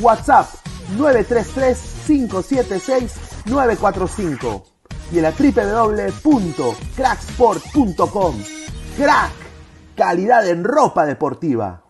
WhatsApp 933-576-945 y en la www.cracksport.com. Crack, calidad en ropa deportiva.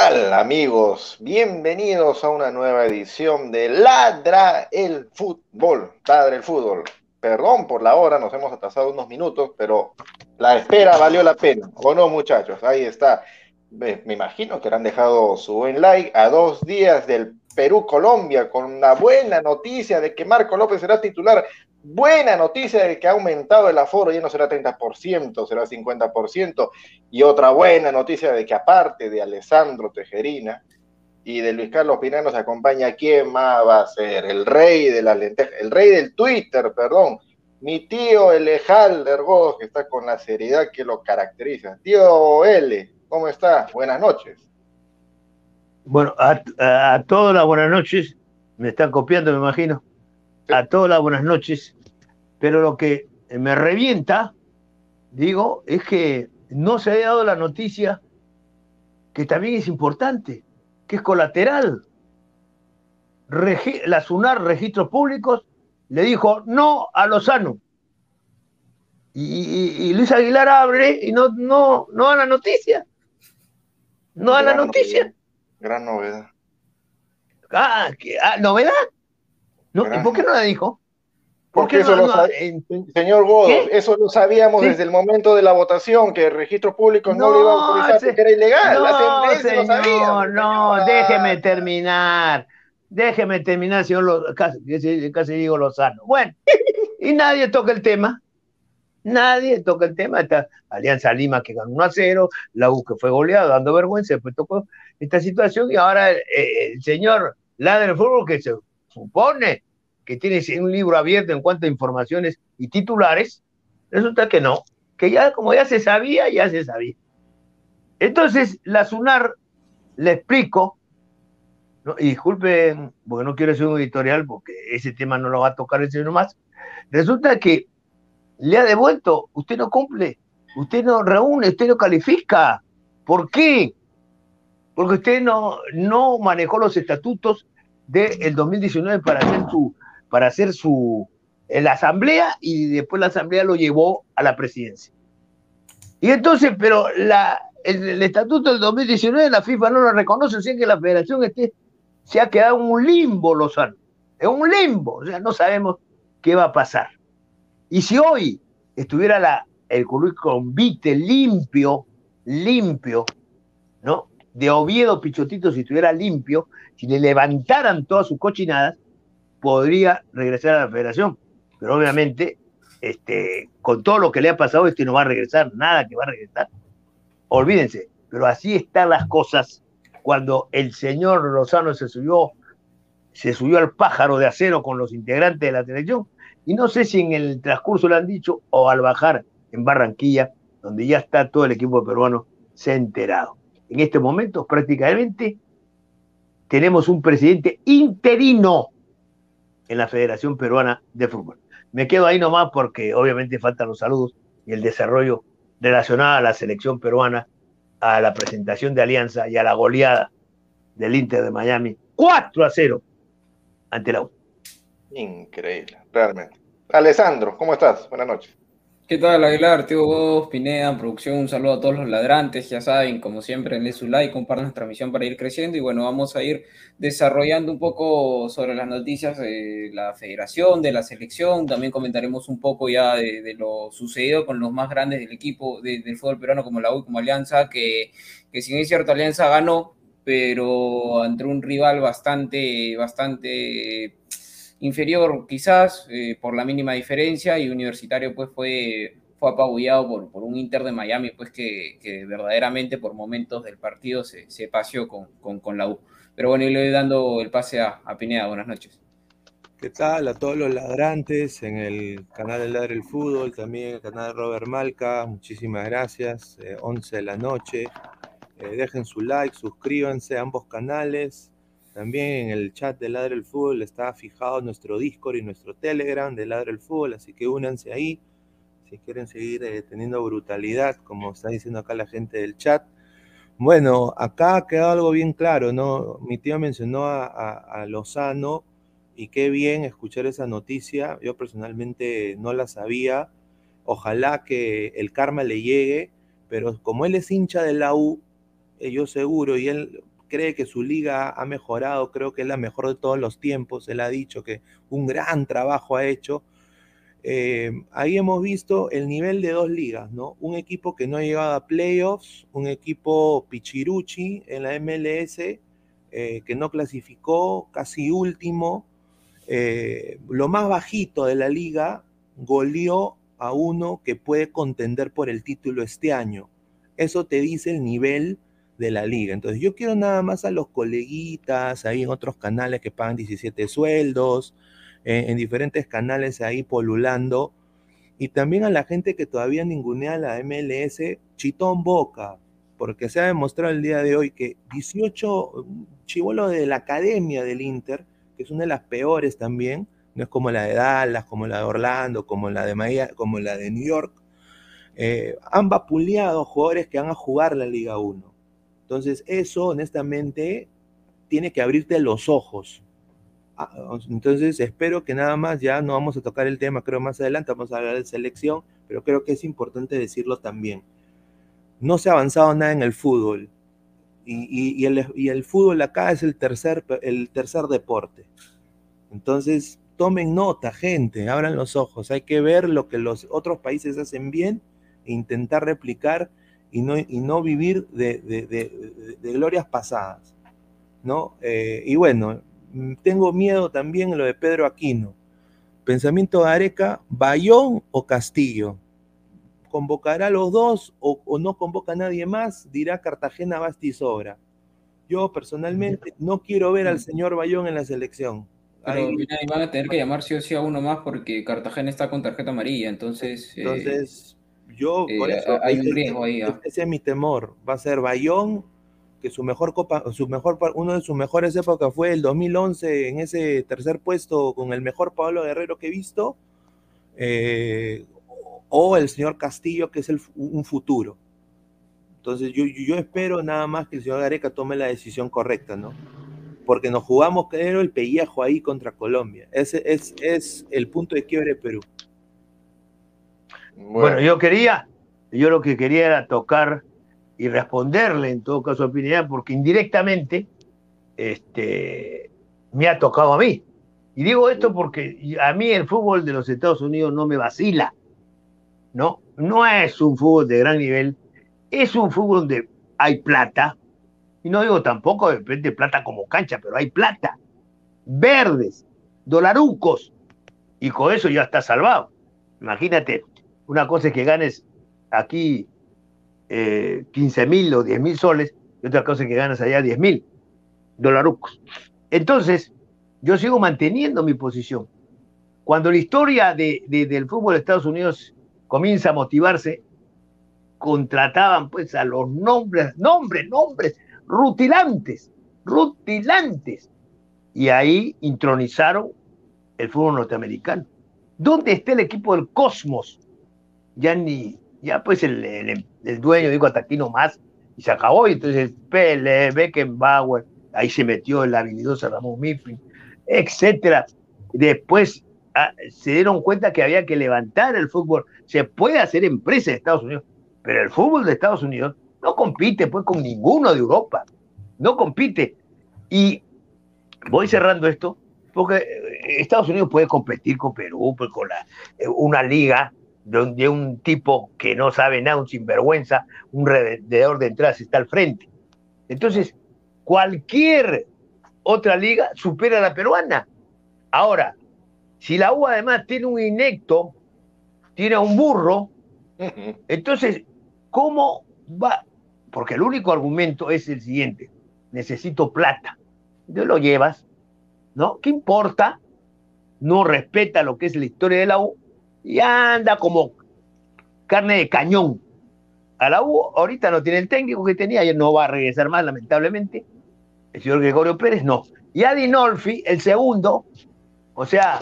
Tal amigos? Bienvenidos a una nueva edición de Ladra el Fútbol. Ladra el Fútbol. Perdón por la hora, nos hemos atrasado unos minutos, pero la espera valió la pena. ¿O no, muchachos? Ahí está. Me imagino que han dejado su buen like a dos días del Perú-Colombia con la buena noticia de que Marco López será titular Buena noticia de que ha aumentado el aforo, ya no será 30%, será 50%. Y otra buena noticia de que aparte de Alessandro Tejerina y de Luis Carlos Pinano nos acompaña, ¿quién más va a ser? El rey de la lenteja, el rey del Twitter, perdón. Mi tío Elejal Ergoz, que está con la seriedad que lo caracteriza. Tío L, ¿cómo está? Buenas noches. Bueno, a todas las buenas noches. Me están copiando, me imagino a todas las buenas noches, pero lo que me revienta, digo, es que no se haya dado la noticia que también es importante, que es colateral. la SUNAR, Registros Públicos, le dijo no a Lozano. Y, Luis Aguilar abre y no, no, no da la noticia. No da la noticia. Gran novedad. Ah, ah, ¿novedad? ¿No? ¿Y por qué no la dijo? Porque eso lo Señor Godos, eso lo sabíamos desde el momento de la votación, que el registro público no, lo iba a autorizar porque era ilegal. No, señor, no, déjeme terminar. Déjeme terminar, señor, casi, casi digo Lozano. Bueno, y nadie toca el tema. Nadie toca el tema. Esta Alianza Lima que ganó 1 a 0, la U que fue goleada, dando vergüenza, después tocó esta situación y ahora eh, el señor la del fútbol que se supone que tiene un libro abierto en cuanto a informaciones y titulares, resulta que no, que ya como ya se sabía, ya se sabía. Entonces, la SUNAR, le explico, y disculpen, porque no quiero hacer un editorial, porque ese tema no lo va a tocar el señor más, resulta que le ha devuelto, usted no cumple, usted no reúne, usted no califica. ¿Por qué? Porque usted no, no manejó los estatutos del 2019 para hacer su, para hacer su, la asamblea y después la asamblea lo llevó a la presidencia. Y entonces, pero la, el, estatuto del 2019 la FIFA no lo reconoce, así que la federación esté, se ha quedado en un limbo, Lozano, en un limbo, o sea, no sabemos qué va a pasar. Y si hoy estuviera la, el currículum limpio, limpio, ¿no? De Oviedo Pichotito, si estuviera limpio, si le levantaran todas sus cochinadas, podría regresar a la federación. Pero obviamente, este, con todo lo que le ha pasado, este no va a regresar, nada que va a regresar. Olvídense, pero así están las cosas cuando el señor Lozano se subió, se subió al pájaro de acero con los integrantes de la selección. Y no sé si en el transcurso lo han dicho o al bajar en Barranquilla, donde ya está todo el equipo peruano, se ha enterado. En este momento, prácticamente, tenemos un presidente interino en la Federación Peruana de Fútbol. Me quedo ahí nomás porque obviamente faltan los saludos y el desarrollo relacionado a la selección peruana, a la presentación de Alianza y a la goleada del Inter de Miami. 4 a 0 ante la U. Increíble, realmente. Alessandro, ¿cómo estás? Buenas noches. ¿Qué tal, Aguilar? Tío vos, Pineda, producción, un saludo a todos los ladrantes, ya saben, como siempre, denle su like, compartan nuestra transmisión para ir creciendo y bueno, vamos a ir desarrollando un poco sobre las noticias de la federación, de la selección, también comentaremos un poco ya de, lo sucedido con los más grandes del equipo del fútbol peruano como la U, como Alianza, que, que si es cierto, Alianza ganó, pero ante un rival bastante, bastante inferior quizás eh, por la mínima diferencia y Universitario pues fue, fue apabullado por, por un Inter de Miami pues que, verdaderamente por momentos del partido se, se paseó con, con, la U. Pero bueno, y le voy dando el pase a, a, Pineda. Buenas noches. ¿Qué tal a todos los ladrantes en el canal de Ladre el Fútbol, también el canal de Robert Malca? Muchísimas gracias. Eh, 11 de la noche. Eh, dejen su like, suscríbanse a ambos canales. También en el chat de Ladre el Fútbol está fijado nuestro Discord y nuestro Telegram de Ladre el Fútbol, así que únanse ahí si quieren seguir eh, teniendo brutalidad, como está diciendo acá la gente del chat. Bueno, acá ha quedado algo bien claro, ¿no? Mi tío mencionó a, a, a Lozano y qué bien escuchar esa noticia. Yo personalmente no la sabía. Ojalá que el karma le llegue, pero como él es hincha de la U, eh, yo seguro, y él cree que su liga ha mejorado, creo que es la mejor de todos los tiempos, él ha dicho que un gran trabajo ha hecho. Eh, ahí hemos visto el nivel de dos ligas, ¿no? Un equipo que no ha llegado a playoffs, un equipo pichiruchi en la MLS, eh, que no clasificó, casi último. Eh, lo más bajito de la liga goleó a uno que puede contender por el título este año. Eso te dice el nivel de la liga. Entonces yo quiero nada más a los coleguitas ahí en otros canales que pagan 17 sueldos, en diferentes canales ahí polulando, y también a la gente que todavía ningunea la MLS, chitón boca, porque se ha demostrado el día de hoy que 18 chivolos de la academia del Inter, que es una de las peores también, no es como la de Dallas, como la de Orlando, como la de Miami, como la de New York, eh, han vapuleado jugadores que van a jugar la Liga 1. Entonces, eso honestamente tiene que abrirte los ojos. Ah, entonces, espero que nada más, ya no vamos a tocar el tema, creo más adelante, vamos a hablar de selección, pero creo que es importante decirlo también. No se ha avanzado nada en el fútbol. Y, el, y el, fútbol acá es el tercer, el tercer deporte. Entonces, tomen nota, gente, abran los ojos. Hay que ver lo que los otros países hacen bien e intentar replicar y no, y no vivir de, de, de, de, glorias pasadas. ¿no? Eh, y bueno, tengo miedo también en lo de Pedro Aquino. Pensamiento de Areca, Bayón o Castillo. ¿Convocará a los dos o, o, no convoca a nadie más? Dirá Cartagena Basti sobra. Yo personalmente no quiero ver al señor Bayón en la selección. Pero Ahí, van a tener que llamar sí o sí a uno más porque Cartagena está con tarjeta amarilla, entonces... Entonces... Eh yo, eh, por eso, hay ese, un riesgo ahí. ¿eh? Ese es mi temor. Va a ser Bayón, que su mejor copa, su mejor, uno de sus mejores épocas fue el 2011 en ese tercer puesto con el mejor Pablo Guerrero que he visto, eh, o el señor Castillo, que es el, un futuro. Entonces yo, yo espero nada más que el señor Gareca tome la decisión correcta, ¿no? Porque nos jugamos, creo, el pellejo ahí contra Colombia. Ese es, es el punto de quiebre de Perú. Bueno. bueno. yo quería, yo lo que quería era tocar y responderle en todo caso a Pineda, porque indirectamente este, me ha tocado a mí. Y digo esto porque a mí el fútbol de los Estados Unidos no me vacila. No, no es un fútbol de gran nivel, es un fútbol donde hay plata, y no digo tampoco de repente plata como cancha, pero hay plata, verdes, dolarucos, y con eso ya está salvado. Imagínate, una cosa es que ganes aquí eh, 15 mil o 10 mil soles y otra cosa es que ganas allá 10 mil dolarucos. Entonces, yo sigo manteniendo mi posición. Cuando la historia de, del fútbol de Estados Unidos comienza a motivarse, contrataban pues a los nombres, nombres, nombres, rutilantes, rutilantes. Y ahí intronizaron el fútbol norteamericano. ¿Dónde está el equipo del Cosmos? Ya ni, ya pues el, el, dueño dijo hasta aquí nomás y se acabó. Y entonces Pele, Beckenbauer, ahí se metió el habilidoso Ramón Mifflin, etcétera. Después ah, se dieron cuenta que había que levantar el fútbol. Se puede hacer empresa de Estados Unidos, pero el fútbol de Estados Unidos no compite pues con ninguno de Europa, no compite. Y voy cerrando esto, porque eh, Estados Unidos puede competir con Perú, pues con la, eh, una liga de un, tipo que no sabe nada, un sinvergüenza, un revendedor de entradas está al frente. Entonces, cualquier otra liga supera a la peruana. Ahora, si la U además tiene un inecto, tiene un burro, entonces, ¿cómo va? Porque el único argumento es el siguiente, necesito plata. Entonces lo llevas, ¿no? ¿Qué importa? No respeta lo que es la historia de la U y anda como carne de cañón. A la U ahorita no tiene el técnico que tenía, y no va a regresar más, lamentablemente. El señor Gregorio Pérez no. Y a Dinolfi, el segundo, o sea,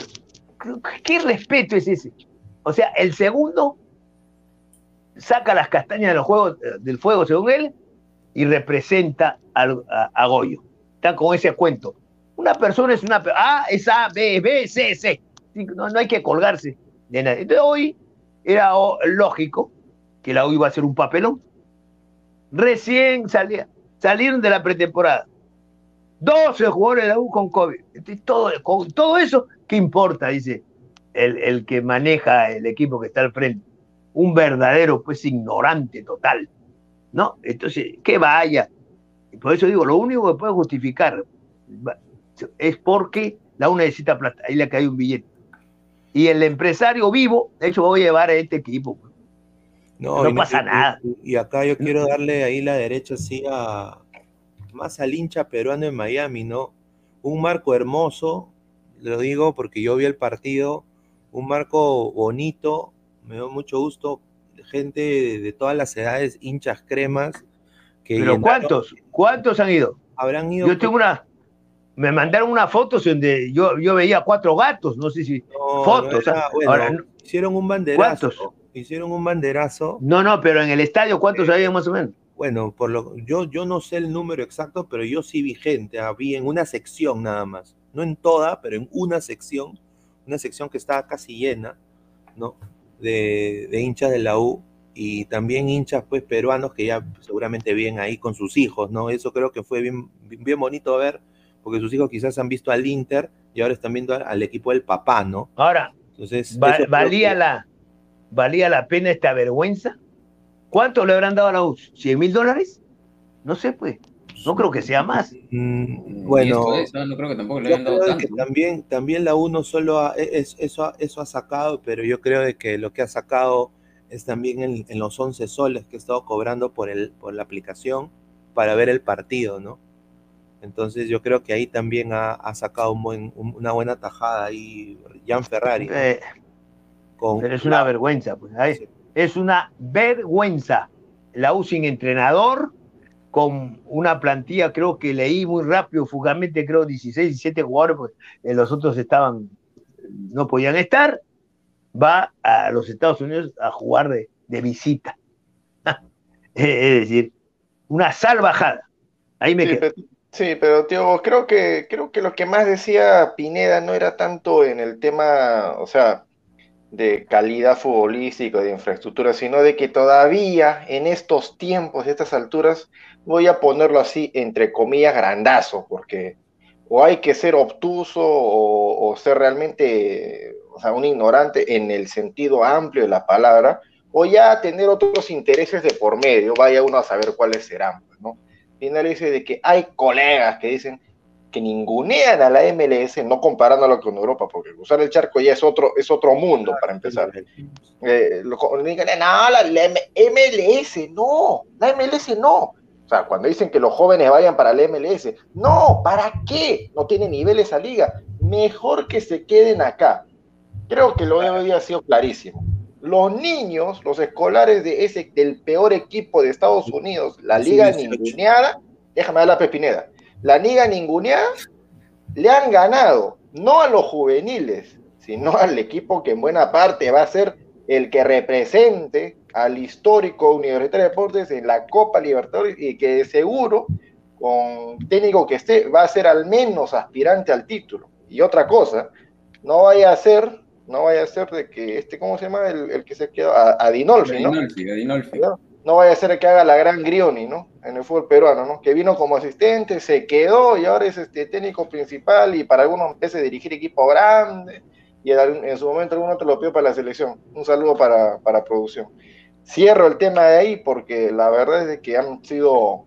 ¿qué respeto es ese? O sea, el segundo saca las castañas juegos, del fuego, según él, y representa a, Goyo. Está con ese cuento. Una persona es una... A es A, B, B, C, C. No, no hay que colgarse entonces hoy era lógico que la U iba a ser un papelón. Recién salía, salieron de la pretemporada. 12 jugadores de la U con COVID. todo, todo eso, ¿qué importa? Dice el, el, que maneja el equipo que está al frente. Un verdadero, pues, ignorante total. ¿No? Entonces, que vaya. Por eso digo, lo único que puede justificar es porque la U necesita plata. Ahí le cae un billete y el empresario vivo, de hecho voy a llevar a este equipo. No, no pasa nada. Y, acá yo quiero darle ahí la derecha así a más al hincha peruano en Miami, ¿no? Un marco hermoso, lo digo porque yo vi el partido, un marco bonito, me dio mucho gusto, gente de, todas las edades, hinchas cremas. Que ¿Pero cuántos? ¿Cuántos han ido? Habrán ido. Yo tengo una, me mandaron una foto donde yo, yo veía cuatro gatos, no sé si fotos. hicieron un banderazo. ¿Cuántos? Hicieron un banderazo. No, no, pero en el estadio, ¿cuántos había más o menos? Bueno, por lo, yo, yo no sé el número exacto, pero yo sí vi gente, había en una sección nada más, no en toda, pero en una sección, una sección que estaba casi llena, ¿no? De, de hinchas de la U y también hinchas pues peruanos que ya seguramente vienen ahí con sus hijos, ¿no? Eso creo que fue bien, bien bonito ver porque sus hijos quizás han visto al Inter y ahora están viendo al equipo del papá, ¿no? Ahora, Entonces, valía, la, ¿valía la pena esta vergüenza? ¿Cuánto le habrán dado a la U? ¿100 mil dólares? No sé, pues. No creo que sea más. Mm, bueno, no creo que tampoco le hayan dado tanto. también, también la U no solo ha, e, eso, eso ha sacado, pero yo creo de que lo que ha sacado es también en, en los 11 soles que he estado cobrando por, el, por la aplicación para ver el partido, ¿no? Entonces yo creo que ahí también ha, sacado una buena tajada ahí Jan Ferrari. Eh, pero es una vergüenza, pues. Es una vergüenza. La U sin entrenador, con una plantilla, creo que leí muy rápido, fugamente, creo 16, 17 jugadores, pues eh, los otros estaban, no podían estar, va a los Estados Unidos a jugar de, visita. es decir, una salvajada. Ahí me quedo. Sí, pero tío, creo que, creo que lo que más decía Pineda no era tanto en el tema, o sea, de calidad futbolística, de infraestructura, sino de que todavía en estos tiempos, y estas alturas, voy a ponerlo así, entre comillas, grandazo, porque o hay que ser obtuso o, o ser realmente, o sea, un ignorante en el sentido amplio de la palabra, o ya tener otros intereses de por medio, vaya uno a saber cuáles serán, ¿no? dice de que hay colegas que dicen que ningunean a la MLS, no comparándolo con Europa, porque usar el charco ya es otro, es otro mundo para empezar. Eh, no, la, MLS, no, la MLS no. O sea, cuando dicen que los jóvenes vayan para la MLS, no, ¿para qué? No tiene nivel esa liga. Mejor que se queden acá. Creo que lo de hoy ha sido clarísimo los niños, los escolares de ese, del peor equipo de Estados Unidos, la liga ninguneada, déjame dar la pepineda, la liga ninguneada, le han ganado, no a los juveniles, sino al equipo que en buena parte va a ser el que represente al histórico Universitario de Deportes en la Copa Libertadores y que de seguro con técnico que esté, va a ser al menos aspirante al título. Y otra cosa, no vaya a ser, no vaya a ser de que este, ¿cómo se llama? El, que se quedó, Adinolfi, ¿no? Adinolfi, ¿no? vaya a ser el que haga la gran Grioni, ¿no? En el fútbol peruano, ¿no? Que vino como asistente, se quedó y ahora es este técnico principal y para algunos empieza a dirigir equipo grande y en, su momento alguno te lo pidió para la selección. Un saludo para, para producción. Cierro el tema de ahí porque la verdad es que han sido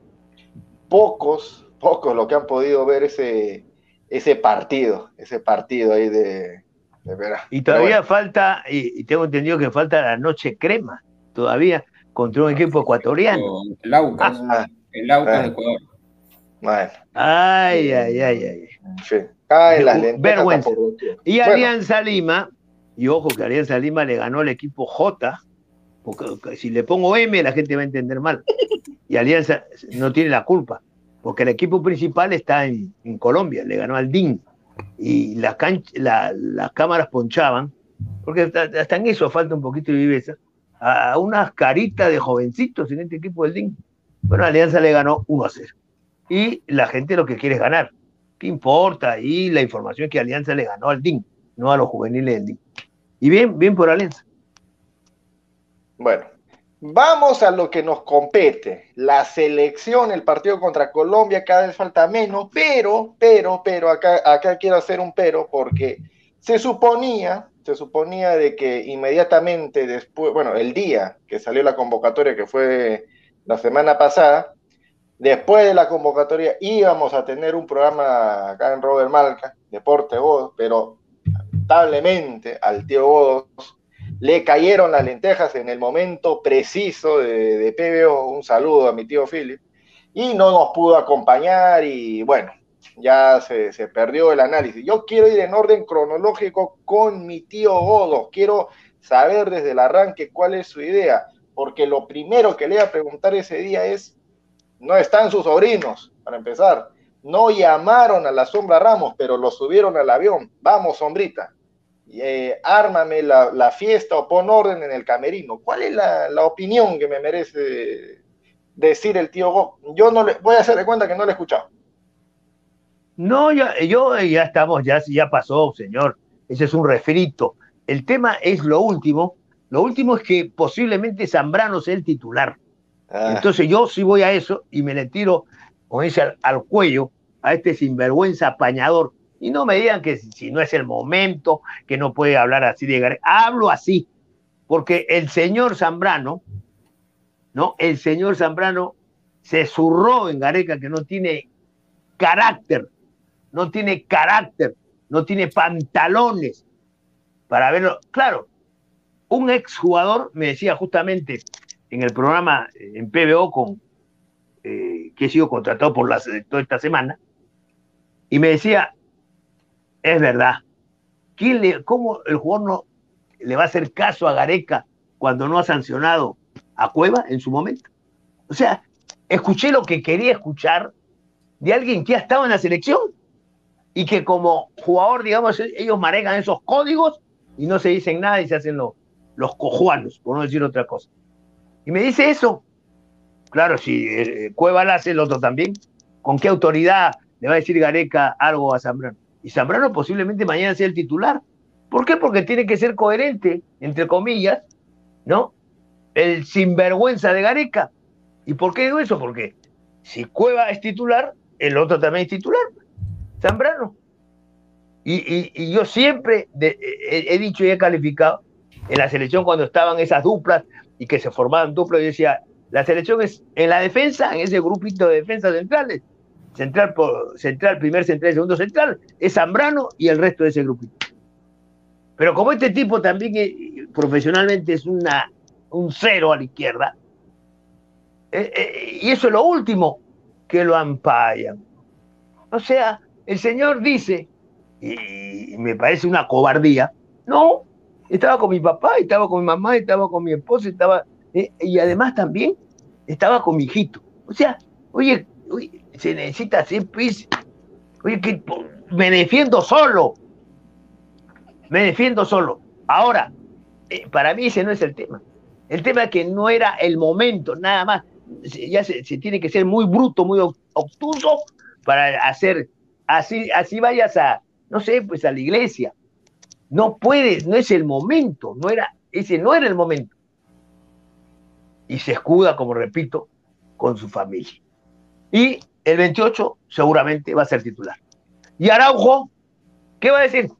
pocos, pocos los que han podido ver ese, ese partido, ese partido ahí de, de Y todavía falta, y, tengo entendido que falta la noche crema, todavía, contra un equipo ecuatoriano. El Aucas, ah. el Aucas de Ecuador. Bueno. Ay, ay, ay, ay. Sí. Las Vergüenza. Y Alianza Lima, y ojo que Alianza Lima le ganó al equipo J, porque si le pongo M la gente va a entender mal. Y Alianza no tiene la culpa, porque el equipo principal está en, Colombia, le ganó al DIN. Y las cámaras ponchaban, porque hasta, en eso falta un poquito de viveza, a, unas caritas de jovencitos en este equipo del DIN. Bueno, Alianza le ganó 1 a 0. Y la gente lo que quiere es ganar. ¿Qué importa? Y la información es que Alianza le ganó al DIN, no a los juveniles del DIN. Y bien, bien por Alianza. Bueno, vamos a lo que nos compete. La selección, el partido contra Colombia, cada vez falta menos, pero, pero, pero, acá, acá quiero hacer un pero porque se suponía, se suponía de que inmediatamente después, bueno, el día que salió la convocatoria, que fue la semana pasada, después de la convocatoria íbamos a tener un programa acá en Robert Malca, Deporte Godos, pero lamentablemente al tío Godos le cayeron las lentejas en el momento preciso de, de PBO. Un saludo a mi tío Philip. Y no nos pudo acompañar y bueno, ya se, perdió el análisis. Yo quiero ir en orden cronológico con mi tío Godo. Quiero saber desde el arranque cuál es su idea, porque lo primero que le voy a preguntar ese día es, no están sus sobrinos, para empezar. No llamaron a la sombra Ramos, pero lo subieron al avión. Vamos, sombrita eh, ármame la, fiesta o pon orden en el camerino. ¿Cuál es la, opinión que me merece decir el tío Go? Yo no le voy a hacer de cuenta que no le he escuchado. No, ya, yo ya estamos, ya, ya pasó, señor. Ese es un refrito. El tema es lo último. Lo último es que posiblemente Zambrano sea el titular. Ah. Entonces yo sí voy a eso y me le tiro con ese al, al cuello a este sinvergüenza apañador y no me digan que si, no es el momento, que no puede hablar así de Gareca. Hablo así, porque el señor Zambrano, ¿no? El señor Zambrano se zurró en Gareca que no tiene carácter, no tiene carácter, no tiene pantalones para verlo. Claro, un exjugador me decía justamente en el programa en PBO con eh, que he sido contratado por la, toda esta semana, y me decía, es verdad. le, ¿Cómo el jugador no le va a hacer caso a Gareca cuando no ha sancionado a Cueva en su momento? O sea, escuché lo que quería escuchar de alguien que ha estado en la selección y que como jugador, digamos, ellos manejan esos códigos y no se dicen nada y se hacen los cojuanos, por no decir otra cosa. Y me dice eso. Claro, si eh, Cueva la hace, el otro también. ¿Con qué autoridad le va a decir Gareca algo a Zambrano? Y Zambrano posiblemente mañana sea el titular. ¿Por qué? Porque tiene que ser coherente, entre comillas, ¿no? El sinvergüenza de Gareca. ¿Y por qué digo eso? Porque si Cueva es titular, el otro también es titular, Zambrano. Y, yo siempre he, dicho y he calificado en la selección cuando estaban esas duplas y que se formaban duplas, yo decía, la selección es en la defensa, en ese grupito de defensas centrales, central, central, primer central, segundo central, es Zambrano y el resto de ese grupito. Pero como este tipo también profesionalmente es una, un cero a la izquierda, eh, eh, y eso es lo último que lo ampayan. O sea, el señor dice, y, me parece una cobardía, no, estaba con mi papá, estaba con mi mamá, estaba con mi esposa, estaba, eh, y además también estaba con mi hijito. O sea, oye, oye se necesita siempre. Oye, que me defiendo solo. Me defiendo solo. Ahora, eh, para mí ese no es el tema. El tema es que no era el momento, nada más. Ya se, tiene que ser muy bruto, muy obtuso para hacer, así, así vayas a, no sé, pues a la iglesia. No puede, no es el momento, no era, ese no era el momento. Y se escuda, como repito, con su familia. Y el 28 seguramente va a ser titular. Y Araujo, ¿qué va a decir?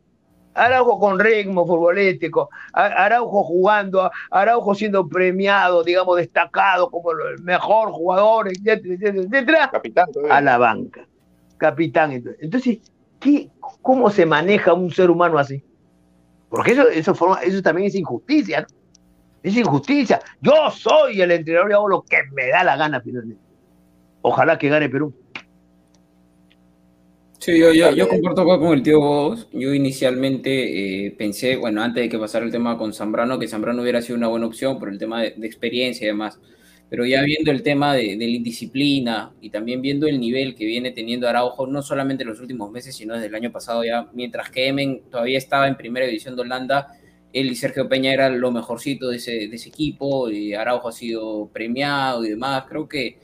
Araujo con ritmo futbolístico, Araujo jugando, Araujo siendo premiado, digamos, destacado como el mejor jugador, etcétera, etcétera, etcétera, Capitán, a la banca. Capitán. Entonces, ¿qué, ¿cómo se maneja un ser humano así? Porque eso, eso, forma, eso también es injusticia, ¿no? Es injusticia. Yo soy el entrenador y hago lo que me da la gana finalmente. Ojalá que gane Perú. Sí, yo, yo, comparto con el tío vos. Yo inicialmente eh, pensé, bueno, antes de que pasara el tema con Zambrano, que Zambrano hubiera sido una buena opción por el tema de, experiencia y demás. Pero ya viendo el tema de, la indisciplina y también viendo el nivel que viene teniendo Araujo, no solamente en los últimos meses, sino desde el año pasado ya, mientras que Emen todavía estaba en primera división de Holanda, él y Sergio Peña era lo mejorcito de ese, de ese equipo, y Araujo ha sido premiado y demás. Creo que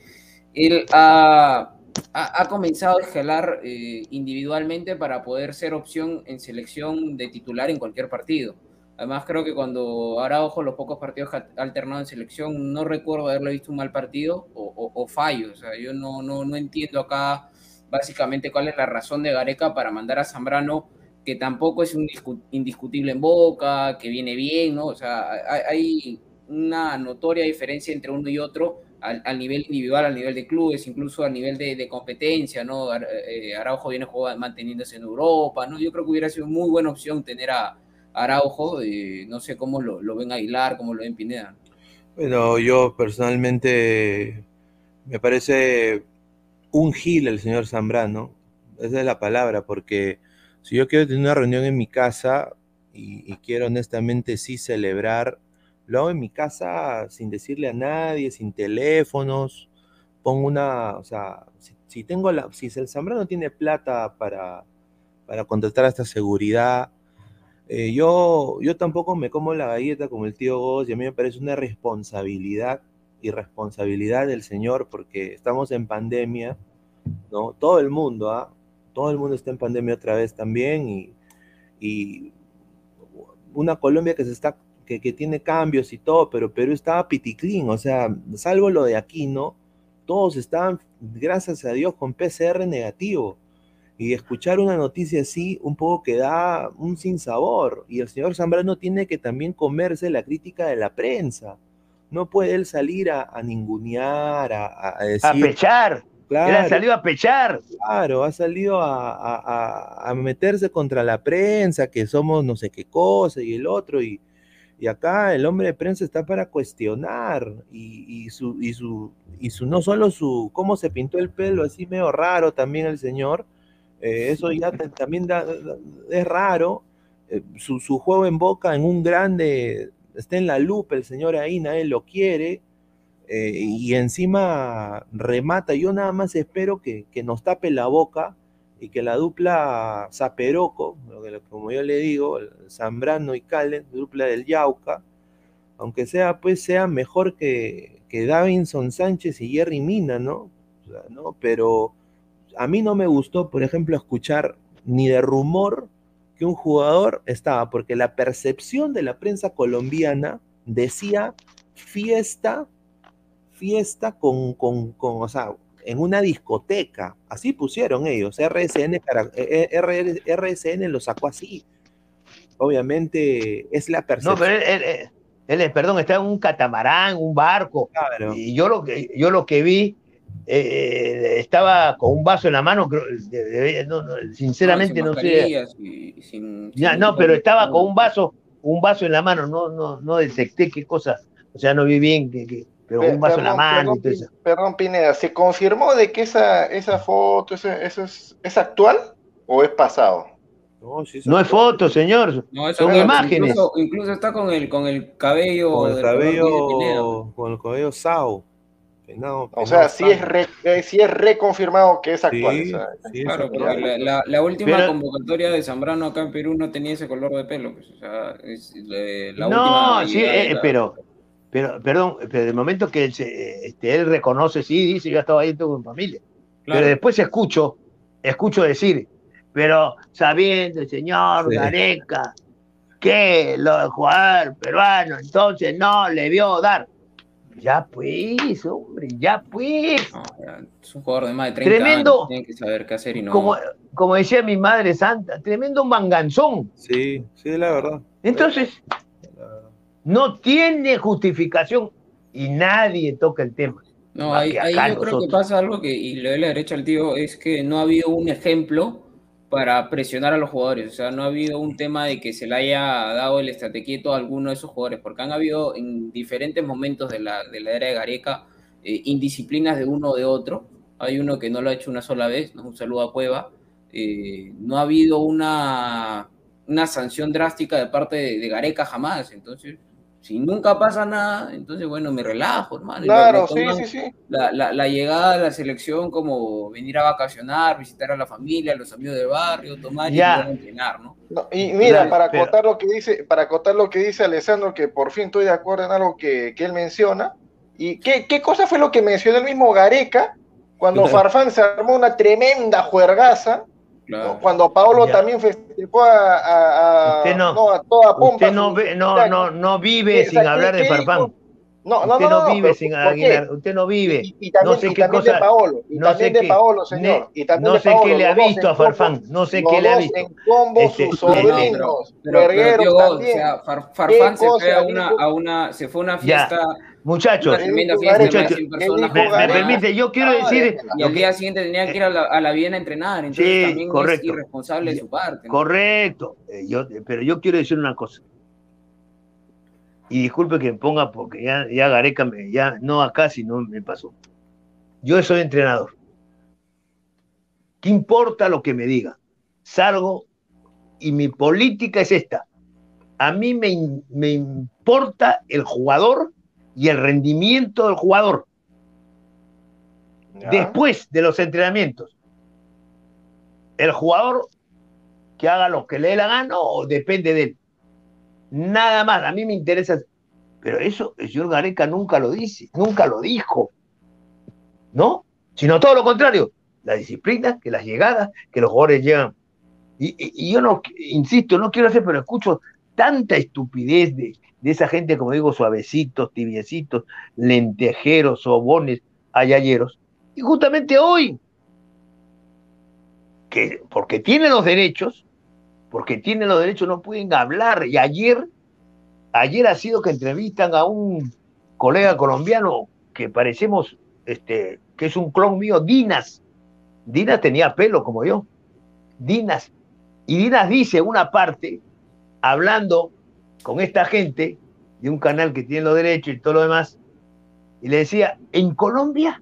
él ha ha, comenzado a escalar eh, individualmente para poder ser opción en selección de titular en cualquier partido. Además, creo que cuando Araujo los pocos partidos ha alternado en selección, no recuerdo haberle visto un mal partido o, o, fallo. O sea, yo no, no, no entiendo acá básicamente cuál es la razón de Gareca para mandar a Zambrano, que tampoco es un indiscutible en boca, que viene bien, ¿no? O sea, hay una notoria diferencia entre uno y otro al, nivel individual, al nivel de clubes, incluso a nivel de, competencia, ¿no? Eh, Araujo viene jugando, manteniéndose en Europa, ¿no? Yo creo que hubiera sido muy buena opción tener a Araujo, eh, no sé cómo lo, lo, ven Aguilar, cómo lo ven Pineda. Bueno, yo personalmente me parece un gil el señor Zambrano, esa es la palabra, porque si yo quiero tener una reunión en mi casa y quiero honestamente sí celebrar lo hago en mi casa sin decirle a nadie, sin teléfonos. Pongo una, o sea, si, tengo la, si el Zambrano tiene plata para, para contratar a esta seguridad, eh, yo, yo tampoco me como la galleta como el tío Goz y a mí me parece una responsabilidad, irresponsabilidad del señor porque estamos en pandemia, ¿no? Todo el mundo, ¿ah? Todo el mundo está en pandemia otra vez también y, y una Colombia que se está que, tiene cambios y todo, pero Perú estaba piticlín, o sea, salvo lo de aquí, ¿no? Todos estaban, gracias a Dios, con PCR negativo. Y escuchar una noticia así un poco que da un sinsabor. Y el señor Zambrano tiene que también comerse la crítica de la prensa. No puede él salir a, ningunear, a, a decir... A pechar. Claro, ha salido a pechar. Claro, ha salido a, a, meterse contra la prensa, que somos no sé qué cosa y el otro, y, y acá el hombre de prensa está para cuestionar y, su, y, su, y su, no solo su, cómo se pintó el pelo, así medio raro también el señor, eh, eso ya también es raro, eh, su, juego en boca en un grande, está en la lupa el señor ahí, nadie lo quiere, eh, y encima remata, yo nada más espero que, que nos tape la boca y que la dupla Zaperoco, como yo le digo, Zambrano y Calen, dupla del Yauca, aunque sea, pues sea mejor que, que Davinson Sánchez y Jerry Mina, ¿no? ¿no? Pero a mí no me gustó, por ejemplo, escuchar ni de rumor que un jugador estaba, porque la percepción de la prensa colombiana decía fiesta, fiesta con, con, con o sea, en una discoteca. Así pusieron ellos. RSN, eh, eh, RSN lo sacó así. Obviamente es la percepción. No, pero él, perdón, está en un catamarán, un barco. Y yo lo que, yo lo que vi, eh, estaba con un vaso en la mano, sinceramente no, sé. no, pero estaba con un vaso, un vaso en la mano, no, no, no detecté qué cosa, o sea, no vi bien que pero un vaso en la mano. Perdón, perdón, Pineda, ¿se confirmó de que esa, esa foto, eso, es, es, actual o es pasado? No, no es foto, señor. No, son imágenes. Incluso, está con el, con el cabello. Con el cabello, con el cabello sao. o sea, sí es, re, eh, sí es reconfirmado que es actual. Sí, claro, la, la, última convocatoria de Zambrano acá en Perú no tenía ese color de pelo. Pues, o sea, es la, no, sí, eh, pero pero, perdón, pero el momento que él, este, él reconoce, sí, dice, yo estaba ahí con mi familia. Pero después escucho, escucho decir, pero sabiendo el señor Gareca que lo jugador peruano entonces no le vio dar. Ya pues, hombre, ya pues. es un jugador de más de 30 tremendo, años, tiene que saber qué hacer y no. Como, como decía mi madre santa, tremendo manganzón. Sí, sí, la verdad. Entonces, no tiene justificación y nadie toca el tema. No, ahí, yo creo que pasa algo que, y le doy la derecha al tío, es que no ha habido un ejemplo para presionar a los jugadores. O sea, no ha habido un tema de que se le haya dado el estate quieto a alguno de esos jugadores, porque han habido en diferentes momentos de la, de la era de Gareca eh, indisciplinas de uno o de otro. Hay uno que no lo ha hecho una sola vez, un saludo a Cueva. Eh, no ha habido una, una sanción drástica de parte de, de Gareca jamás. Entonces, si nunca pasa nada, entonces, bueno, me relajo, hermano. Claro, sí, sí, sí. La, la, llegada a la selección como venir a vacacionar, visitar a la familia, a los amigos del barrio, tomar y entrenar, ¿no? y mira, para acotar lo que dice, para acotar lo que dice Alessandro, que por fin estoy de acuerdo en algo que, que él menciona, y qué, qué cosa fue lo que mencionó el mismo Gareca cuando Farfán se armó una tremenda juergaza cuando Paolo también festejó a, a, no, a toda pompa. Usted no, no, no, no vive sin hablar de Farfán. No, no, usted no, no, vive sin Aguilar, usted no vive. Y, también, no sé qué cosa, de Paolo, y no también sé de Paolo, señor. Y también no sé Paolo, qué le ha visto a Farfán, no sé qué le ha visto. En combo, este, sus sobrinos, pero, pero, pero Diego, o sea, Farfán se fue a una, a una, se fue a una fiesta. Ya Muchachos, muchachos me, permite, yo quiero decir. Y al día siguiente tenía que ir a la, a la Viena a entrenar, entonces sí, también correcto. es irresponsable de su parte. Correcto, eh, yo, pero yo quiero decir una cosa. Y disculpe que me ponga porque ya, ya Gareca, me, ya no acá, sino me pasó. Yo soy entrenador. ¿Qué importa lo que me diga? Salgo y mi política es esta. A mí me, me importa el jugador y el rendimiento del jugador después de los entrenamientos. El jugador que haga lo que le dé la gana o depende de él. Nada más, a mí me interesa. Pero eso el señor Gareca nunca lo dice, nunca lo dijo. ¿No? Sino todo lo contrario. La disciplina, que las llegadas, que los jugadores llegan. Y, y yo no, insisto, no quiero hacer, pero escucho tanta estupidez de, de esa gente, como digo, suavecitos, tibiecitos, lentejeros, sobones, ayayeros. Y justamente hoy, que porque tienen los derechos, porque tienen los derechos, no pueden hablar. Y ayer, ayer ha sido que entrevistan a un colega colombiano que parecemos, este, que es un clon mío, Dinas. Dinas tenía pelo como yo. Dinas. Y Dinas dice una parte, hablando con esta gente de un canal que tiene los derechos y todo lo demás, y le decía, en Colombia,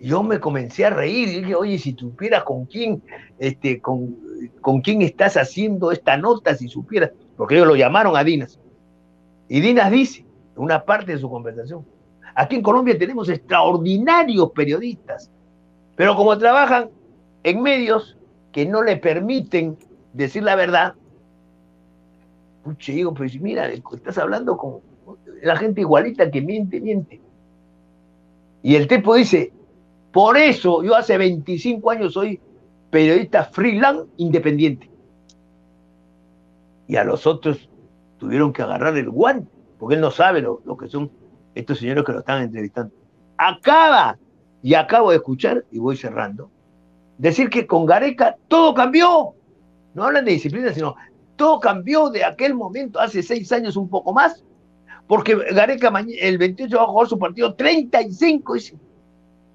yo me comencé a reír y dije, oye, si supieras con quién, este, con, con quién estás haciendo esta nota, si supieras, porque ellos lo llamaron a Dinas. Y Dinas dice, una parte de su conversación, aquí en Colombia tenemos extraordinarios periodistas, pero como trabajan en medios que no le permiten decir la verdad, Puche, digo, pues mira, estás hablando con la gente igualita que miente, miente. Y el tipo dice, por eso yo hace 25 años soy periodista freelance independiente. Y a los otros tuvieron que agarrar el guante, porque él no sabe lo, lo que son estos señores que lo están entrevistando. Acaba, y acabo de escuchar, y voy cerrando, decir que con Gareca todo cambió. No hablan de disciplina, sino todo cambió de aquel momento, hace seis años un poco más, porque Gareca el 28 va a jugar su partido 35,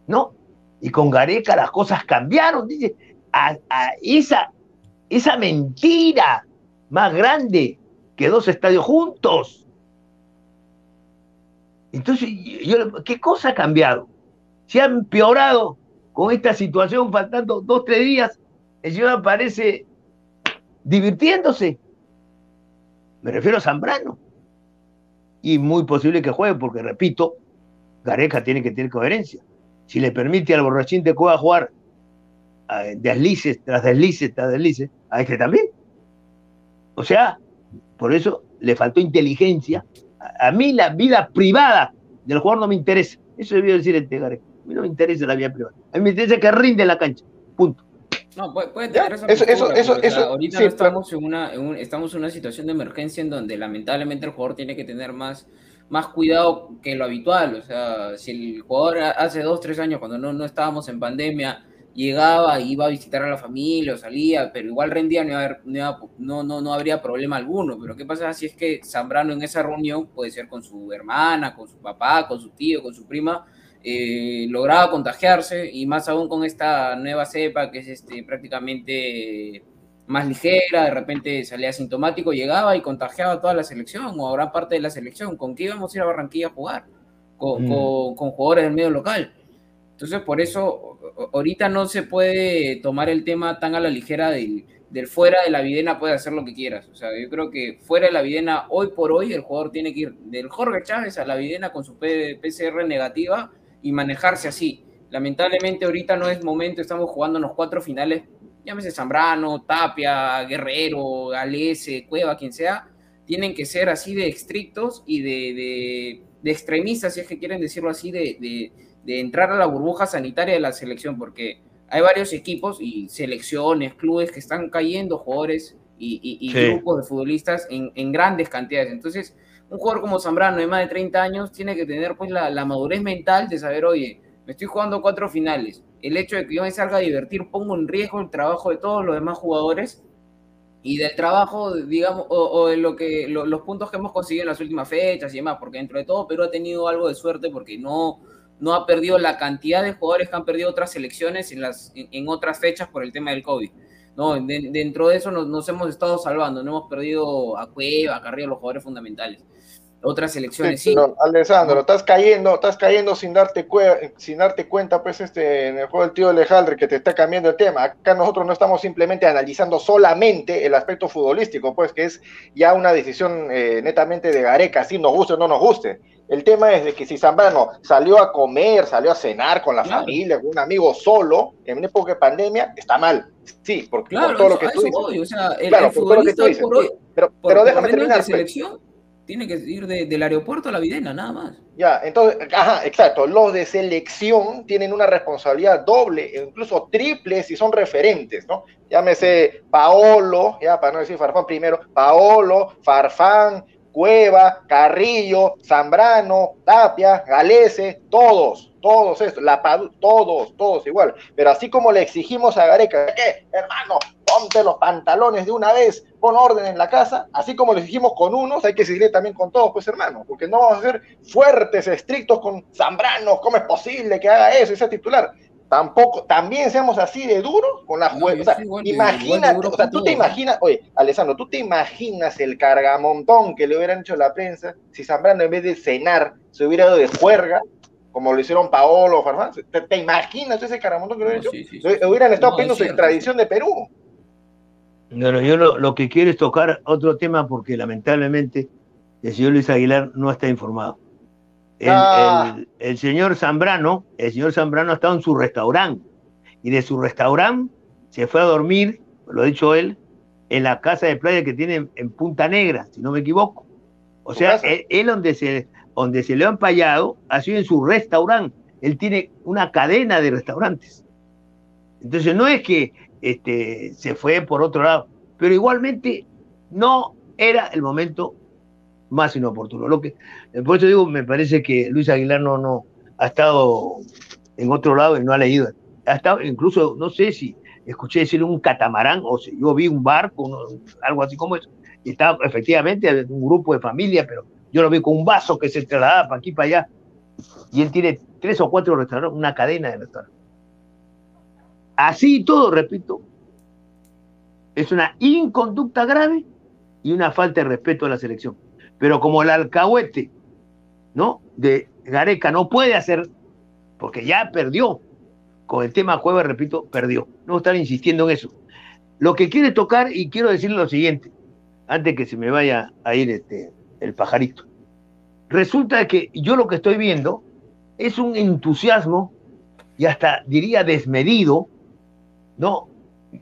¿no? Y con Gareca las cosas cambiaron, dice, a, esa, esa mentira más grande que dos estadios juntos. Entonces, ¿qué cosa ha cambiado? Se ha empeorado con esta situación, faltando dos, tres días, el señor aparece divirtiéndose. Me refiero a Zambrano. Y muy posible que juegue, porque repito, Gareca tiene que tener coherencia. Si le permite al borrachín de Cueva jugar deslices tras deslices tras deslices, a este también. O sea, por eso le faltó inteligencia. A, mí la vida privada del jugador no me interesa. Eso debió decir este Gareca. A mí no me interesa la vida privada. A mí me interesa que rinde la cancha. Punto. No, puede, tener esa eso, eso, eso, eso, ahorita no estamos, en una, estamos en una situación de emergencia en donde lamentablemente el jugador tiene que tener más, más cuidado que lo habitual. O sea, si el jugador hace dos, tres años, cuando no, no estábamos en pandemia, llegaba, iba a visitar a la familia o salía, pero igual rendía, no, no, no, no, habría problema alguno. Pero ¿qué pasa si es que Zambrano en esa reunión, puede ser con su hermana, con su papá, con su tío, con su prima, eh, lograba contagiarse y más aún con esta nueva cepa que es este, prácticamente más ligera, de repente salía asintomático, llegaba y contagiaba a toda la selección o ahora parte de la selección. ¿Con qué íbamos a ir a Barranquilla a jugar? Con, mm. con, jugadores del medio local. Entonces, por eso, ahorita no se puede tomar el tema tan a la ligera del, del fuera de la videna, puede hacer lo que quieras. O sea, yo creo que fuera de la videna, hoy por hoy, el jugador tiene que ir del Jorge Chávez a la videna con su PCR negativa y manejarse así. Lamentablemente ahorita no es momento, estamos jugando los cuatro finales, llámese Zambrano, Tapia, Guerrero, Galese, Cueva, quien sea, tienen que ser así de estrictos y de, de, extremistas, si es que quieren decirlo así, de, de, entrar a la burbuja sanitaria de la selección, porque hay varios equipos y selecciones, clubes que están cayendo jugadores y, grupos de futbolistas en, en, grandes cantidades. Entonces, un jugador como Zambrano de más de 30 años tiene que tener pues la, madurez mental de saber, oye, me estoy jugando cuatro finales. El hecho de que yo me salga a divertir pongo en riesgo el trabajo de todos los demás jugadores y del trabajo, digamos, o, de lo que, los puntos que hemos conseguido en las últimas fechas y demás, porque dentro de todo Perú ha tenido algo de suerte porque no, no ha perdido la cantidad de jugadores que han perdido otras selecciones en, las, en, otras fechas por el tema del COVID. No, dentro de eso nos, nos, hemos estado salvando, no hemos perdido a Cueva, a Carrillo, los jugadores fundamentales otras elecciones. Sí, Alessandro, estás cayendo, estás cayendo sin darte, sin darte cuenta, pues, este, en el juego del tío Alejandro, que te está cambiando el tema. Acá nosotros no estamos simplemente analizando solamente el aspecto futbolístico, pues, que es ya una decisión eh, netamente de Gareca, si nos guste o no nos guste. El tema es de que si Zambrano salió a comer, salió a cenar con la familia, con un amigo solo, en época de pandemia, está mal. Sí, porque por todo lo que tú dices. claro, por todo lo que tú dices. pero, pero déjame terminar. Pues. selección, tiene que ir del aeropuerto a la Videna, nada más. Ya, entonces, ajá, exacto. Los de selección tienen una responsabilidad doble, e incluso triple si son referentes, ¿no? Llámese Paolo, ya para no decir Farfán primero, Paolo, Farfán, Cueva, Carrillo, Zambrano, Tapia, Galese, todos, todos estos, la todos, todos igual. Pero así como le exigimos a Gareca, ¿qué? Hermano, ponte los pantalones de una vez, pon orden en la casa, así como le exigimos con unos, hay que seguir también con todos, pues hermano, porque no vamos a ser fuertes, estrictos con Zambrano, ¿cómo es posible que haga eso, ese titular? Tampoco, también seamos así de duros con la jueza. imagínate, o sea, tú te imaginas, oye, Alessandro, tú te imaginas el cargamontón que le hubieran hecho la prensa si Zambrano en vez de cenar se hubiera ido de juerga, como lo hicieron Paolo o Farfán. ¿Te, imaginas ese cargamontón que le hubieran hecho? hubieran estado pidiendo su extradición de Perú. No, yo lo, que quiero es tocar otro tema porque lamentablemente el señor Luis Aguilar no está informado. Ah. El, señor Zambrano, el señor Zambrano ha estado en su restaurante y de su restaurante se fue a dormir, lo ha dicho él, en la casa de playa que tiene en Punta Negra, si no me equivoco. O sea, él, donde, se, donde se le ha empallado ha sido en su restaurante. Él tiene una cadena de restaurantes. Entonces no es que este, se fue por otro lado, pero igualmente no era el momento más inoportuno. Lo que, por eso digo, me parece que Luis Aguilar no, no ha estado en otro lado y no ha leído. Ha estado, incluso, no sé si escuché decir un catamarán o si yo vi un barco, algo así como eso. Y estaba efectivamente un grupo de familia, pero yo lo vi con un vaso que se trasladaba para aquí para allá. Y él tiene tres o cuatro restaurantes, una cadena de restaurantes. Así todo, repito, es una inconducta grave y una falta de respeto a la selección. Pero como el alcahuete, ¿no? De Gareca no puede hacer, porque ya perdió. Con el tema jueves, repito, perdió. No estar insistiendo en eso. Lo que quiere tocar, y quiero decirle lo siguiente, antes que se me vaya a ir este, el pajarito. Resulta que yo lo que estoy viendo es un entusiasmo y hasta diría desmedido, ¿no?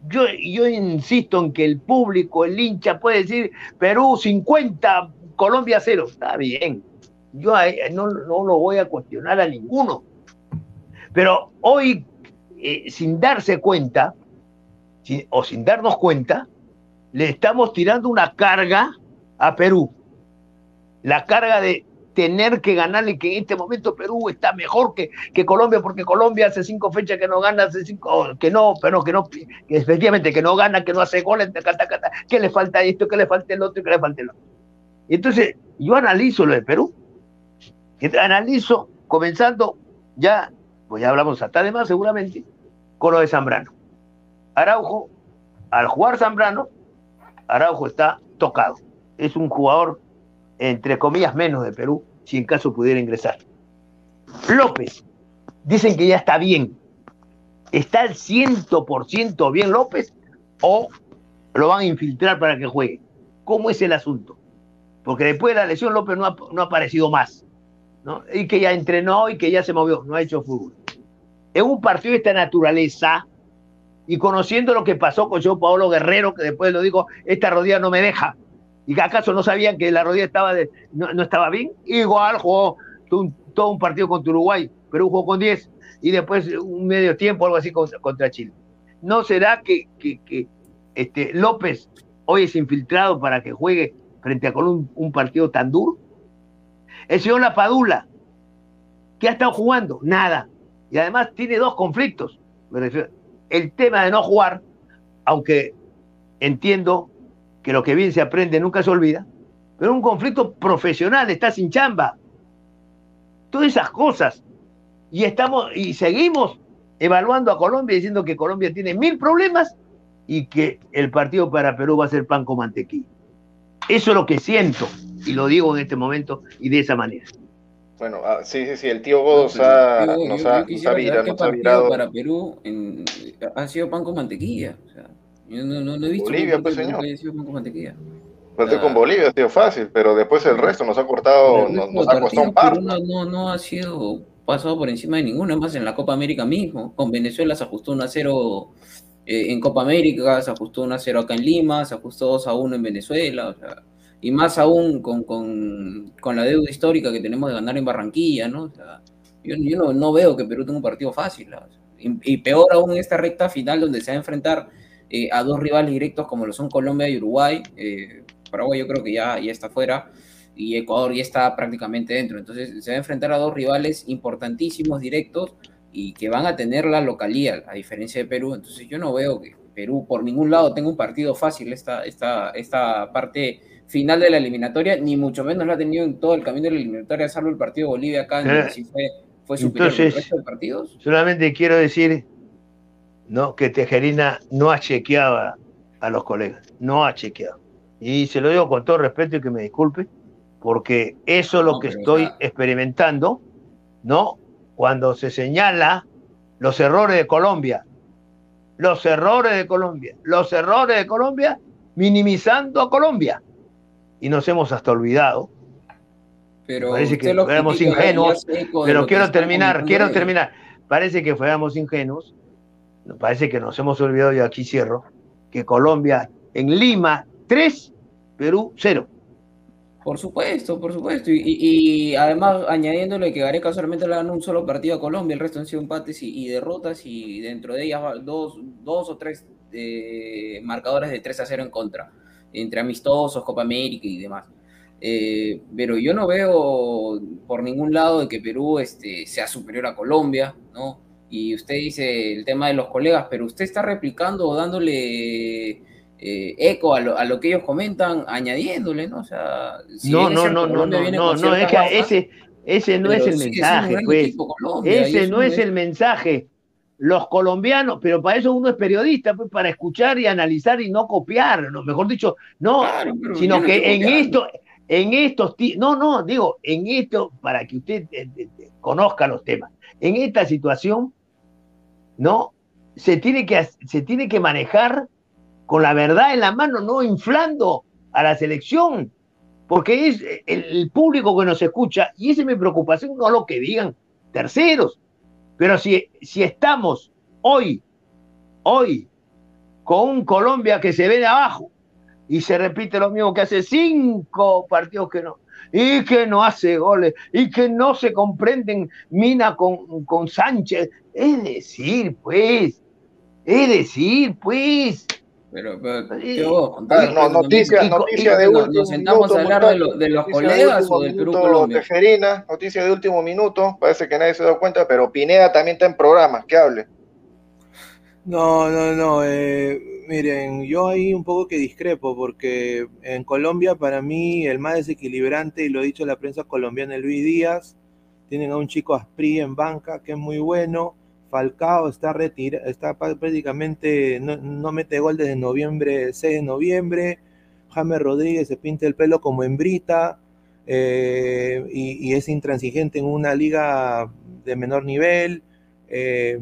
Yo, yo insisto en que el público, el hincha puede decir Perú 50, Colombia cero, está bien. Yo no, no lo voy a cuestionar a ninguno. Pero hoy, eh, sin darse cuenta, o sin darnos cuenta, le estamos tirando una carga a Perú. La carga de tener que ganarle que en este momento Perú está mejor que, que Colombia, porque Colombia hace cinco fechas que no gana, hace cinco, que no, pero que no, que efectivamente que no gana, que no hace goles, que le falta esto, que le falta el otro, que le falta el otro. Entonces yo analizo lo de Perú, analizo comenzando ya, pues ya hablamos hasta de más seguramente, con lo de Zambrano. Araujo, al jugar Zambrano, Araujo está tocado. Es un jugador entre comillas, menos de Perú, si en caso pudiera ingresar. López, dicen que ya está bien. ¿Está al 100% bien López o lo van a infiltrar para que juegue? ¿Cómo es el asunto? Porque después de la lesión López no ha, no ha aparecido más. ¿no? Y que ya entrenó y que ya se movió, no ha hecho fútbol. En un partido de esta naturaleza, y conociendo lo que pasó con Joe Paolo Guerrero, que después lo dijo, esta rodilla no me deja, ¿Y acaso no sabían que la rodilla estaba de, no, estaba bien? Igual jugó todo un, partido contra Uruguay, pero jugó con 10 y después un medio tiempo, algo así contra, Chile. ¿No será que, que, este, López hoy es infiltrado para que juegue frente a un partido tan duro? El señor Lapadula, ¿qué ha estado jugando? Nada. Y además tiene dos conflictos. El tema de no jugar, aunque entiendo que lo que bien se aprende nunca se olvida, pero un conflicto profesional, está sin chamba. Todas esas cosas. Y estamos, y seguimos evaluando a Colombia diciendo que Colombia tiene mil problemas y que el partido para Perú va a ser pan con mantequilla. Eso es lo que siento, y lo digo en este momento y de esa manera. Bueno, ah, sí, sí, sí, el tío Godos ha, nos, ha, virado, para Perú ha sido pan con mantequilla. O sea, yo no, no, he visto Bolivia, pues señor. con mantequilla. Pues con Bolivia ha sido fácil, pero después el resto nos ha cortado, nos, ha costado un par. No, no, ha sido pasado por encima de ninguno, más en la Copa América mismo. Con Venezuela se ajustó 1 a 0 eh, en Copa América, se ajustó 1 a 0 acá en Lima, se ajustó 2 a 1 en Venezuela, y más aún con, con, con, la deuda histórica que tenemos de ganar en Barranquilla, ¿no? O sea, yo, yo no, no, veo que Perú tenga un partido fácil, y, y, peor aún en esta recta final donde se va a enfrentar eh, a dos rivales directos como lo son Colombia y Uruguay. Eh, Paraguay yo creo que ya, ya está fuera y Ecuador ya está prácticamente dentro. Entonces se va a enfrentar a dos rivales importantísimos directos y que van a tener la localía, a diferencia de Perú. Entonces yo no veo que Perú por ningún lado tenga un partido fácil esta, esta, esta parte final de la eliminatoria, ni mucho menos la ha tenido en todo el camino de la eliminatoria, salvo el partido Bolivia acá, en eh, fue, fue superior al resto de partidos. Solamente quiero decir ¿no? que Tejerina no ha chequeado a, los colegas, no ha chequeado. Y se lo digo con todo respeto y que me disculpe, porque eso es lo que estoy experimentando, ¿no? Cuando se señala los errores de Colombia, los errores de Colombia, los errores de Colombia, minimizando a Colombia. Y nos hemos hasta olvidado. Pero parece que fuéramos ingenuos, pero quiero terminar, quiero terminar. Parece que fuéramos ingenuos parece que nos hemos olvidado, y aquí cierro, que Colombia en Lima 3, Perú 0. Por supuesto, por supuesto. Y, además añadiéndole que Gareca solamente le ganó un solo partido a Colombia, el resto han sido empates y, derrotas y dentro de ellas dos, dos o tres eh, marcadores de 3 a 0 en contra, entre amistosos, Copa América y demás. Eh, pero yo no veo por ningún lado de que Perú este, sea superior a Colombia, ¿no? y usted dice el tema de los colegas, pero usted está replicando o dándole eh, eco a lo, que ellos comentan, añadiéndole, ¿no? O sea, no, no, no, no, no, no, no, es que ese, ese no es el mensaje, pues. ese no es el mensaje. Los colombianos, pero para eso uno es periodista, pues para escuchar y analizar y no copiar, ¿no? mejor dicho, no, sino que en esto, en estos, no, no, digo, en esto, para que usted eh, eh, conozca los temas, en esta situación, ¿no? Se tiene que, se tiene que manejar con la verdad en la mano, no inflando a la selección, porque es el, público que nos escucha, y esa es mi preocupación, no lo que digan terceros, pero si, si estamos hoy, hoy, con un Colombia que se ve de abajo, y se repite lo mismo que hace cinco partidos que no, y que no hace goles, y que no se comprenden Mina con, con Sánchez. Es decir, pues, es decir, pues, pero, pero no, noticia, noticia de último ¿Nos sentamos a hablar de, los colegas o del Perú Colombia? Tejerina, noticia de último minuto, parece que nadie se da cuenta, pero Pineda también está en programas, que hable. No, no, no, eh, miren, yo ahí un poco que discrepo, porque en Colombia para mí el más desequilibrante, y lo ha dicho la prensa colombiana, Luis Díaz, tienen a un chico Aspri en banca, que es muy bueno, Falcao está retirado, está prácticamente, no, mete gol desde noviembre, 6 de noviembre. James Rodríguez se pinta el pelo como hembrita eh, y, es intransigente en una liga de menor nivel. Eh,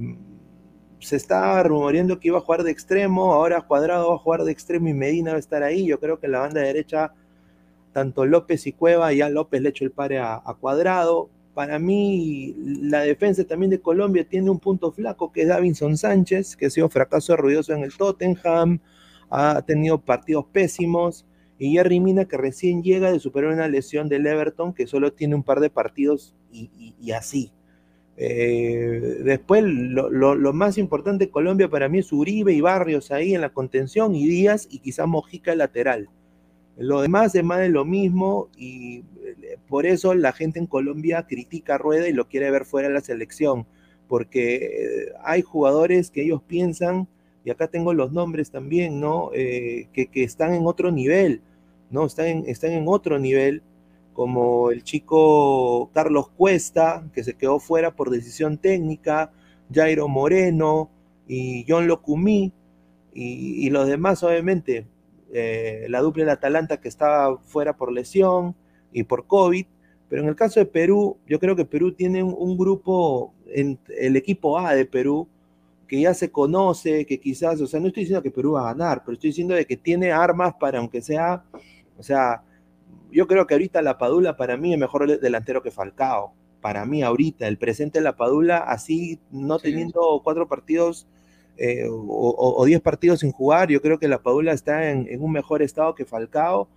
se está rumoreando que iba a jugar de extremo, ahora Cuadrado va a jugar de extremo y Medina va a estar ahí. Yo creo que en la banda derecha, tanto López y Cueva, ya López le echó el pare a Cuadrado para mí la defensa también de Colombia tiene un punto flaco que es Davinson Sánchez, que ha sido fracaso ruidoso en el Tottenham, ha tenido partidos pésimos, y Jerry Mina que recién llega de superar una lesión del Everton que solo tiene un par de partidos y, así. Eh, después lo, lo, más importante de Colombia para mí es Uribe y Barrios ahí en la contención y Díaz y quizá Mojica lateral. Lo demás es más de lo mismo y por eso la gente en Colombia critica a Rueda y lo quiere ver fuera de la selección, porque eh, hay jugadores que ellos piensan, y acá tengo los nombres también, ¿no? Eh, que, están en otro nivel, ¿no? Están en, están en otro nivel, como el chico Carlos Cuesta, que se quedó fuera por decisión técnica, Jairo Moreno y John Locumí, y, los demás, obviamente, eh, la dupla del Atalanta que estaba fuera por lesión y por COVID, pero en el caso de Perú, yo creo que Perú tiene un, grupo, en, el equipo A de Perú, que ya se conoce, que quizás, o sea, no estoy diciendo que Perú va a ganar, pero estoy diciendo de que tiene armas para, aunque sea, o sea, yo creo que ahorita la Padula para mí es mejor delantero que Falcao. Para mí ahorita, el presente de la Padula, así no teniendo cuatro partidos eh, o 10 partidos sin jugar. Yo creo que la Padula está en, un mejor estado que Falcao.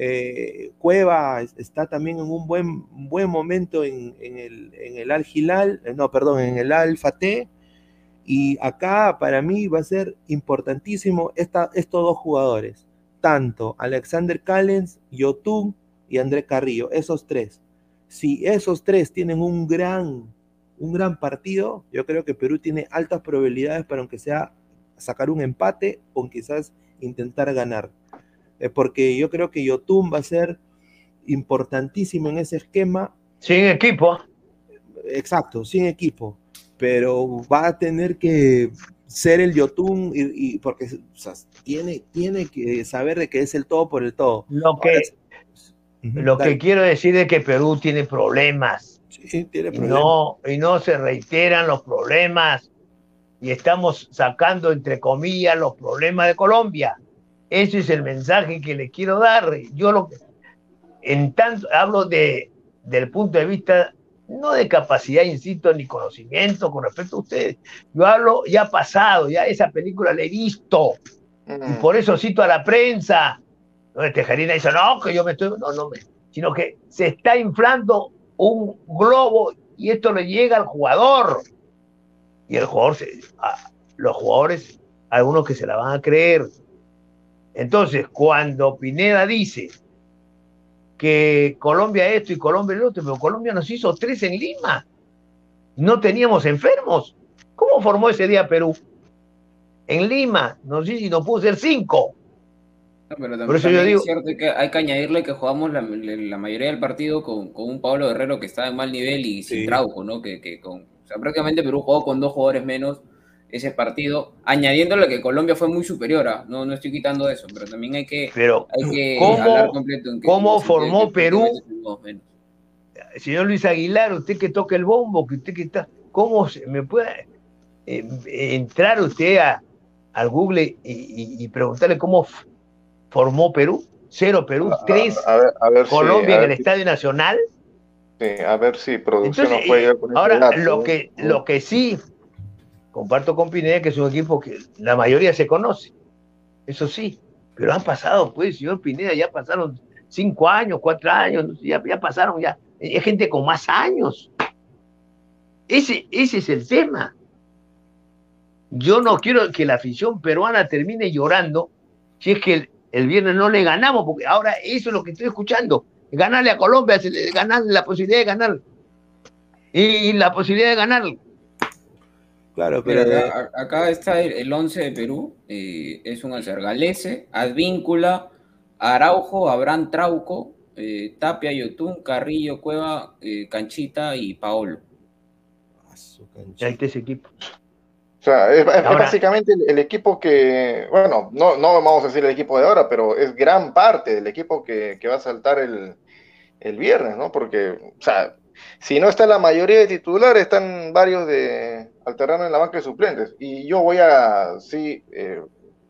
Eh, Cueva está también en un buen, buen momento en, el, en el Al Hilal, eh, no, perdón, en el Al Fateh. Y acá para mí va a ser importantísimo estos dos jugadores, tanto Alexander Callens, Yotun y André Carrillo, esos tres. Si esos tres tienen un gran un gran partido. Yo creo que Perú tiene altas probabilidades para aunque sea sacar un empate o quizás intentar ganar. Eh, porque yo creo que Yotun va a ser importantísimo en ese esquema. Sin equipo. Exacto, sin equipo. Pero va a tener que ser el Yotun y, porque tiene, tiene que saber de que es el todo por el todo. Lo que, lo que quiero decir es que Perú tiene problemas y no, y no se reiteran los problemas y estamos sacando entre comillas los problemas de Colombia. Ese es el mensaje que le quiero dar. Yo lo en tanto hablo de del punto de vista no de capacidad, insisto, ni conocimiento con respecto a ustedes. Yo hablo ya pasado, ya esa película la he visto. Y mm. por eso cito a la prensa. No, Tejerina dice, no, que yo me estoy. No, no me. Sino que se está inflando un globo y esto le llega al jugador. Y el jugador, se, los jugadores, algunos que se la van a creer. Entonces, cuando Pineda dice que Colombia esto y Colombia el otro, pero Colombia nos hizo tres en Lima. No teníamos enfermos. ¿Cómo formó ese día Perú? En Lima nos hizo y nos pudo ser cinco pero Por eso yo digo... es cierto que hay que añadirle que jugamos la, mayoría del partido con, un Pablo Guerrero que estaba en mal nivel y sin Trauco, ¿no? Que, con, o sea, prácticamente Perú jugó con dos jugadores menos ese partido, añadiéndole que Colombia fue muy superior, ¿ah? no, no estoy quitando eso, pero también hay que, pero, ¿cómo, completo ¿Cómo formó Perú? Señor Luis Aguilar, usted que toca el bombo, que usted que está, ¿cómo se, me puede eh, entrar usted a, al Google y preguntarle cómo formó Perú, cero Perú, tres Colombia en el Estadio Nacional. Sí, a ver si producción no puede con Ahora, lo, que, lo que sí comparto con Pineda, que es un equipo que la mayoría se conoce, eso sí, Pero han pasado, pues, señor Pineda, ya pasaron cinco años, cuatro años, ya, ya pasaron, ya. Hay gente con más años. Ese, ese es el tema. Yo no quiero que la afición peruana termine llorando si es que el, viernes no le ganamos, porque ahora eso es lo que estoy escuchando. Ganarle a Colombia, ganarle la posibilidad de ganar. Y, la posibilidad de ganar. Claro, pero acá, está el, 11 de Perú, eh, es un Galese, Advíncula, Araujo, Abraham Trauco, eh, Tapia, Yotun, Carrillo, Cueva, eh, Canchita y Paolo. Ahí está ese equipo. O sea, es, básicamente el, equipo que, bueno, no, no vamos a decir el equipo de ahora, pero es gran parte del equipo que, va a saltar el, viernes, ¿no? Porque, o sea, si no está la mayoría de titulares, están varios de alternar en la banca de suplentes. Y yo voy a, sí, eh,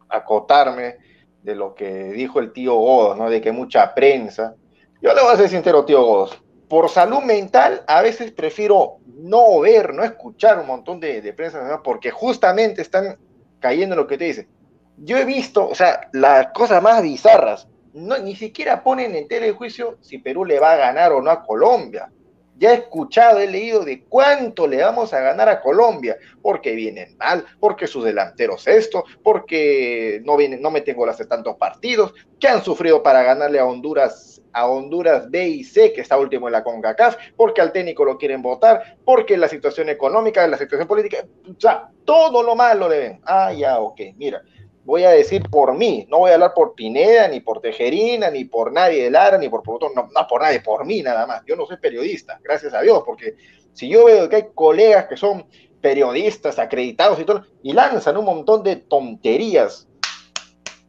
acotarme de lo que dijo el tío Godos, ¿no? De que mucha prensa. Yo le voy a ser sincero, tío Godos. Por salud mental, a veces prefiero no ver, no escuchar un montón de, prensa, porque justamente están cayendo en lo que te dice. Yo he visto, o sea, las cosas más bizarras. No, ni siquiera ponen en tele juicio si Perú le va a ganar o no a Colombia. Ya he escuchado, he leído de cuánto le vamos a ganar a Colombia, porque vienen mal, porque sus delanteros esto, porque no, vienen, no meten goles de tantos partidos, que han sufrido para ganarle a Honduras, a Honduras B y C, que está último en la CONCACAF, porque al técnico lo quieren votar, porque la situación económica, la situación política, o sea, todo lo malo le ven. Ah, ya, ok, mira voy a decir por mí, no voy a hablar por Pineda, ni por Tejerina, ni por nadie de Lara, ni por no, no por nadie, por mí nada más. Yo no soy periodista, gracias a Dios, porque si yo veo que hay colegas que son periodistas acreditados y todo, y lanzan un montón de tonterías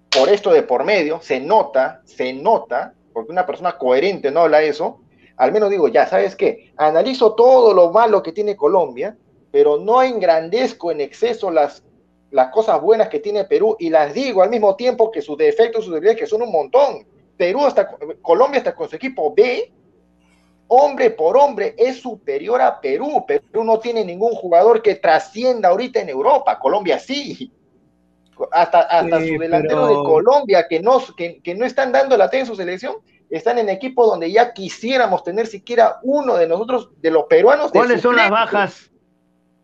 por esto de por medio, se nota, se nota, porque una persona coherente no habla eso, al menos digo, ya, ¿sabes qué? Analizo todo lo malo que tiene Colombia, pero no engrandezco en exceso las las cosas buenas que tiene Perú y las digo al mismo tiempo que sus defectos, sus debilidades, que son un montón. Perú está, Colombia está con su equipo B, hombre por hombre, es superior a Perú. Perú no tiene ningún jugador que trascienda ahorita en Europa, Colombia sí. Hasta, hasta su delantero de Colombia, que no, que, no están dando la en su selección, están en equipos donde ya quisiéramos tener siquiera uno de nosotros, de los peruanos. ¿Cuáles son las bajas?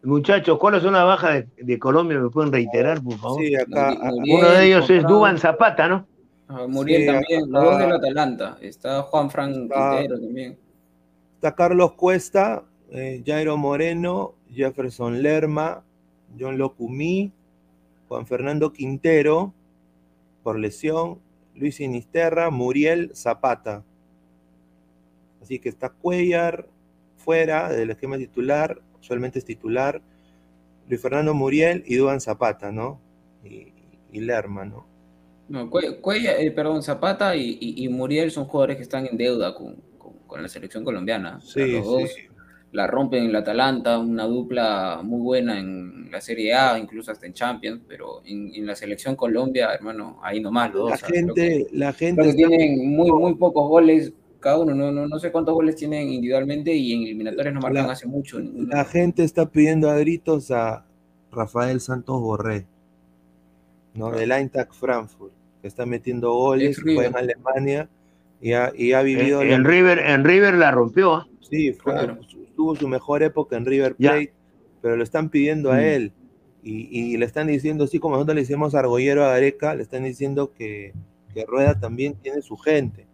Muchachos, ¿cuáles son las bajas de, Colombia? ¿Me pueden reiterar, por favor? Sí, acá. Uno de ellos es Duban Zapata, ¿no? Ah, Muriel también, los dos del Atalanta. Está Juan Frank Quintero también. Está Carlos Cuesta, eh, Jairo Moreno, Jefferson Lerma, John Locumí, Juan Fernando Quintero, por lesión, Luis Sinisterra, Muriel Zapata. Así que está Cuellar fuera del esquema titular, usualmente es titular, Luis Fernando Muriel y Duan Zapata, ¿no? Y, Lerma, ¿no? No, Cuella, eh, perdón, Zapata y, Muriel son jugadores que están en deuda con, la selección colombiana. Sí, La rompen en la Atalanta, una dupla muy buena en la Serie A, incluso hasta en Champions, pero en, la selección Colombia, hermano, ahí nomás los la Gente, la gente, tienen muy, muy pocos goles cada uno, no, no, no sé cuántos goles tienen individualmente y en eliminatorias no marcan hace mucho. La gente está pidiendo a gritos a Rafael Santos Borré, ¿no? Del Eintracht Frankfurt, que está metiendo goles, fue en Alemania y ha, y ha vivido... En, River, en River la rompió. ¿ah? Sí, tuvo su mejor época en River Plate, pero lo están pidiendo a mm. él. Y, le están diciendo, así como nosotros le hicimos Argollero a Gareca, le están diciendo que, que Rueda también tiene su gente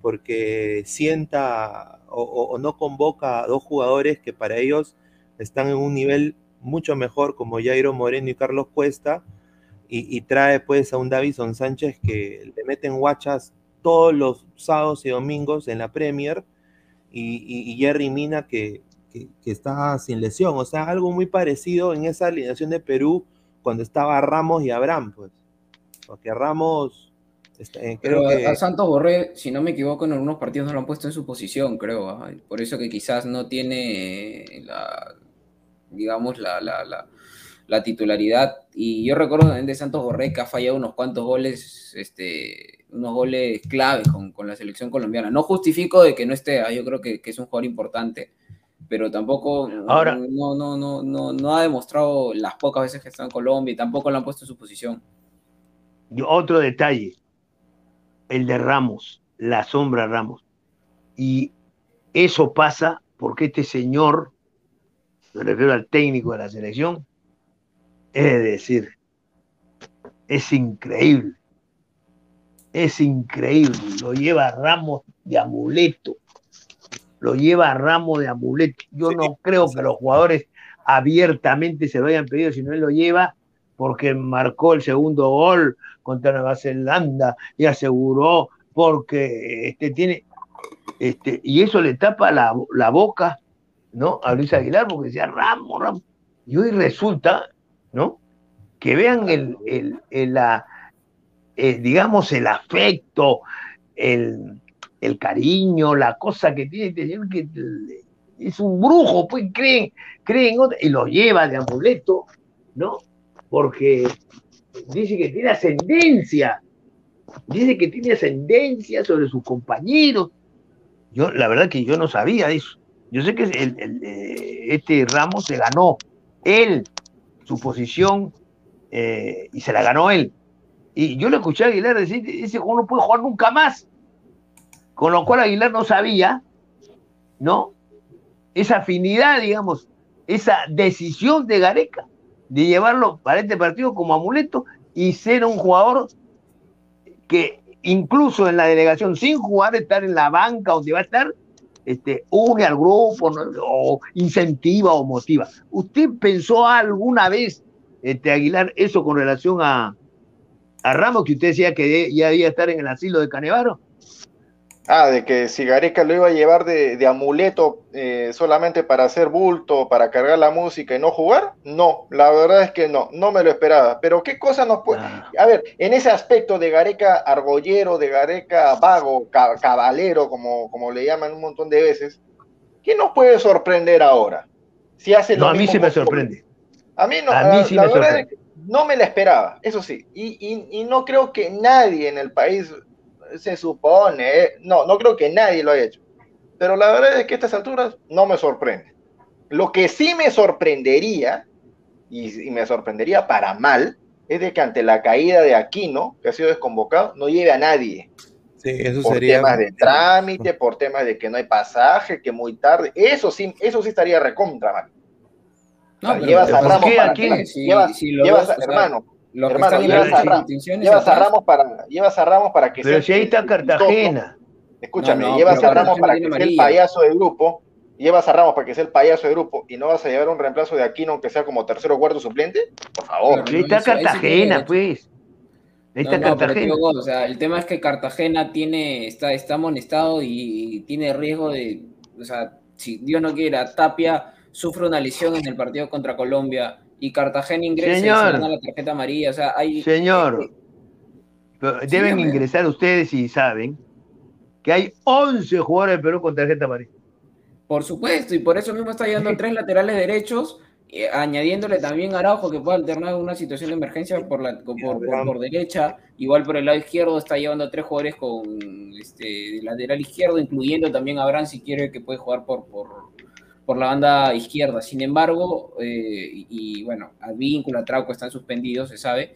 porque sienta o, no convoca a dos jugadores que para ellos están en un nivel mucho mejor como Jairo Moreno y Carlos Cuesta y, trae pues a un Davison Sánchez que le meten guachas todos los sábados y domingos en la Premier y, Jerry Mina que, que, está sin lesión, o sea, algo muy parecido en esa alineación de Perú cuando estaba Ramos y Abraham, pues, porque Ramos creo que... a Santos Borré, si no me equivoco, en algunos partidos no lo han puesto en su posición, creo. ¿ah? Por eso que quizás no tiene la, digamos, la, la, la, titularidad. Y yo recuerdo también de Santos Borré que ha fallado unos cuantos goles, este, unos goles claves con, con la selección colombiana. No justifico de que no esté, ¿ah? yo creo que, que, es un jugador importante, pero tampoco Ahora, no, no, no, no, no ha demostrado las pocas veces que está en Colombia y tampoco lo han puesto en su posición. Otro detalle, el de Ramos, la sombra Ramos. Y eso pasa porque este señor, me refiero al técnico de la selección, es decir, es increíble. Es increíble. Lo lleva Ramos de amuleto. Lo lleva Ramos de amuleto. Yo no creo que los jugadores abiertamente se lo hayan pedido, sino él lo lleva porque marcó el segundo gol contra Nueva Zelanda y aseguró porque este, tiene este, y eso le tapa la, boca ¿no? a Luis Aguilar porque decía Ramos, Ramos. Y hoy resulta, ¿no? Que vean el, el, la, eh, digamos, el afecto, el, el, cariño, la cosa que tiene este que es un brujo, pues creen, creen, y lo lleva de amuleto, ¿no? Porque dice que tiene ascendencia, dice que tiene ascendencia sobre sus compañeros. Yo, la verdad que yo no sabía eso. Yo sé que eh, este Ramos se ganó él su posición eh, y se la ganó él. Y yo le escuché a Aguilar decir, ese juego no puede jugar nunca más. Con lo cual Aguilar no sabía, ¿no? Esa afinidad, digamos, esa decisión de Gareca de llevarlo para este partido como amuleto y ser un jugador que incluso en la delegación, sin jugar, estar en la banca donde va a estar, este, une al grupo o incentiva o motiva. ¿Usted pensó alguna vez, este, Aguilar, eso con relación a, a Ramos, que usted decía que ya debía estar en el asilo de Canevaro? Ah, de que si Gareca lo iba a llevar de, amuleto eh, solamente para hacer bulto, para cargar la música y no jugar, no, la verdad es que no, no me lo esperaba. Pero qué cosa nos puede... Ah. A ver, en ese aspecto de Gareca argollero, de Gareca vago, cabalero, como, como le llaman un montón de veces, ¿qué nos puede sorprender ahora? Si hace no, a mí sí me sorprende. A mí no, a mí sí me sorprende. no me la esperaba, eso sí. Y, y no creo que nadie en el país se supone, eh, no, no creo que nadie lo haya hecho. Pero la verdad es que a estas alturas no me sorprende. Lo que sí me sorprendería, y, me sorprendería para mal, es de que ante la caída de Aquino, que ha sido desconvocado, no lleve a nadie. Sí, eso por temas de trámite, por temas de que no hay pasaje, que muy tarde. Eso sí, eso sí estaría recontra mal. No, llevas a Ramos para, llevas, hermano, Hermano, llevas, a, Ramos para, llevas a Ramos para que Pero si ahí está Cartagena. Escúchame, llevas a Ramos para que sea el payaso del grupo, llevas a Ramos para que sea el payaso del grupo y no vas a llevar un reemplazo de Aquino aunque sea como tercero o cuarto suplente, por favor. ahí está Cartagena, pues. Ahí está Cartagena. o sea, el tema es que Cartagena tiene, está, está amonestado y tiene riesgo de, o sea, si Dios no quiera, Tapia sufre una lesión en el partido contra Colombia y Cartagena ingresa y se gana la tarjeta amarilla. O sea, hay, Señor, deben ingresar ustedes y saben que hay 11 jugadores de Perú con tarjeta amarilla. Por supuesto, y por eso mismo está llevando tres laterales derechos, eh, añadiéndole también a Araujo que puede alternar una situación de emergencia por, la, por, derecha, igual por el lado izquierdo está llevando tres jugadores con este, lateral izquierdo, incluyendo también a Abraham si quiere que puede jugar por, por, por la banda izquierda. Sin embargo, eh, y, bueno, Advíncula, a Trauco están suspendidos, se sabe.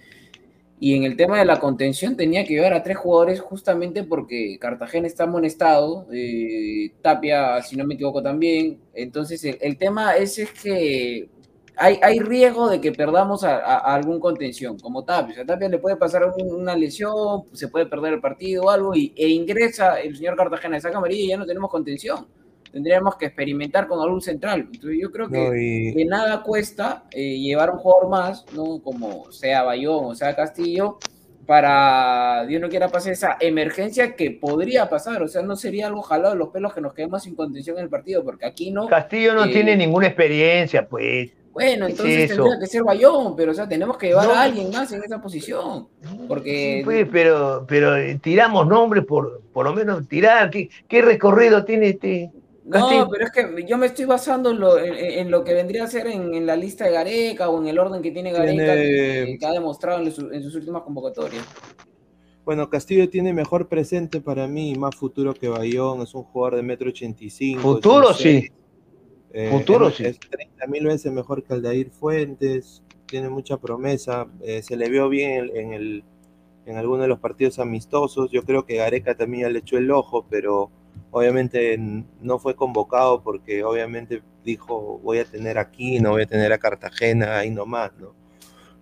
Y en el tema de la contención tenía que llevar a tres jugadores justamente porque Cartagena está amonestado, eh, Tapia, si no me equivoco, también. Entonces, el, tema es, es que hay, hay, riesgo de que perdamos a, algún contención, como Tapia. a Tapia le puede pasar una lesión, se puede perder el partido o algo, y, e ingresa el señor Cartagena de esa camarilla y ya no tenemos contención tendríamos que experimentar con algún central. Entonces yo creo que de nada cuesta eh, llevar un jugador más, ¿no? Como sea Bayón o sea Castillo, para, Dios no quiera pasar esa emergencia que podría pasar, o sea, no sería algo jalado de los pelos que nos quedemos sin contención en el partido, porque aquí no. Castillo no eh, tiene ninguna experiencia, pues. Bueno, entonces tendría que ser Bayón, pero o sea, tenemos que llevar a alguien más en esa posición. Porque. pues, pero, pero tiramos nombres por, por lo menos tirar. ¿Qué, qué recorrido tiene este, no, pero es que yo me estoy basando en lo, en, lo que vendría a ser en, la lista de Gareca o en el orden que tiene Gareca que, ha demostrado en, sus últimas convocatorias. Bueno, Castillo tiene mejor presente para mí y más futuro que Bayón, es un jugador de metro ochenta y cinco. Futuro sí. Eh, futuro sí. Es 30 mil veces mejor que Aldair Fuentes, tiene mucha promesa, eh, se le vio bien en el, en algunos de los partidos amistosos. Yo creo que Gareca también le echó el ojo, pero obviamente no fue convocado porque obviamente dijo voy a tener aquí, no voy a tener a Cartagena, ahí nomás, ¿no?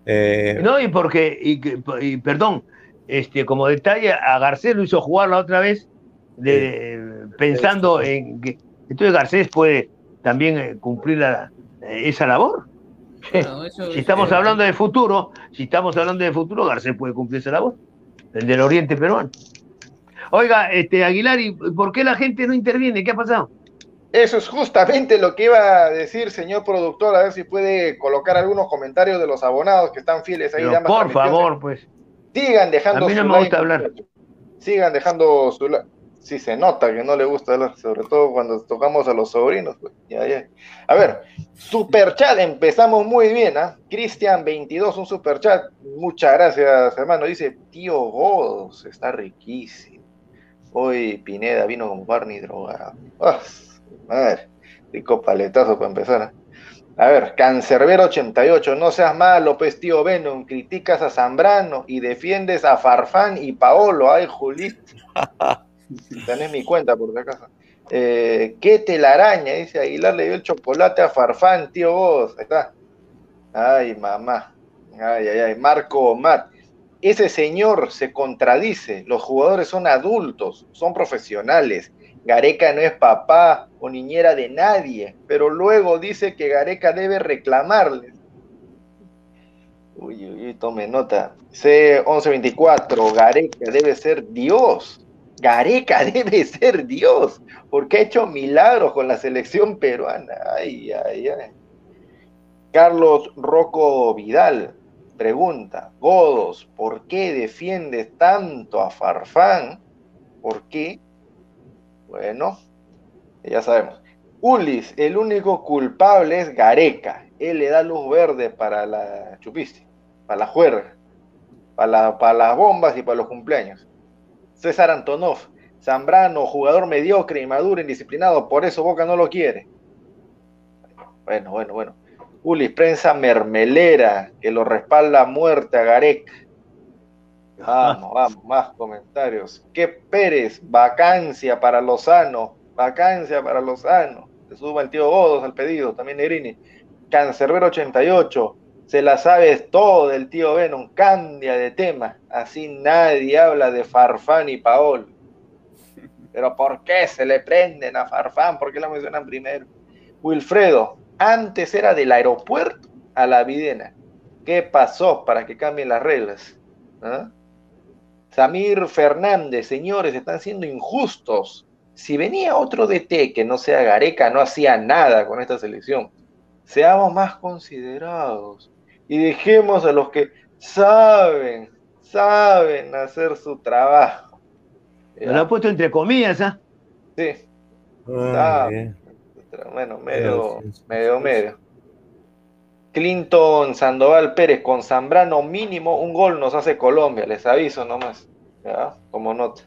Eh, no, y porque, y, perdón, este, como detalle, a Garcés lo hizo jugar la otra vez pensando en que entonces Garcés puede también eh, cumplir esa labor. si estamos hablando de futuro, si estamos hablando de futuro, Garcés puede cumplir esa labor, el del oriente peruano. Oiga, este Aguilar, ¿y por qué la gente no interviene? ¿Qué ha pasado? Eso es justamente lo que iba a decir, señor productor, a ver si puede colocar algunos comentarios de los abonados que están fieles ahí. por favor, pues. Sigan dejando a mí no me gusta hablar. Sigan dejando su Sí se nota que no le gusta hablar, sobre todo cuando tocamos a los sobrinos. Pues. Ya, ya. A ver, superchat, empezamos muy bien, ¿ah? Cristian 22, un superchat. Muchas gracias, hermano. Dice, tío Godos, está riquísimo. Hoy Pineda vino con Barney drogado. Ah, Madre, rico paletazo para empezar. ¿eh? A ver, Cancerbero 88, no seas malo, pues tío Venom, criticas a Zambrano y defiendes a Farfán y Paolo, ay Julito. Tenés mi cuenta por si acaso. Eh, ¿Qué telaraña? Dice Aguilar le dio el chocolate a Farfán, tío vos. Ahí está. Ay, mamá. Ay, ay, ay. Marco Omar. Ese señor se contradice. Los jugadores son adultos, son profesionales Gareca no es papá o niñera de nadie, pero luego dice que Gareca debe reclamarle. Uy, uy, uy, tome nota. C1124, Gareca debe ser Dios. Gareca debe ser Dios, porque ha hecho milagros con la selección peruana. Ay, ay, ay. Carlos Rocco Vidal pregunta, Godos, ¿por qué defiendes tanto a Farfán? ¿Por qué? Bueno, ya sabemos. Ulis, el único culpable es Gareca. Él le da luz verde para la chupiste, para la juerga, para, para las bombas y para los cumpleaños. César Antonov, Zambrano, jugador mediocre, inmaduro, indisciplinado, por eso Boca no lo quiere. Bueno, bueno, bueno. Ulis, prensa mermelera, que lo respalda a muerte a Gareca. Vamos, vamos, más comentarios. ¿Qué Pérez? Vacancia para Lozano. Vacancia para Lozano. Se suba el tío Godos al pedido, también Negrini. Cancerbero 88. Se la sabes todo del tío Venom. Cambia de tema. Así nadie habla de Farfán y Paol. Pero ¿por qué se le prenden a Farfán? ¿Por qué la mencionan primero? Wilfredo, antes era del aeropuerto a la Videna. ¿Qué pasó para que cambien las reglas? ¿Ah? Samir Fernández, señores, están siendo injustos. Si venía otro DT que no sea Gareca, no hacía nada con esta selección. Seamos más considerados y dejemos a los que saben, saben hacer su trabajo. lo ha puesto entre comillas, ¿ah? Sí. Bueno, medio, medio, medio. Clinton Sandoval Pérez con Zambrano mínimo un gol nos hace Colombia, les aviso nomás, ¿ya? como nota.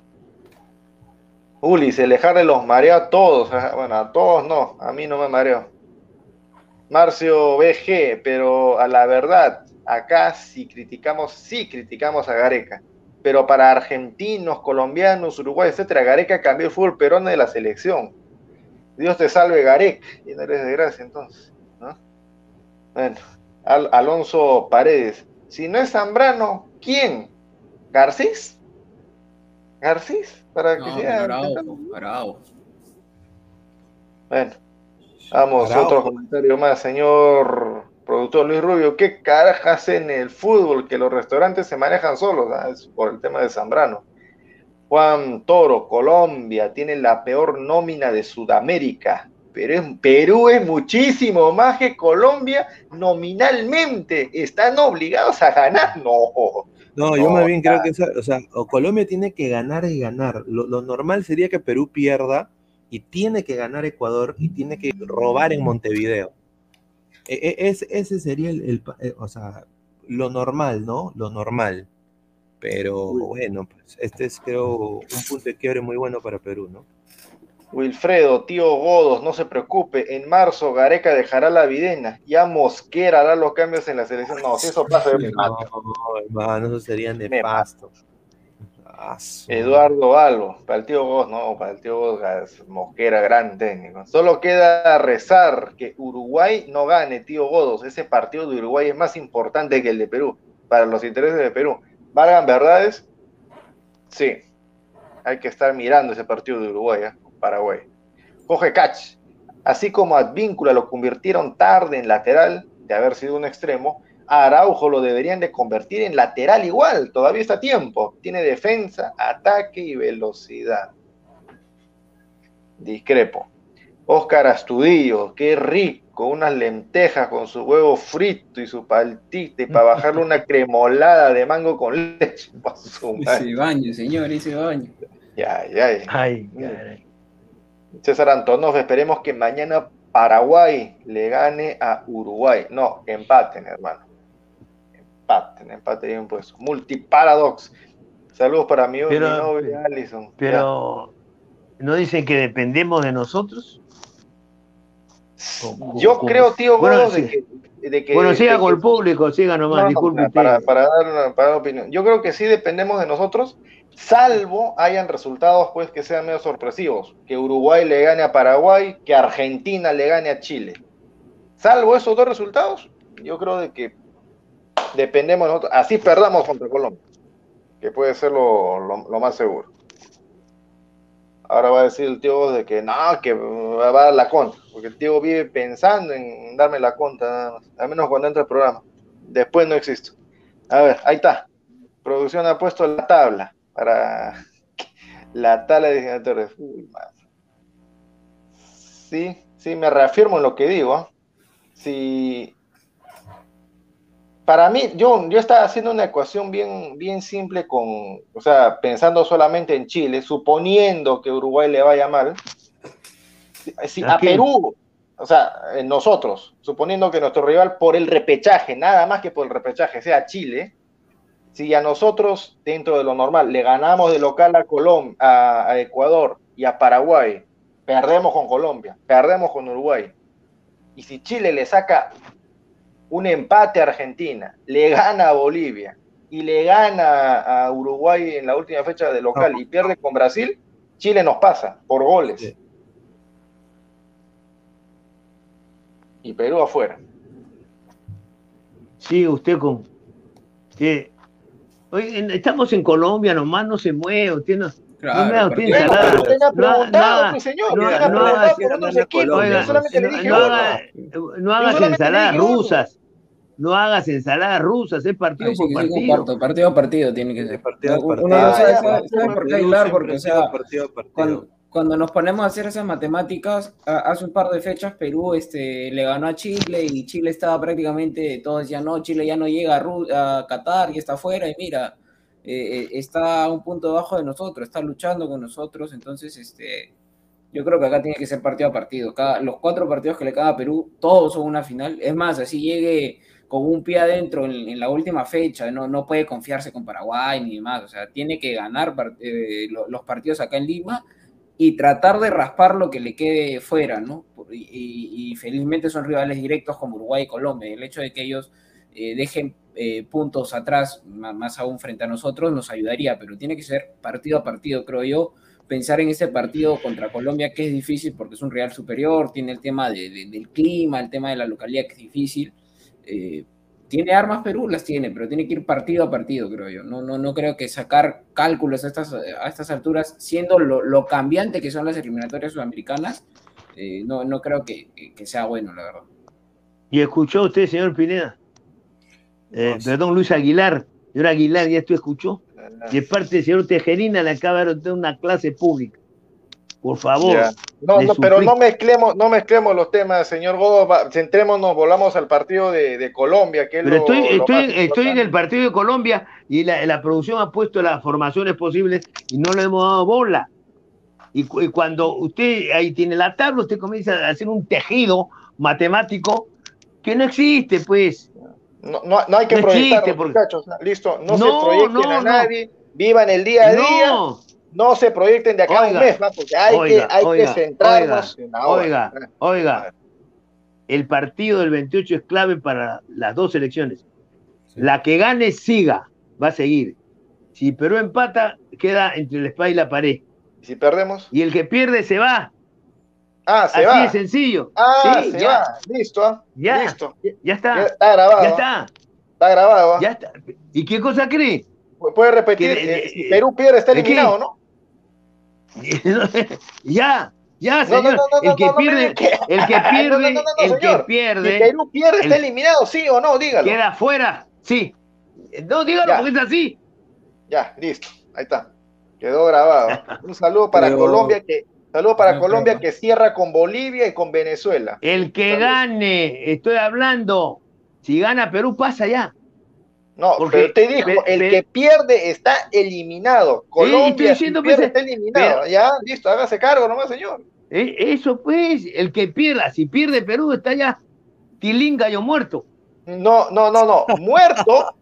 Ulises, de los mareó a todos, bueno, a todos no, a mí no me mareó. Marcio BG, pero a la verdad, acá si criticamos, sí criticamos a Gareca, pero para argentinos, colombianos, Uruguay, etcétera, Gareca cambió el fútbol peruano de la selección. Dios te salve, Gareca, y no eres de gracia entonces. Bueno, Alonso Paredes. Si no es Zambrano, ¿quién? ¿Garcís? ¿Garcís? Para que sea. Bueno, vamos, otro comentario más, señor productor Luis Rubio. ¿Qué carajas en el fútbol que los restaurantes se manejan solos? Ah, es por el tema de Zambrano. Juan Toro, Colombia, tiene la peor nómina de Sudamérica. Perú es muchísimo más que Colombia nominalmente. Están obligados a ganar. No. No, yo más bien creo que o sea, Colombia tiene que ganar y ganar. Lo, normal sería que Perú pierda y tiene que ganar Ecuador y tiene que robar en Montevideo. E, e, ese sería el, eh, o sea, lo normal, ¿no? Lo normal. Pero bueno, pues este es creo un punto de quiebre muy bueno para Perú, ¿no? Wilfredo, tío Godos, no se preocupe, en marzo Gareca dejará la videna, ya Mosquera hará los cambios en la selección. No, si eso pasa, no, hermano, eso sería nefasto. Ah, Eduardo Albo, para el tío Goz, no, para el tío Goz Mosquera, gran técnico. Solo queda rezar que Uruguay no gane, tío Godos. Ese partido de Uruguay es más importante que el de Perú, para los intereses de Perú. ¿Valgan verdades? Sí. Hay que estar mirando ese partido de Uruguay, ¿eh? Paraguay. Coge catch. Así como Advíncula lo convirtieron tarde en lateral, de haber sido un extremo, Araujo lo deberían de convertir en lateral igual, todavía está tiempo. Tiene defensa, ataque y velocidad. Discrepo. Oscar Astudillo, qué rico, unas lentejas con su huevo frito y su paltita y para bajarle una cremolada de mango con leche. Ese baño, señor, ese baño. Ya, ya. Ay, César Antonov, esperemos que mañana Paraguay le gane a Uruguay. No, empaten, hermano empate, empate bien pues. Multiparadox. Saludos para mí, pero, mi novia Allison. Pero, ¿no dicen que dependemos de nosotros? Yo creo, tío, bueno, de, que, Bueno, siga con el público, siga nomás, disculpe. para, para, dar una, para opinión. Yo creo que sí dependemos de nosotros, salvo hayan resultados pues que sean medio sorpresivos. Que Uruguay le gane a Paraguay, que Argentina le gane a Chile. Salvo esos dos resultados, yo creo de que dependemos nosotros, así perdamos contra Colombia, que puede ser lo, más seguro. Ahora va a decir el tío de que no, que va a dar la contra, porque el tío vive pensando en darme la contra, al menos cuando entra el programa. Después no existe. A ver, ahí está. Producción ha puesto la tabla para la tabla de diseñadores. sí, sí, me reafirmo en lo que digo. Si para mí, yo, yo estaba haciendo una ecuación bien, bien simple con, o sea, pensando solamente en Chile, suponiendo que Uruguay le vaya mal, si, a, Perú, o sea, nosotros, suponiendo que nuestro rival por el repechaje, nada más que por el repechaje, sea Chile, si a nosotros, dentro de lo normal, le ganamos de local a Colombia, a Ecuador y a Paraguay, perdemos con Colombia, perdemos con Uruguay, y si Chile le saca un empate a Argentina, le gana a Bolivia y le gana a Uruguay en la última fecha de local y pierde con Brasil, Chile nos pasa por goles. Y Perú afuera. Sí, usted con que hoy estamos en Colombia, nomás no se mueve, usted no, no me preguntado, señor. No hagas ensaladas rusas. No hagas ensaladas rusas, es partido por partido. partido a partido tiene que ser. Partido a partido. Uno no sabe, por qué ayudar, porque o sea, cuando, cuando, nos ponemos a hacer esas matemáticas, hace un par de fechas Perú este, le ganó a Chile y Chile estaba prácticamente, todos decían, no, Chile ya no llega a, a Qatar y está afuera y mira, eh, eh, está a un punto debajo de nosotros, está luchando con nosotros, entonces este, yo creo que acá tiene que ser partido a partido. Los cuatro partidos que le queda a Perú, todos son una final. Es más, así llegue con un pie adentro en, la última fecha, no, no puede confiarse con Paraguay ni demás, o sea, tiene que ganar eh, los partidos acá en Lima y tratar de raspar lo que le quede fuera, ¿no? Y, felizmente son rivales directos como Uruguay y Colombia. El hecho de que ellos dejen eh, puntos atrás, más aún frente a nosotros, nos ayudaría, pero tiene que ser partido a partido, creo yo. Pensar en ese partido contra Colombia, que es difícil porque es un Real superior, tiene el tema del clima, el tema de la localidad que es difícil. Eh, tiene armas Perú, las tiene, pero tiene que ir partido a partido, creo yo. No, no, no creo que sacar cálculos a estas, a estas alturas, siendo lo, cambiante que son las eliminatorias sudamericanas, eh, no, no creo que, que, sea bueno, la verdad. ¿Y escuchó usted, señor Pineda? Eh, perdón, Luis Aguilar. Señor Aguilar, ¿ya esto escuchó? De parte del señor Tejerina le acaba de dar una clase pública. Por favor. No, pero no mezclemos, no mezclemos los temas, señor Godo. Centrémonos, volvamos al partido de, Colombia. Que pero estoy, estoy, estoy en el partido de Colombia y la, producción ha puesto las formaciones posibles y no le hemos dado bola. Y, y, cuando usted ahí tiene la tabla, usted comienza a hacer un tejido matemático que no existe, pues. No, no, no hay que proyectar, muchachos. Listo, no, se proyecten a nadie, vivan el día a día. No se proyecten de acá a un mes, porque hay, que, hay que centrarnos en Oiga, oiga, el partido del 28 es clave para las dos elecciones. La que gane, siga, va a seguir. Si Perú empata, queda entre la espada y la pared. ¿Y si perdemos? Y el que pierde se va. Ah, se Así va. de sencillo. Ah, Sí, se ya, va. Listo. Ya. Listo. ya está. Ya está grabado. Ya está. Está grabado. Ya está. ¿Y qué cosa cree? Puede repetir. Que eh, Perú pierde, está eliminado, ¿no? ya, ya, señor. el que pierde, el que pierde, el que pierde, Perú pierde, está el- eliminado, sí o no, dígalo. queda fuera. Sí. No, dígalo Ya. porque es así. Ya, listo. Ahí está. Quedó grabado. Un saludo para Pero- Colombia que saludo para No, Colombia que cierra con Bolivia y con Venezuela. El que Salud. gane, estoy hablando. Si gana Perú, pasa ya. No, Porque- pero usted dijo, el que pierde está eliminado. Colombia estoy diciendo, si pierde, pues, está eliminado. pero- Ya, listo, hágase cargo nomás, señor. Eh, Eso pues, el que pierda, si pierde Perú, está ya tilinga yo muerto. No, no, no, no. Muerto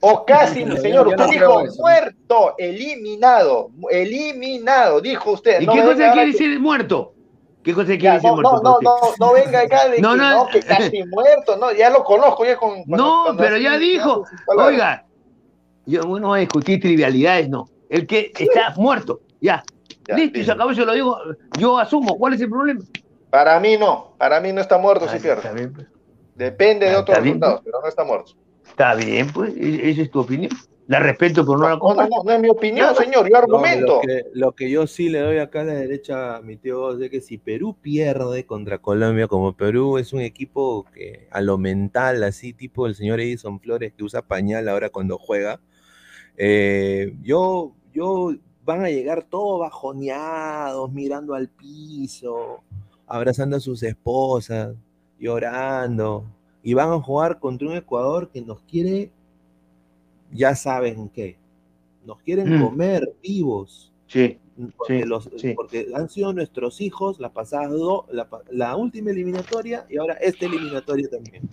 o casi, señor. Usted no dijo muerto, eliminado, eliminado, dijo usted. ¿Y No qué cosa quiere que- decir muerto? ¿Qué cosa quiere decir no, muerto? no, no, no, no venga acá de No, que no, no, que casi muerto, no, ya lo conozco ya con No, cuando pero ya dijo. Oiga, yo no voy a discutir trivialidades, no. El que está muerto, ya. Ya, Listo, y se acabó, yo lo digo, yo asumo. ¿Cuál es el problema? Para mí no, para mí no está muerto si pierde. Está bien, pues. Depende de Ah, otros bien, resultados, pero no está muerto. Está bien, pues, e- esa es tu opinión. La respeto, pero no, la No, no, no, no es mi opinión, No, señor, yo No, argumento. lo, que, lo que yo sí le doy acá a la derecha a mi tío es que si Perú pierde contra Colombia, como Perú es un equipo que a lo mental, así tipo el señor Edison Flores que usa pañal ahora cuando juega, eh, yo, yo van a llegar todos bajoneados, mirando al piso, abrazando a sus esposas, llorando, y van a jugar contra un Ecuador que nos quiere, ya saben qué, nos quieren Mm. comer vivos. Sí, Porque, Sí, los- sí. porque han sido nuestros hijos la pasada do- la, última eliminatoria y ahora esta eliminatoria también.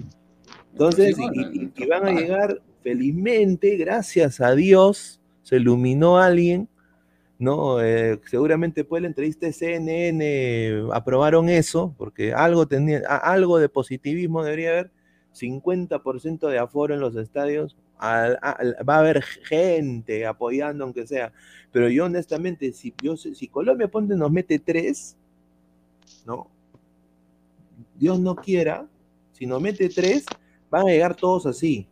Entonces, Sí, y- bueno, y, en y van a llegar felizmente, gracias a Dios, se iluminó alguien, ¿no? Eh, seguramente después de la entrevista de CNN aprobaron eso, porque algo, tenía, algo de positivismo debería haber, 50% de aforo en los estadios, va a haber gente apoyando aunque sea, pero yo honestamente, si, si Colombia ponte nos mete tres, ¿no? Dios no quiera, si nos mete tres, van a llegar todos así,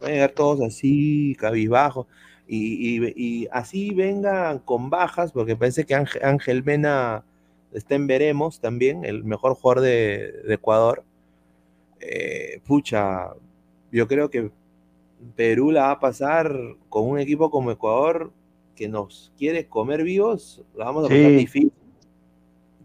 van a llegar todos así, cabizbajos, y, así vengan con bajas, porque parece que Ángel, Mena está en veremos también, el mejor jugador de, de Ecuador. Eh, pucha, yo creo que Perú la va a pasar con un equipo como Ecuador que nos quiere comer vivos, la vamos a pasar Sí. difícil.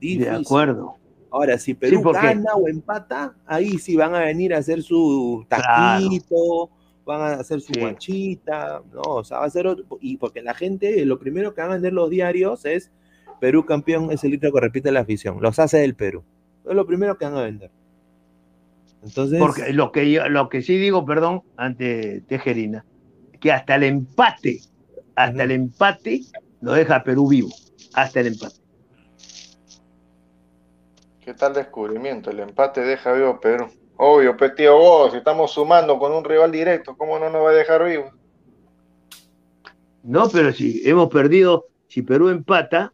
de Difícil. acuerdo. Ahora, si Perú porque- gana o empata, ahí sí van a venir a hacer su Claro. taquito, van a hacer su Sí. guachita, ¿no? O sea, va a ser otro- y porque la gente, lo primero que van a vender los diarios es Perú campeón es el litro que repite la afición, los hace del Perú. Es lo primero que van a vender. Entonces, Porque lo que, yo, lo que sí digo, perdón, ante Tejerina, que hasta el empate, hasta el empate lo deja Perú vivo. Hasta el empate. ¿Qué tal descubrimiento? El empate deja vivo a Perú. Obvio, pues tío vos, si estamos sumando con un rival directo, ¿cómo no nos va a dejar vivo? No, pero si hemos perdido, si Perú empata,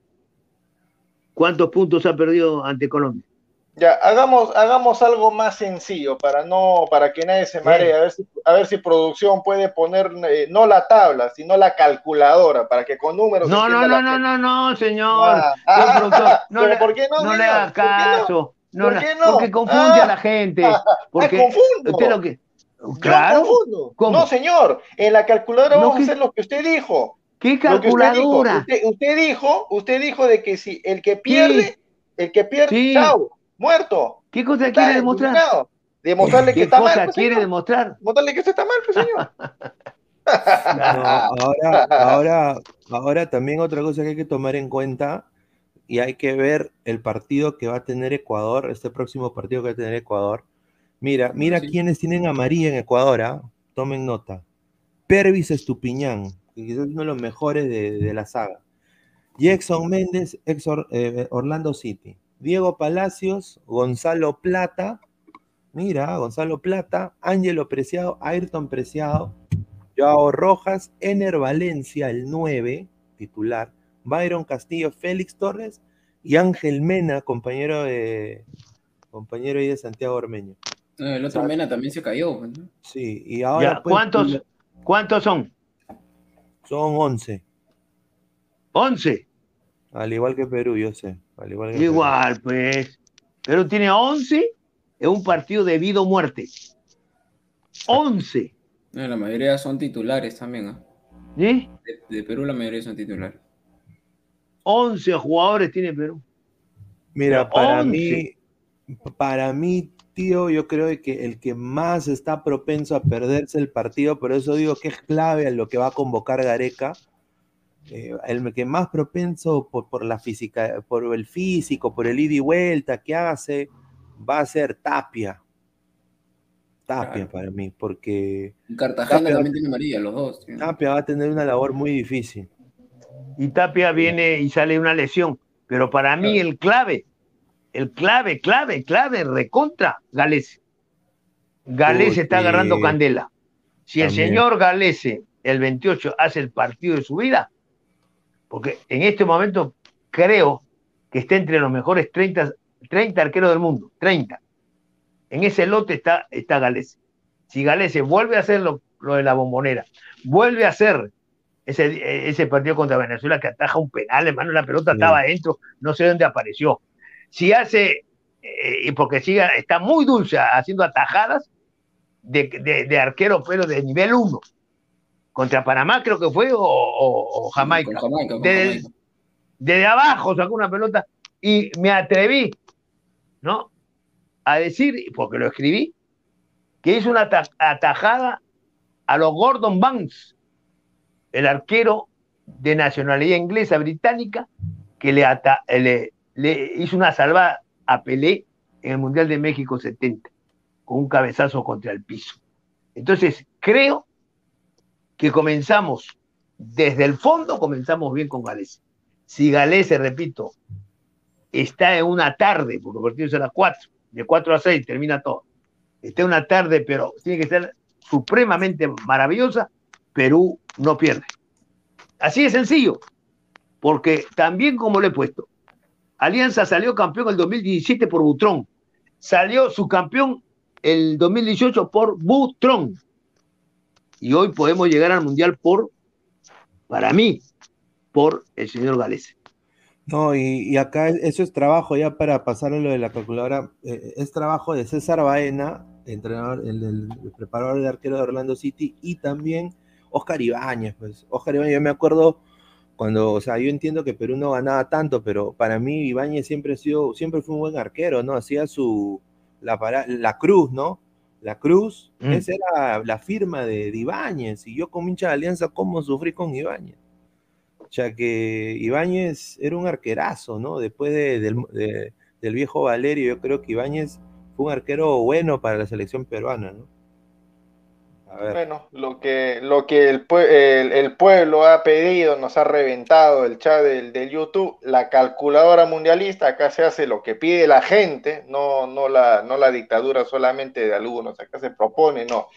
¿cuántos puntos ha perdido ante Colombia? Ya, hagamos, hagamos algo más sencillo para no, para que nadie se maree, a ver si, a ver si producción puede poner eh, no la tabla, sino la calculadora, para que con números. No, no, no, no, gente. no, no, señor. Ah, ah, no pero le- ¿por qué no, No le señor? haga ¿Por qué no? caso. No, ¿Por qué no? Porque confunde Ah. a la gente. Ah, Porque confundo. lo que. Yo Claro. confundo. ¿Cómo? No, señor, en la calculadora No, vamos ¿qué? a hacer lo que usted dijo. ¿Qué que usted dijo. calculadora? Usted, usted dijo, usted dijo de que si el que pierde, el que pierde, Sí. chao, muerto. ¿Qué cosa Está quiere demostrar? Demostrarle que ¿Qué está mal, cosa pues, quiere señor. demostrar? Demostrarle que usted está mal, pues, señor. No, ahora, ahora, ahora también otra cosa que hay que tomar en cuenta y hay que ver el partido que va a tener Ecuador, este próximo partido que va a tener Ecuador. Mira, mira Sí. quiénes tienen amarilla en Ecuador, ¿ah? tomen nota. Pervis Estupiñán, que quizás es uno de los mejores de, de la saga. Jackson Méndez, ex Or- eh, Orlando City. Diego Palacios, Gonzalo Plata, mira, Gonzalo Plata, Ángelo Preciado, Ayrton Preciado, Joao Rojas, Ener Valencia, el 9, titular, Byron Castillo, Félix Torres y Ángel Mena, compañero de compañero ahí de Santiago Ormeño. el otro Mena también se cayó. Pues, sí, y ahora. Pues, ¿cuántos, ¿Cuántos son? Son 11. ¿11? Al igual que Perú, yo sé. Igual, pues. Perú tiene 11 en un partido de vida o muerte. 11. la mayoría son titulares también. ¿ah? ¿Sí? De, Perú la mayoría son titulares. 11 jugadores tiene Perú. Mira, para mí, para mí, tío, yo creo que el que más está propenso a perderse el partido, por eso digo que es clave en lo que va a convocar Gareca, eh, el que más propenso por, por, la física, por el físico, por el ida y vuelta que hace, va a ser Tapia. Tapia para mí, porque. Cartagena también tiene María, los dos. Tapia va a tener una labor muy difícil. Y Tapia viene y sale una lesión. Pero para mí el clave, el clave, clave, clave, recontra, Galese. Galese está agarrando candela. Si el señor Galese, el 28, hace el partido de su vida, porque en este momento creo que está entre los mejores 30, 30 arqueros del mundo, 30. En ese lote está, está Galese. Si Galese vuelve a hacer lo, de la bombonera, vuelve a hacer ese, ese, partido contra Venezuela que ataja un penal, hermano, la pelota estaba adentro, no sé dónde apareció. Si hace, eh, porque siga, está muy dulce haciendo atajadas de, de, arquero, pero de nivel 1. Contra Panamá creo que fue, o, Jamaica. desde, abajo sacó una pelota y me atreví, ¿no? a decir, porque lo escribí, que hizo una atajada a los Gordon Banks, el arquero de nacionalidad inglesa británica, que le, le, hizo una salvada a Pelé en el Mundial de México 70, con un cabezazo contra el piso. Entonces, creo que comenzamos desde el fondo, comenzamos bien con Galese. Si Galese, repito, está en una tarde, porque el partido es a las 4, de 4 a 6 termina todo. Está una tarde, pero tiene que ser supremamente maravillosa, Perú no pierde. Así de sencillo, porque también como le he puesto, Alianza salió campeón el 2017 por Butrón, salió su campeón el 2018 por Butrón, y hoy podemos llegar al Mundial por, para mí, por el señor Galese. No, y, acá eso es trabajo ya para pasar a lo de la calculadora. Eh, es trabajo de César Baena, entrenador, el, preparador de arquero de Orlando City, y también Oscar Ibáñez. Pues Oscar Ibáñez, yo me acuerdo cuando, o sea, yo entiendo que Perú no ganaba tanto, pero para mí Ibáñez siempre ha sido, siempre fue un buen arquero, ¿no? Hacía su, la, la cruz, ¿no? La cruz, mm. esa era la firma de, de Ibáñez, y yo como hincha de Alianza, ¿cómo sufrí con Ibáñez? ya que Ibáñez era un arquerazo, ¿no? Después del viejo Valerio, yo creo que Ibáñez fue un arquero bueno para la selección peruana, ¿no? Bueno, lo que, lo que el, pueblo ha pedido, nos ha reventado el chat del, YouTube, la calculadora mundialista, acá se hace lo que pide la gente, no, no, la, no la dictadura solamente de algunos, acá se propone, no.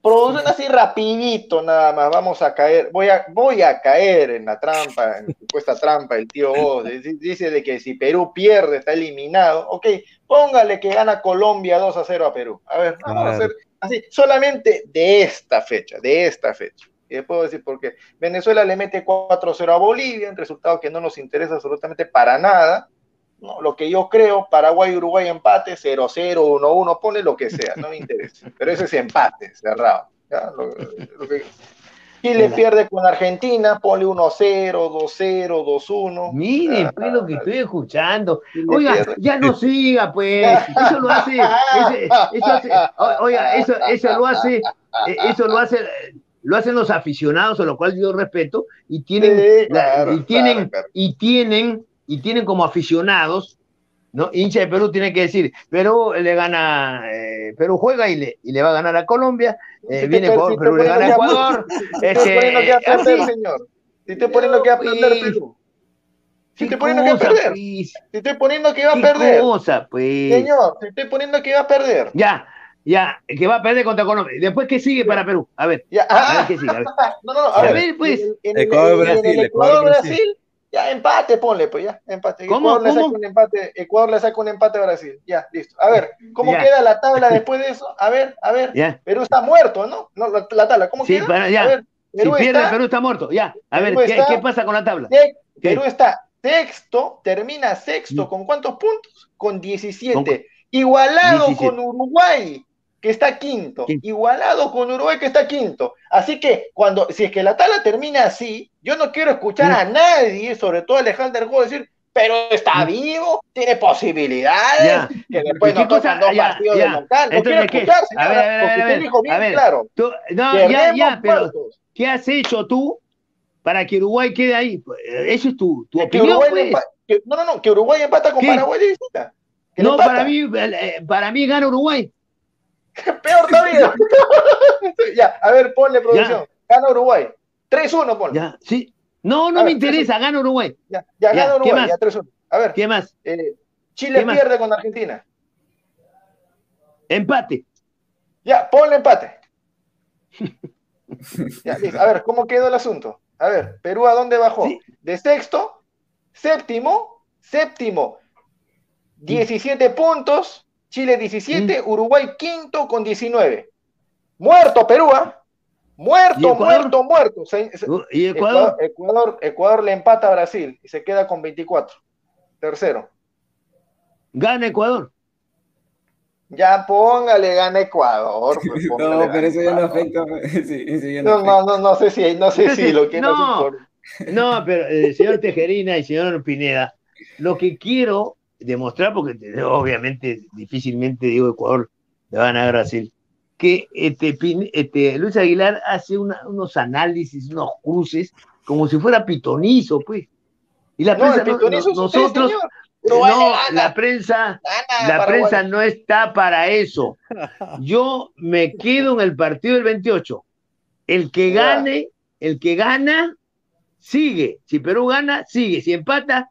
Producen así rapidito nada más, vamos a caer, voy a, voy a caer en la trampa, en la supuesta trampa, el tío dice de que si Perú pierde está eliminado, ok, póngale que gana Colombia 2 a 0 a Perú, a ver, vamos a hacer así, solamente de esta fecha, de esta fecha, y les puedo decir por qué, Venezuela le mete 4 a 0 a Bolivia, un resultado que no nos interesa absolutamente para nada, no, lo que yo creo, Paraguay-Uruguay empate, 0-0, 1-1, pone lo que sea, no me interesa. Pero ese es empate, cerrado. Chile pierde con Argentina, pone 1-0, 2-0, 2-1. Miren, pues lo que estoy escuchando. Oiga, ya no siga, pues. Eso lo hace. eso hace oiga, eso, eso lo hace. Eh, eso lo hace lo hacen los aficionados, a lo cual yo respeto, y tienen, y tienen, y tienen y tienen como aficionados, ¿no? Hincha de Perú tiene que decir, Perú le gana, eh, Perú juega y le, y le va a ganar a Colombia, eh, viene por, Perú le gana a Ecuador. Si te poniendo que va a perder, señor. Si te poniendo que va a perder Perú. Si te poniendo que va a perder. Si estoy poniendo que va a perder. Cosa, pues. Señor, si estoy poniendo que va a perder. Ya, Ya, que va a perder contra Colombia. Después, ¿qué sigue para Perú? A ver. Ya, A ver qué sigue. A ver. no, no, no, a A ver. ver, pues. En, en- Ecuador, en- en Brasil, el Ecuador, Ecuador, Brasil. Ya empate, ponle, pues ya, empate. ¿Cómo, Ecuador, Le saca cómo? un empate, Ecuador le saca un empate a Brasil. Ya, listo. A ver, ¿cómo Ya. queda la tabla después de eso? A ver, a ver. Ya. Perú está muerto, ¿no? No, la, la tabla, ¿cómo Sí, queda? para- ya. A ver, Si Perú pierde, está, Perú está muerto. Ya. A ver, ¿qué, está- qué pasa con la tabla? Perú está sexto, termina sexto, Mm. ¿con cuántos puntos? Con 17. Con- Igualado 17. con Uruguay, que está quinto. Sí. Igualado con Uruguay, que está quinto. Así que, cuando, si es que la tabla termina así, yo no quiero escuchar Mm. a nadie, sobre todo a Alejandro Go, decir, pero está vivo, tiene posibilidades, Ya. que después ¿Qué nos tocan dos Ya, partidos ya. de local. No quiero escuchar, A señora, ver, a ver, porque a ver, usted dijo bien a ver. claro. Tú- no, ya, ya, pero. ¿qué has hecho tú para que Uruguay quede ahí? Eso es tu, tu opinión, pues. que- no, no, no, que Uruguay empata con ¿Qué? Paraguay visita. No, para mí, eh, para mí gana Uruguay. Peor todavía. ya, a ver, ponle producción. Gana Uruguay. 3-1, ponle. Ya, Ya, sí. No, no A me ver, interesa, gana Uruguay. ya, Ya, gana ¿qué Uruguay, más? ya 3-1. A ver, ¿Qué más? eh, Chile ¿Qué más? pierde con Argentina. Empate. Ya, ponle empate. Ya. A ver, ¿cómo quedó el asunto? A ver, Perú a dónde bajó? Sí. De sexto, séptimo, séptimo, 17 puntos, Chile 17, Mm. Uruguay quinto con 19. Muerto Perú, ¿ah? ¿Y Muerto, muerto, muerto. Se- se- Uh, ¿Y Ecuador, Ecuador? Ecuador, Ecuador le empata a Brasil y se queda con 24. Tercero. Gana Ecuador. Ya póngale gana Ecuador. pues, póngale No, pero eso ya no afecta. Sí, eso ya no No, no, no, sé si, no sé si lo quiero no. por- No, pero eh, señor Tejerina y señor Pineda, lo que quiero demostrar, porque te- obviamente difícilmente digo Ecuador le va a Brasil, que este, este, Luis Aguilar hace una- unos análisis, unos cruces, como si fuera pitonizo, pues. Y la No, prensa, no- pitonizo no- es usted, nosotros, señor. No, la prensa, la prensa no está para eso. Yo me quedo en el partido del 28. El que gane, el que gana, sigue. Si Perú gana, sigue. Si empata,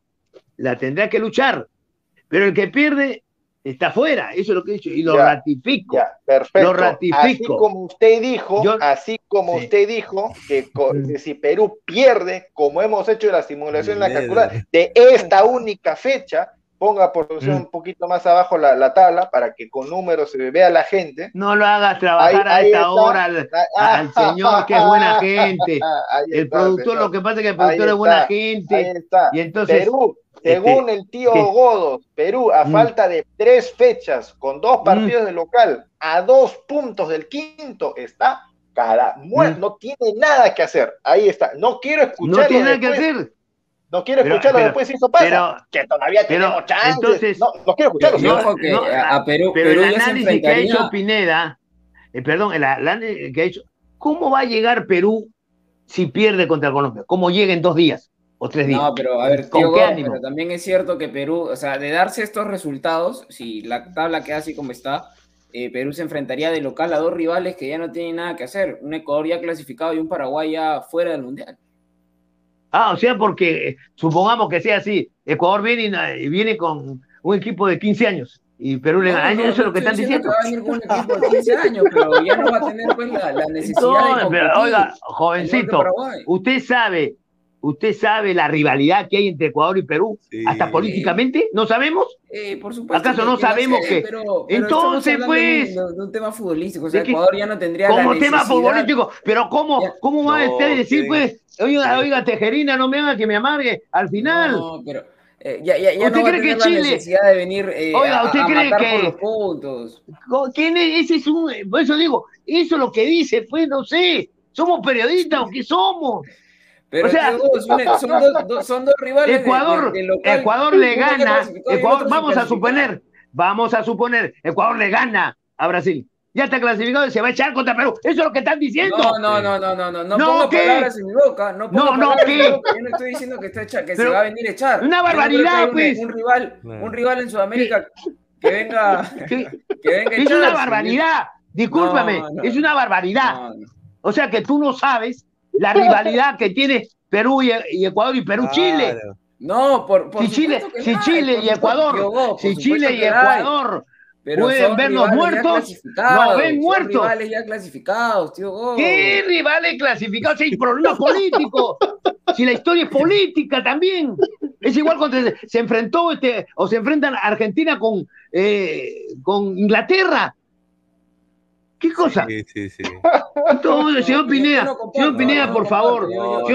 la tendrá que luchar. Pero el que pierde, está fuera. Eso es lo que he dicho. Y lo Ya, ratifico. Ya, perfecto. Lo ratifico. Así como usted dijo, Yo- así como Sí. usted dijo, que, que si Perú pierde, como hemos hecho la simulación, la Dinero. calculada, de esta única fecha, ponga por Mm. un poquito más abajo la, la tabla para que con números se vea la gente. No lo hagas trabajar Ahí- a esta hora al, al señor que es buena gente. Ahí El está, productor, señor. lo que pasa es que el Ahí productor es buena está, gente. Ahí está. Y entonces, Perú, según el tío ¿qué? Godos, Perú, a Mm. falta de tres fechas, con dos partidos de local, a dos puntos del quinto, está cada muerto, Mm. no tiene nada que hacer. Ahí está. No quiero no escucharlo tiene nada que hacer. No quiero escucharlo pero- después si eso pasa. pero- que todavía pero, tenemos chances. entonces- no, no quiero escucharlo. Y señor. ojo que no, a, a Perú, Pero Perú el análisis que ha hecho Pineda, eh, perdón, el análisis que ha hecho, ¿cómo va a llegar Perú si pierde contra Colombia? ¿Cómo llega en dos días o tres días? No, pero a ver, ¿Con tío qué Gol, ánimo? pero también es cierto que Perú, o sea, de darse estos resultados, si la tabla queda así como está, eh, Perú se enfrentaría de local a dos rivales que ya no tienen nada que hacer, un Ecuador ya clasificado y un Paraguay ya fuera del Mundial. Ah, o sea, porque eh, supongamos que sea así, Ecuador viene y viene con un equipo de 15 años y Perú le No, gana. no, Eso es no lo que están diciendo que va a venir con un equipo de 15 años, pero ya no va a tener pues la, la necesidad No, de pero, oiga, jovencito, usted sabe, usted sabe la rivalidad que hay entre Ecuador y Perú, Sí. hasta políticamente, ¿no sabemos? Eh, por supuesto. ¿Acaso no sabemos sé, que- pero- pero Entonces, pues, de, un, de un tema futbolístico. O sea, Ecuador ya no tendría Como tema futbolístico, pero ¿cómo, Ya. cómo va No, usted a decir, sí. pues, oiga, Sí. oiga, Tejerina, no me haga que me amargue al final? No, pero eh, ya, ya, ya ¿Usted no a cree que Chile- necesidad de venir eh, Oiga, a, ¿usted a cree matar que- los puntos. ¿Quién es? Ese es un, por eso digo, eso es lo que dice, pues, no sé, somos periodistas o qué somos. Pero O sea- son, dos, dos- son dos rivales. Ecuador, de- de local. Ecuador le gana, Ecuador, vamos a suponer, vamos a suponer, Ecuador le gana a Brasil. Ya está clasificado y se va a echar contra Perú. Eso es lo que están diciendo. No, no, no, no, no, no, no, No, ponga ¿qué? palabras en mi boca, no No, no, yo no estoy diciendo que, está hecha, que se va a venir a echar. Una barbaridad, un- pues. Un, rival, un rival en Sudamérica que venga, ¿Qué? que venga a Es una barbaridad. Discúlpame, No, no. es una barbaridad. No, no. O sea que tú no sabes la rivalidad que tiene Perú y, y Ecuador y Perú-Chile. Claro. No, por, por Si Chile, que si no Chile por y Ecuador, si Chile y. Ecuador Pero ¿Pueden vernos muertos? ¿Nos ven son muertos? rivales ya clasificados, tío. Go. ¿Qué rivales clasificados? Si hay problemas políticos. Si la historia es política también. Es igual cuando se, se enfrentó este, o se enfrentan Argentina con, eh, con Inglaterra. ¿Qué cosa? Sí, sí, sí. Todo, señor Pineda, señor Pineda, por favor. no, eh,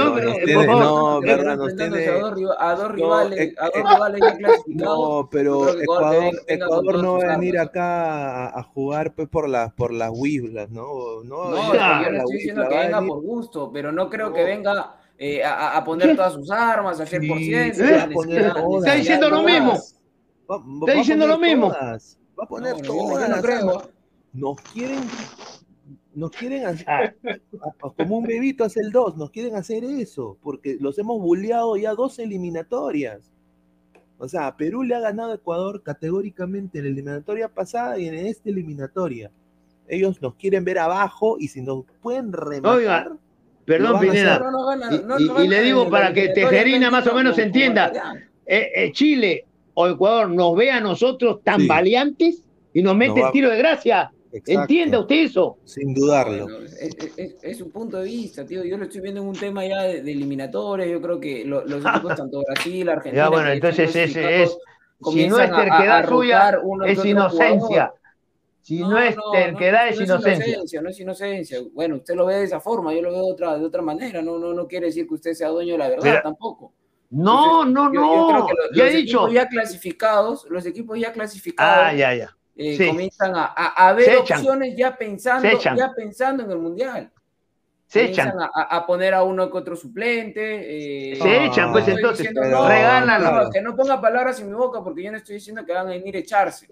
verdad, tiene- a dos, a dos No, rivales, eh, a dos eh, rivales ya clasificados. No, pero Ecuador no va a venir acá a, a jugar pues, por las por las Wiblas, ¿no? No, yo no estoy diciendo que venga por gusto, pero no creo No. que venga eh, a, a poner ¿Qué? todas sus armas, a hacer por ciencia. Está diciendo lo mismo. Está diciendo lo mismo. Va a poner todas las armas. Nos quieren, nos quieren hacer, Ah, como un bebito hace el 2, nos quieren hacer eso, porque los hemos bulleado ya dos eliminatorias. O sea, a Perú le ha ganado a Ecuador categóricamente en la eliminatoria pasada y en esta eliminatoria. Ellos nos quieren ver abajo y si nos pueden rematar, Oiga, Perdón, Pineda. No, no Y- no- y- le digo para que Tejerina más o menos entienda. eh, eh, Chile o Ecuador nos ve a nosotros tan Sí. valiantes y nos mete el tiro de gracia. Exacto, ¿Entienda usted eso? sin dudarlo. Bueno, es, es- es- es un punto de vista, tío. Yo lo estoy viendo en un tema ya de, de eliminatorias. Yo creo que lo- los equipos, tanto Brasil, Argentina. Ya, bueno, entonces ese es, si no es terquedad suya, es inocencia. Si no, es terquedad, es no inocencia. No es inocencia. Bueno, usted lo ve de esa forma, yo lo veo de otra, de otra manera. No, no, no quiere decir que usted sea dueño de la verdad tampoco. No, Entonces, no, yo- yo creo no. que Ya he los dicho. equipos ya clasificados, los equipos ya clasificados, Ah, ya, ya. Eh, sí. comienzan a, a, a ver Se opciones ya pensando, Se ya pensando en el mundial. Se echan. a, a- poner a uno que otro suplente. eh, Se echan, pues entonces, diciendo, no, no, que no ponga palabras en mi boca porque yo no estoy diciendo que van a venir a echarse.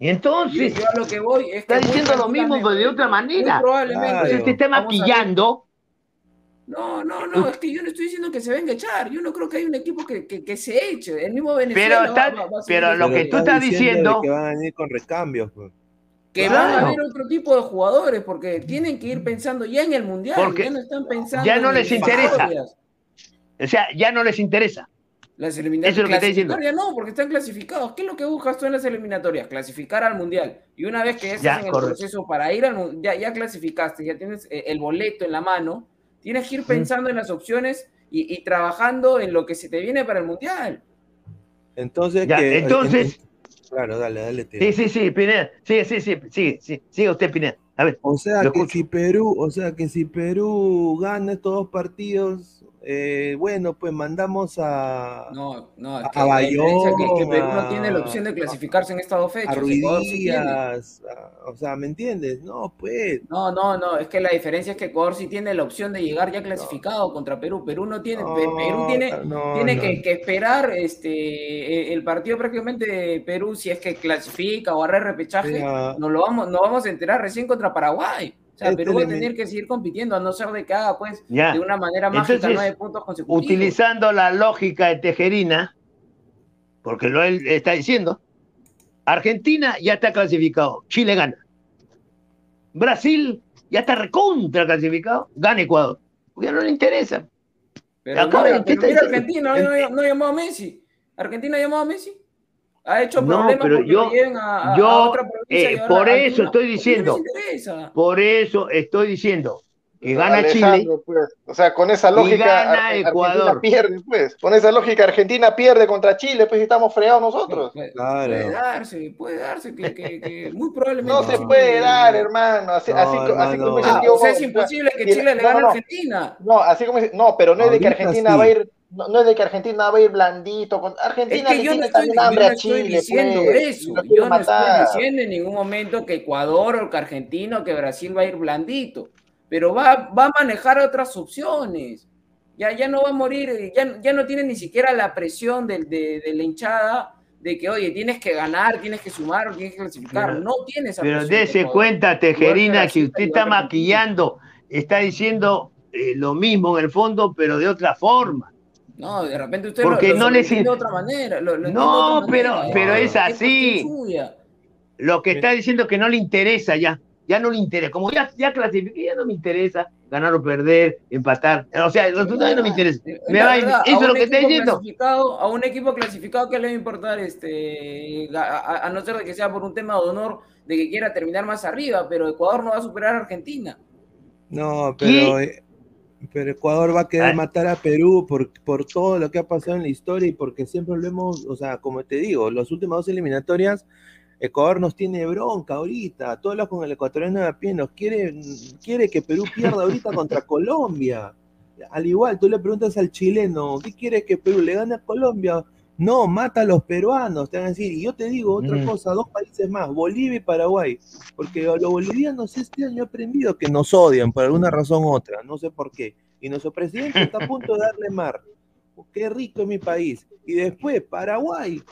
Y entonces, yo a lo que voy es que está diciendo lo mismo, pero de otra manera. probablemente Claro. está vamos a ver- maquillando. No, no, no, es que yo no estoy diciendo que se venga a echar. Yo no creo que hay un equipo que, que, que se eche. El mismo Venezuela. Pero está- va- va a seguir pero lo que tú estás diciendo- que van a venir con recambios. pues. que Claro. van a haber otro tipo de jugadores porque tienen que ir pensando ya en el mundial, Porque ya no están pensando ya no en les interesa. eliminatorias. O sea, ya no les interesa. Las eliminatorias Eso es lo que está diciendo. no, porque están clasificados. ¿Qué es lo que buscas tú en las eliminatorias? Clasificar al mundial. Y una vez que ya estás Ya, en el correcto. proceso para ir al mundial, ya, ya clasificaste, ya tienes eh, el boleto en la mano, tienes que ir pensando en las opciones y, y trabajando en lo que se te viene para el mundial. Entonces, Ya, que- entonces- claro, dale, dale. tío. Sí, sí, sí, Pineda. Sí, sí, sí, sí, sí. Sigue usted, Pineda. A ver. O sea que escucho. si Perú, o sea que si Perú gana estos dos partidos, eh, bueno, pues mandamos a, No, no, es que Perú no tiene la opción de clasificarse en estas dos fechas. A- o sea, ¿me entiendes? No, pues. No, no, no, es que la diferencia es que Ecuador sí tiene la opción de llegar ya clasificado contra Perú. Perú no tiene, no, Perú tiene, no, tiene. Que, que esperar este eh, el partido prácticamente de Perú, si es que clasifica o arre repechaje, nos lo vamos, nos vamos a enterar recién contra Paraguay. O sea, Este Perú va a tener que seguir compitiendo, a no ser de que haga, pues, Ya. de una manera mágica Entonces, nueve puntos consecutivos. Utilizando la lógica de Tejerina, porque lo él está diciendo, Argentina ya está clasificado, Chile gana. Brasil ya está recontra clasificado, gana Ecuador. Porque ya no le interesa. Pero, mira, ¿qué pero mira? Argentina, no, no llamó a Messi. ¿Argentina llamó a Messi? ¿Ha hecho No, problemas pero porque yo- a, a- yo, a otra provincia? eh, por eso Argentina? estoy ¿Por qué diciendo. no? Por eso estoy diciendo que gana Chile. Alejandro, pues, o sea, con esa lógica gana Ar- Argentina Ecuador. pierde, pues. Con esa lógica Argentina pierde contra Chile, pues estamos fregados nosotros. Puede, Claro. puede darse, puede darse, que, que- que muy probablemente. No se sí. puede dar, hermano. Así, No, así, así como Ah, sentido o sea, es imposible que la- Chile le no, gane no, a no. Argentina. No, así como no, pero no es de que Argentina sí. va a ir, no, no es de que Argentina va a ir blandito. con- Es Argentina que le yo no estoy, también yo no a estoy Chile, diciendo pues, eso. Yo no estoy matar. diciendo en ningún momento que Ecuador o que Argentina o que Brasil va a ir blandito. Pero va, va a manejar otras opciones. Ya, ya no va a morir, ya, ya no tiene ni siquiera la presión de, de- de la hinchada de que, oye, tienes que ganar, tienes que sumar, tienes que clasificar. Pero- no tiene esa Pero presión. dése cuenta, Tejerina, que usted está que Argentina. maquillando, está diciendo eh, lo mismo en el fondo, pero de otra forma. No, de repente usted Porque lo, lo no les de otra manera. lo- lo entiende No, otra pero- manera. pero es así. Lo que está diciendo es que no le interesa ya, ya no le interesa. Como ya, ya clasifiqué, ya no me interesa. ganar o perder, empatar. O sea, los resultados no me interesa. Me va, verdad, eso es lo que estoy equipo diciendo. clasificado- A un equipo clasificado, ¿qué le va a importar? Este, a, a- a no ser de que sea por un tema de honor, de que quiera terminar más arriba, pero Ecuador no va a superar a Argentina. No, pero, eh, pero Ecuador va a querer Ah. matar a Perú por, por todo lo que ha pasado en la historia y porque siempre lo hemos, o sea, como te digo, las últimas dos eliminatorias, Ecuador nos tiene bronca ahorita. Tú hablas con el ecuatoriano de a pie, nos quiere, quiere que Perú pierda ahorita contra Colombia. Al igual, tú le preguntas al chileno, ¿qué quiere que Perú le gane a Colombia? No, mata a los peruanos, te van a decir. Y yo te digo otra Mm. cosa, dos países más, Bolivia y Paraguay. Porque los bolivianos este año he aprendido que nos odian por alguna razón u otra, no sé por qué. Y nuestro presidente está a punto de darle mar. Qué rico es mi país. Y después, Paraguay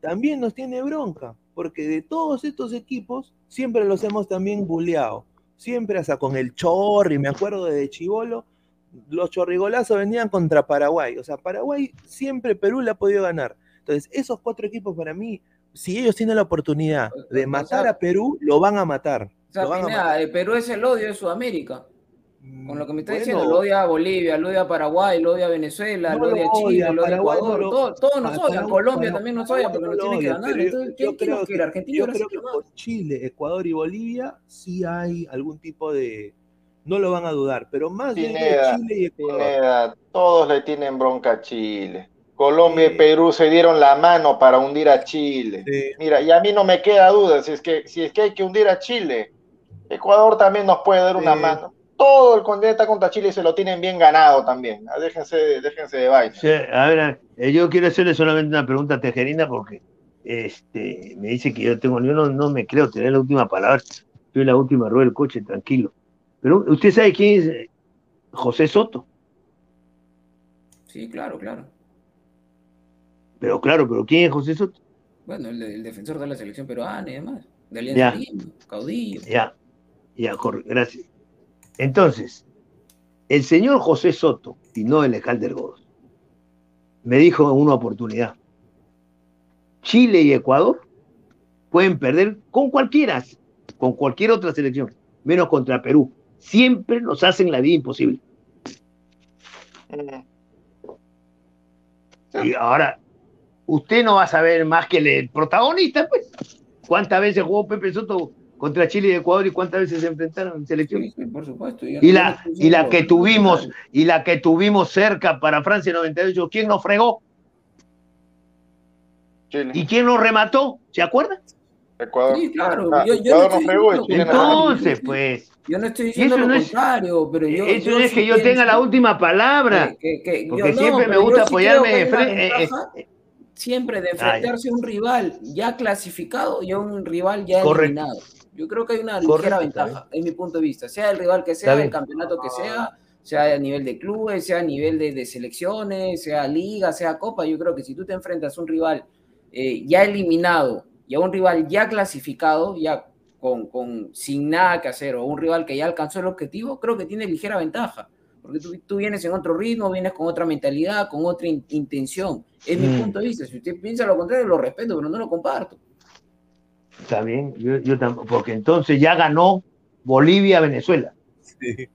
también nos tiene bronca, porque de todos estos equipos siempre los hemos también bulleado. Siempre hasta con el Chorri, me acuerdo de Chivolo, los chorrigolazos venían contra Paraguay. O sea, Paraguay siempre Perú le ha podido ganar. Entonces, esos cuatro equipos para mí, si ellos tienen la oportunidad de O matar sea, a Perú, lo van a matar. O sea, Lo van a Pineda, matar. el Perú es el odio de Sudamérica. Con lo que me está Bueno, diciendo, lo odia a Bolivia, lo odia a Paraguay, lo odia a Venezuela, No lo odia a Chile, odia, lo odia a Ecuador, no lo- todo- todos nos odian, Colombia también nos odia porque nos no tiene que ganar. Entonces, yo ¿quién, quién nos creo quiere? que- Argentina, Yo creo que con Chile, Ecuador y Bolivia sí hay algún tipo de. No lo van a dudar, pero más bien de Chile y Ecuador. Pineda, todos le tienen bronca a Chile. Colombia Sí. y Perú se dieron la mano para hundir a Chile. Sí. Mira, y a mí no me queda duda, si es que, si es que hay que hundir a Chile, Ecuador también nos puede dar una mano. Todo el continente está contra Chile y se lo tienen bien ganado también. Ah, Déjense, déjense de vaina. Sí, a ver, eh, yo quiero hacerle solamente una pregunta a Tejerina porque este, me dice que yo tengo, yo no, no me creo tener la última palabra, soy la última rueda del coche, tranquilo. Pero usted sabe quién es eh, José Soto, Sí, claro, claro. pero claro, pero ¿quién es José Soto? Bueno, el, el defensor de la selección peruana y demás, de Alianza Ya. Lima, caudillo. Ya, ya, gracias. Entonces, el señor José Soto, y no el Alcalde Godos, me dijo en una oportunidad, Chile y Ecuador pueden perder con cualquiera, con cualquier otra selección, menos contra Perú. Siempre nos hacen la vida imposible. Y ahora, usted no va a saber más que el protagonista, pues. ¿Cuántas veces jugó Pepe Soto contra Chile y Ecuador y cuántas veces se enfrentaron en selección? Sí, sí, por supuesto. Y la, y la que tuvimos, y la que tuvimos cerca para Francia 98, ¿quién nos fregó? Chile, ¿Y quién nos remató? ¿Se acuerdan? Ecuador. Sí, claro. Ah, yo, yo Ecuador no fregó Chile lo. Entonces, pues, Yo no estoy diciendo eso lo no es- contrario, pero yo. eso yo no es sí que yo tenga la última palabra, que- que- que porque yo no, siempre me gusta apoyarme de frente. eh, ventaja eh, siempre de enfrentarse a un rival ya clasificado y a un rival ya Correcto. eliminado. Yo creo que hay una ligera ventaja, en mi punto de vista, sea el rival que sea, el campeonato que sea, sea a nivel de clubes, sea a nivel de, de selecciones, sea liga, sea copa. Yo creo que si tú te enfrentas a un rival eh, ya eliminado y a un rival ya clasificado, ya con, con, sin nada que hacer, o un rival que ya alcanzó el objetivo, creo que tiene ligera ventaja. Porque tú, tú vienes en otro ritmo, vienes con otra mentalidad, con otra in- intención. Es mi Mm. punto de vista. Si usted piensa lo contrario, lo respeto, pero no lo comparto. Está bien, yo, yo tampoco, porque entonces ya ganó Bolivia-Venezuela. Sí.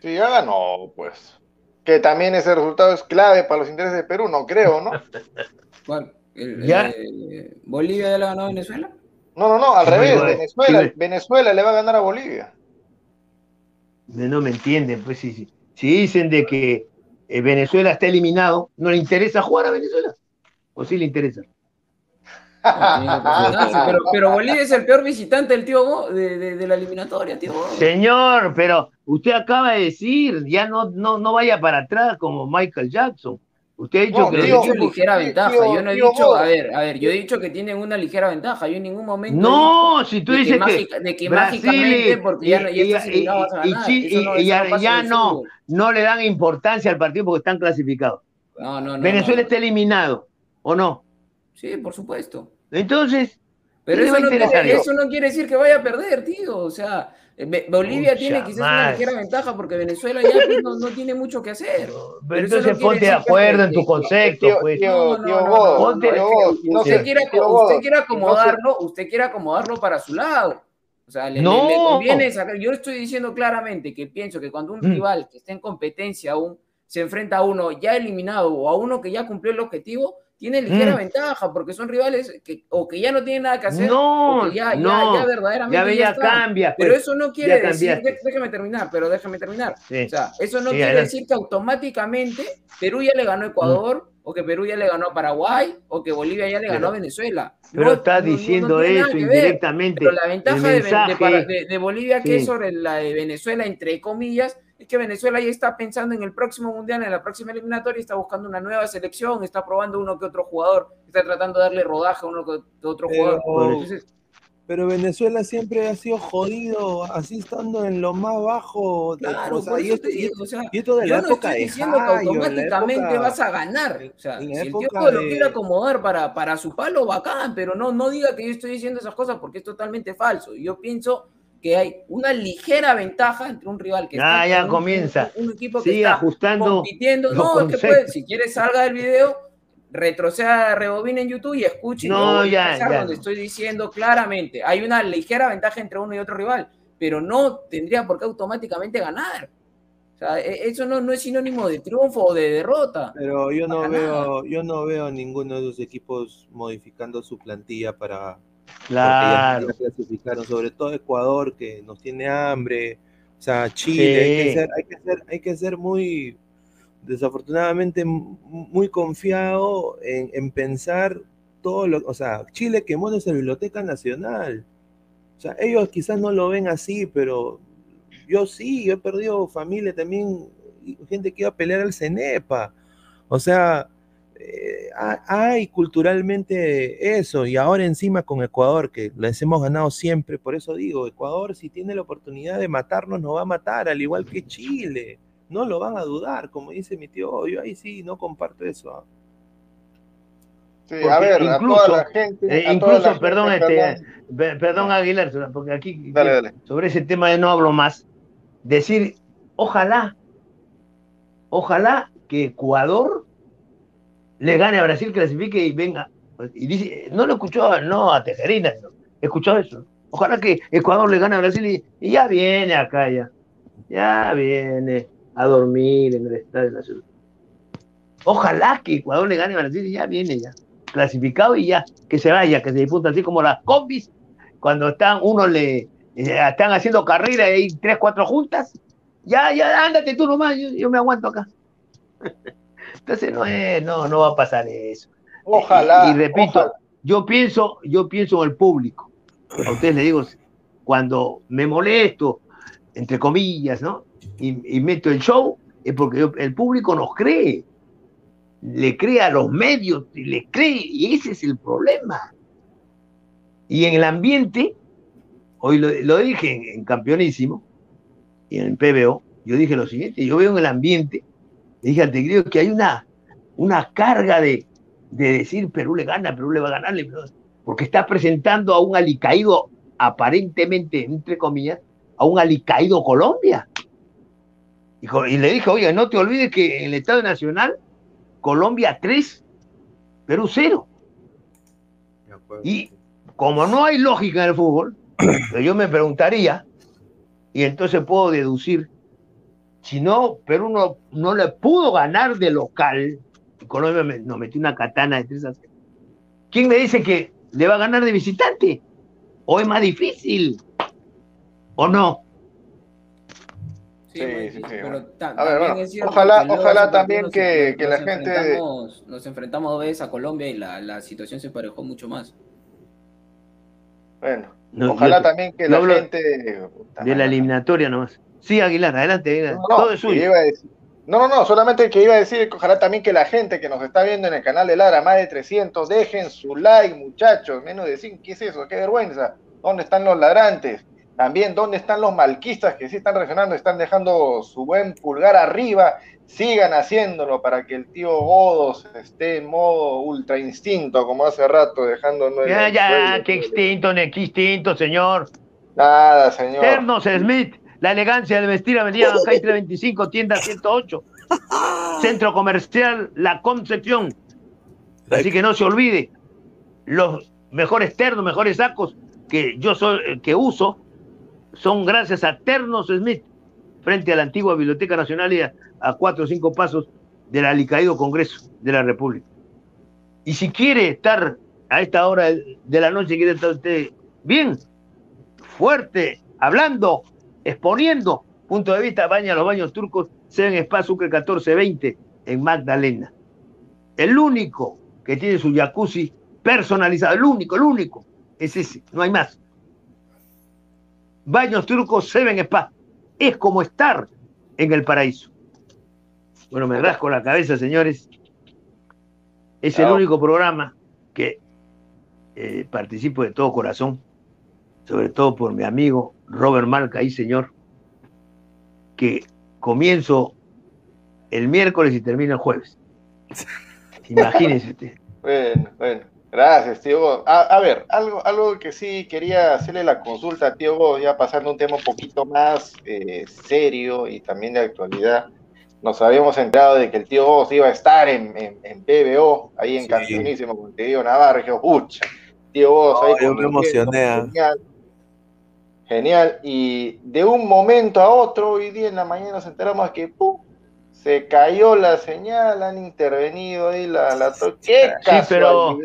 Sí, ya ganó, pues. Que también ese resultado es clave para los intereses de Perú, no creo, ¿no? ¿Cuál? El- Ya. el- ¿Bolivia ya le ganó a Venezuela? No, no, no, al revés. igual, Venezuela. Venezuela le va a ganar a Bolivia. No me entienden, pues sí, sí. Si dicen de que eh, Venezuela está eliminado, ¿no le interesa jugar a Venezuela? ¿O sí le interesa? Pero, pero Bolivia es el peor visitante del tío Go- de, de- de la eliminatoria, tío. Go. Señor, pero usted acaba de decir, ya no, no, no vaya para atrás como Michael Jackson. Usted ha dicho No, que Yo los he tío, dicho ligera tío, ventaja. tío, Yo no he tío dicho, a ver, a ver, yo he dicho que tienen una ligera ventaja. Yo en ningún momento. No, si tú de que dices que mágica- de que Brasil mágicamente, porque ya, no- ya y- estás y- eliminado, vas a y- ganar. y- Eso no- y eso ya- no ya no. le dan importancia al partido porque están clasificados. No, no, no. Venezuela no. está eliminado, ¿o no? Sí, por supuesto. Entonces, Pero ¿Qué le eso no, quiere, eso? eso no quiere decir que vaya a perder, tío. O sea, Bolivia Pucha tiene quizás una madre. ligera ventaja porque Venezuela ya pues, no, no tiene mucho que hacer. Pero entonces no ponte de acuerdo en tu concepto, Tío, pues. tío, No, no, no, no, no, no usted quiere, no acomodarlo, usted quiere acomodarlo para su lado. O sea, le, conviene sacar. Yo estoy diciendo claramente que pienso que cuando un mm. rival que está en competencia aún se enfrenta a uno ya eliminado o a uno que ya cumplió el objetivo, tiene ligera mm. ventaja porque son rivales que o que ya no tienen nada que hacer no, o que ya, no, ya, verdaderamente ya, cambia pero pues, eso no quiere decir déjame terminar pero déjame terminar. O sea eso no quiere decir que automáticamente Perú ya le ganó a Ecuador mm. o que Perú ya le ganó a Paraguay o que Bolivia ya le ganó a Venezuela. Pero estás diciendo eso indirectamente pero la ventaja de, de, Bolivia que es sobre la de Venezuela entre comillas es que Venezuela ya está pensando en el próximo mundial, en la próxima eliminatoria, está buscando una nueva selección, está probando uno que otro jugador, está tratando de darle rodaje a uno que otro jugador. pero Venezuela siempre ha sido jodido, así estando en lo más bajo. Claro, o sea, y, esto, de la yo no estoy diciendo que automáticamente vas a ganar. O sea, si el tío lo quiere acomodar para, para su palo, bacán, pero no, no diga que yo estoy diciendo esas cosas porque es totalmente falso. Yo pienso que hay una ligera ventaja entre un rival que está ya comienza. Un, equipo que está ajustando compitiendo. No, es que puede, si quieres salga del video, retroceda, rebobina en YouTube y escuche no, ya, ya, donde estoy diciendo claramente, hay una ligera ventaja entre uno y otro rival, pero no tendría por qué automáticamente ganar. O sea, e, eso no, no es sinónimo de triunfo o de derrota. Pero yo no veo, yo no veo ninguno de los equipos modificando su plantilla para, Claro. clasificaron, sobre todo Ecuador, que nos tiene hambre. O sea, Chile, hay, que ser, hay, que ser, hay que ser muy, desafortunadamente, muy confiado en, pensar todo lo. O sea, Chile quemó nuestra Biblioteca Nacional. O sea, ellos quizás no lo ven así, pero yo sí, yo he perdido familia también, gente que iba a pelear al CENEPA. O sea, eh, hay culturalmente eso, y ahora encima con Ecuador, que les hemos ganado siempre, por eso digo, Ecuador si tiene la oportunidad de matarnos, nos va a matar, al igual que Chile, no lo van a dudar, como dice mi tío, yo ahí sí no comparto eso. ¿ah? Sí, a ver, incluso, a toda la gente. Eh, incluso, perdón, este, perdón. Aguilar, porque aquí sobre ese tema no hablo más. Decir, ojalá, ojalá que Ecuador le gane a Brasil, clasifique y venga. Y dice, no lo escuchó, no, a Tejerina, escuchó eso. Ojalá que Ecuador le gane a Brasil y, ya viene acá, ya. Ya viene a dormir en el Estadio Nacional. Ojalá que Ecuador le gane a Brasil y ya viene, ya. Clasificado y ya, que se vaya, que se disputa así como las combis, cuando están, uno le, eh, están haciendo carrera y hay tres, cuatro juntas. Ya, ya, ándate tú nomás, yo me aguanto acá. Entonces no es, no, no va a pasar eso. Ojalá. Y, repito, yo pienso, yo pienso en el público. A ustedes les digo, cuando me molesto, entre comillas, ¿no? Y, meto el show, es porque el público nos cree. Le cree a los medios, y le cree, y ese es el problema. Y en el ambiente, hoy lo, dije en, en, Campeonísimo y en el PBO, yo dije lo siguiente, yo veo en el ambiente Fíjate, creo que hay una, una carga de, de decir Perú le gana, Perú le va a ganarle, porque está presentando a un alicaído, aparentemente, entre comillas, a un alicaído Colombia. Y, le dije, oye, no te olvides que en el Estado Nacional, Colombia 3, Perú 0. Y como no hay lógica en el fútbol, yo me preguntaría, y entonces puedo deducir si no, Perú no, no le pudo ganar de local, Colombia nos metió una katana de tres a ¿Quién me dice que le va a ganar de visitante? ¿O es más difícil? ¿O no? Sí, sí, sí. a ver, ojalá, ojalá también que, que la gente. Nos enfrentamos dos veces a Colombia y la, la situación se parejó mucho más. Bueno, ojalá también que la gente. De la eliminatoria nomás. Sí, Aguilar, adelante, No, Todo es suyo. No, no, no, solamente que iba a decir, ojalá también que la gente que nos está viendo en el canal de Lara, más de 300, dejen su like, muchachos, menos de 5, ¿qué es eso? Qué vergüenza. ¿Dónde están los ladrantes? También, ¿dónde están los malquistas que sí están reaccionando, están dejando su buen pulgar arriba? Sigan haciéndolo para que el tío Godos esté en modo ultra instinto, como hace rato, dejando... Ya, ya, qué instinto, qué instinto, señor. Nada, señor. Ternos Smith la elegancia de vestir Avenida Bancay 325, tienda 108, Centro Comercial La Concepción. Así que no se olvide, los mejores ternos, mejores sacos que yo soy, que uso son gracias a Ternos Smith, frente a la antigua Biblioteca Nacional y a, cuatro o cinco pasos del alicaído Congreso de la República. Y si quiere estar a esta hora de la noche, quiere estar usted bien, fuerte, hablando, exponiendo punto de vista, baña los baños turcos, Seven Spa Sucre 1420 en Magdalena. El único que tiene su jacuzzi personalizado, el único, el único, es ese, no hay más. Baños turcos Seven Spa. Es como estar en el paraíso. Bueno, me rasco la cabeza, señores. Es el único programa que eh, participo de todo corazón, sobre todo por mi amigo Robert Malca y señor, que comienzo el miércoles y termino el jueves. Imagínense usted. Bueno, bueno. Gracias, tío. A, ver, algo, algo que sí quería hacerle la consulta, tío, ya pasando un tema un poquito más eh, serio y también de actualidad. Nos habíamos enterado de que el tío Vos iba a estar en, en, PBO, ahí en sí. Cancionísimo, con el tío Navarro. Pucha, tío Vos, ahí yo me emocioné. ¿ah? Genial. Genial. Y de un momento a otro, hoy día en la mañana nos enteramos que ¡pum! se cayó la señal, han intervenido ahí la, la qué sí, pero,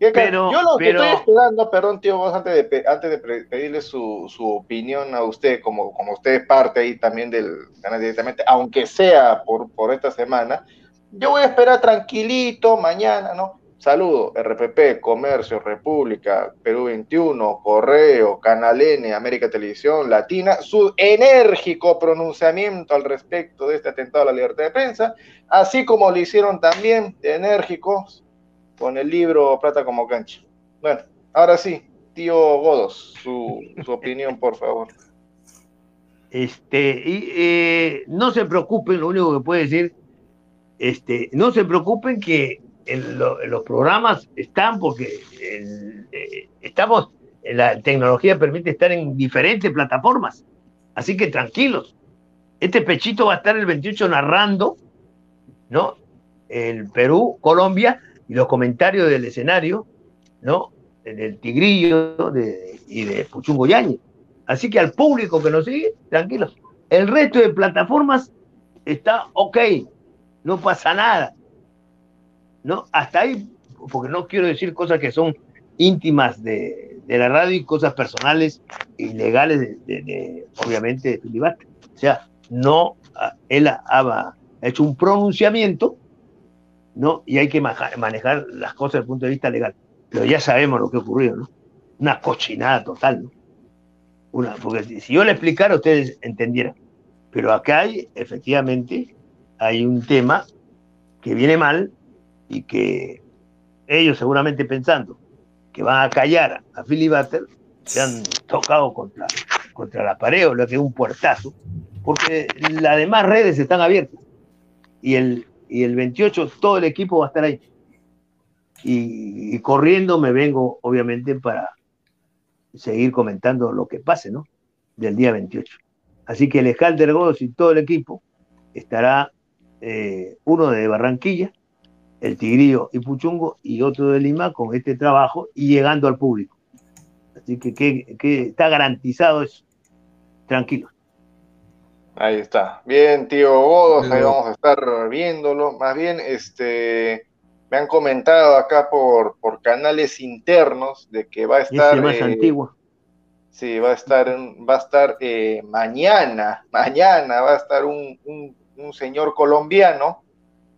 pero, yo lo que estoy esperando, perdón tío, vos antes de, antes de pedirle su, su, opinión a usted, como, como usted es parte ahí también del canal directamente, aunque sea por, por esta semana, yo voy a esperar tranquilito mañana, ¿no? Saludo, RPP, Comercio, República, Perú 21, Correo, Canal N, América Televisión, Latina, su enérgico pronunciamiento al respecto de este atentado a la libertad de prensa, así como lo hicieron también enérgicos con el libro Plata como cancha. Bueno, ahora sí, tío Godos, su, su opinión, por favor. Este, y, eh, no se preocupen, lo único que puedo decir, este, no se preocupen que los programas están porque eh, estamos, la tecnología permite estar en diferentes plataformas. Así que tranquilos. Este pechito va a estar el 28 narrando, ¿no? El Perú, Colombia y los comentarios del escenario, ¿no? Del Tigrillo y de Puchungo. Así que al público que nos sigue, tranquilos. El resto de plataformas está ok, no pasa nada. ¿No? Hasta ahí, porque no quiero decir cosas que son íntimas de, la radio y cosas personales e ilegales, de, obviamente, de Filibaste. O sea, no, ah, él ha, hecho un pronunciamiento, ¿no? Y hay que manejar las cosas desde el punto de vista legal. Pero ya sabemos lo que ocurrió, ¿no? Una cochinada total, ¿no? Una, porque si yo le explicara, ustedes entendieran. Pero acá hay, efectivamente, hay un tema que viene mal y que ellos seguramente pensando que van a callar a Philly Butter, se han tocado contra, contra la pared o le quedó un puertazo, porque las demás redes están abiertas. Y el, y el 28 todo el equipo va a estar ahí. Y, corriendo me vengo, obviamente, para seguir comentando lo que pase, ¿no? Del día 28. Así que el Escalder y todo el equipo estará eh, uno de Barranquilla, el Tigrillo y Puchungo y otro de Lima con este trabajo y llegando al público. Así que, que, está garantizado eso. Tranquilo. Ahí está. Bien, tío Godos, ahí vamos a estar viéndolo. Más bien, este, me han comentado acá por, por canales internos de que va a estar. más eh, antiguo. Sí, va a estar, va a estar eh, mañana, mañana va a estar un, un señor colombiano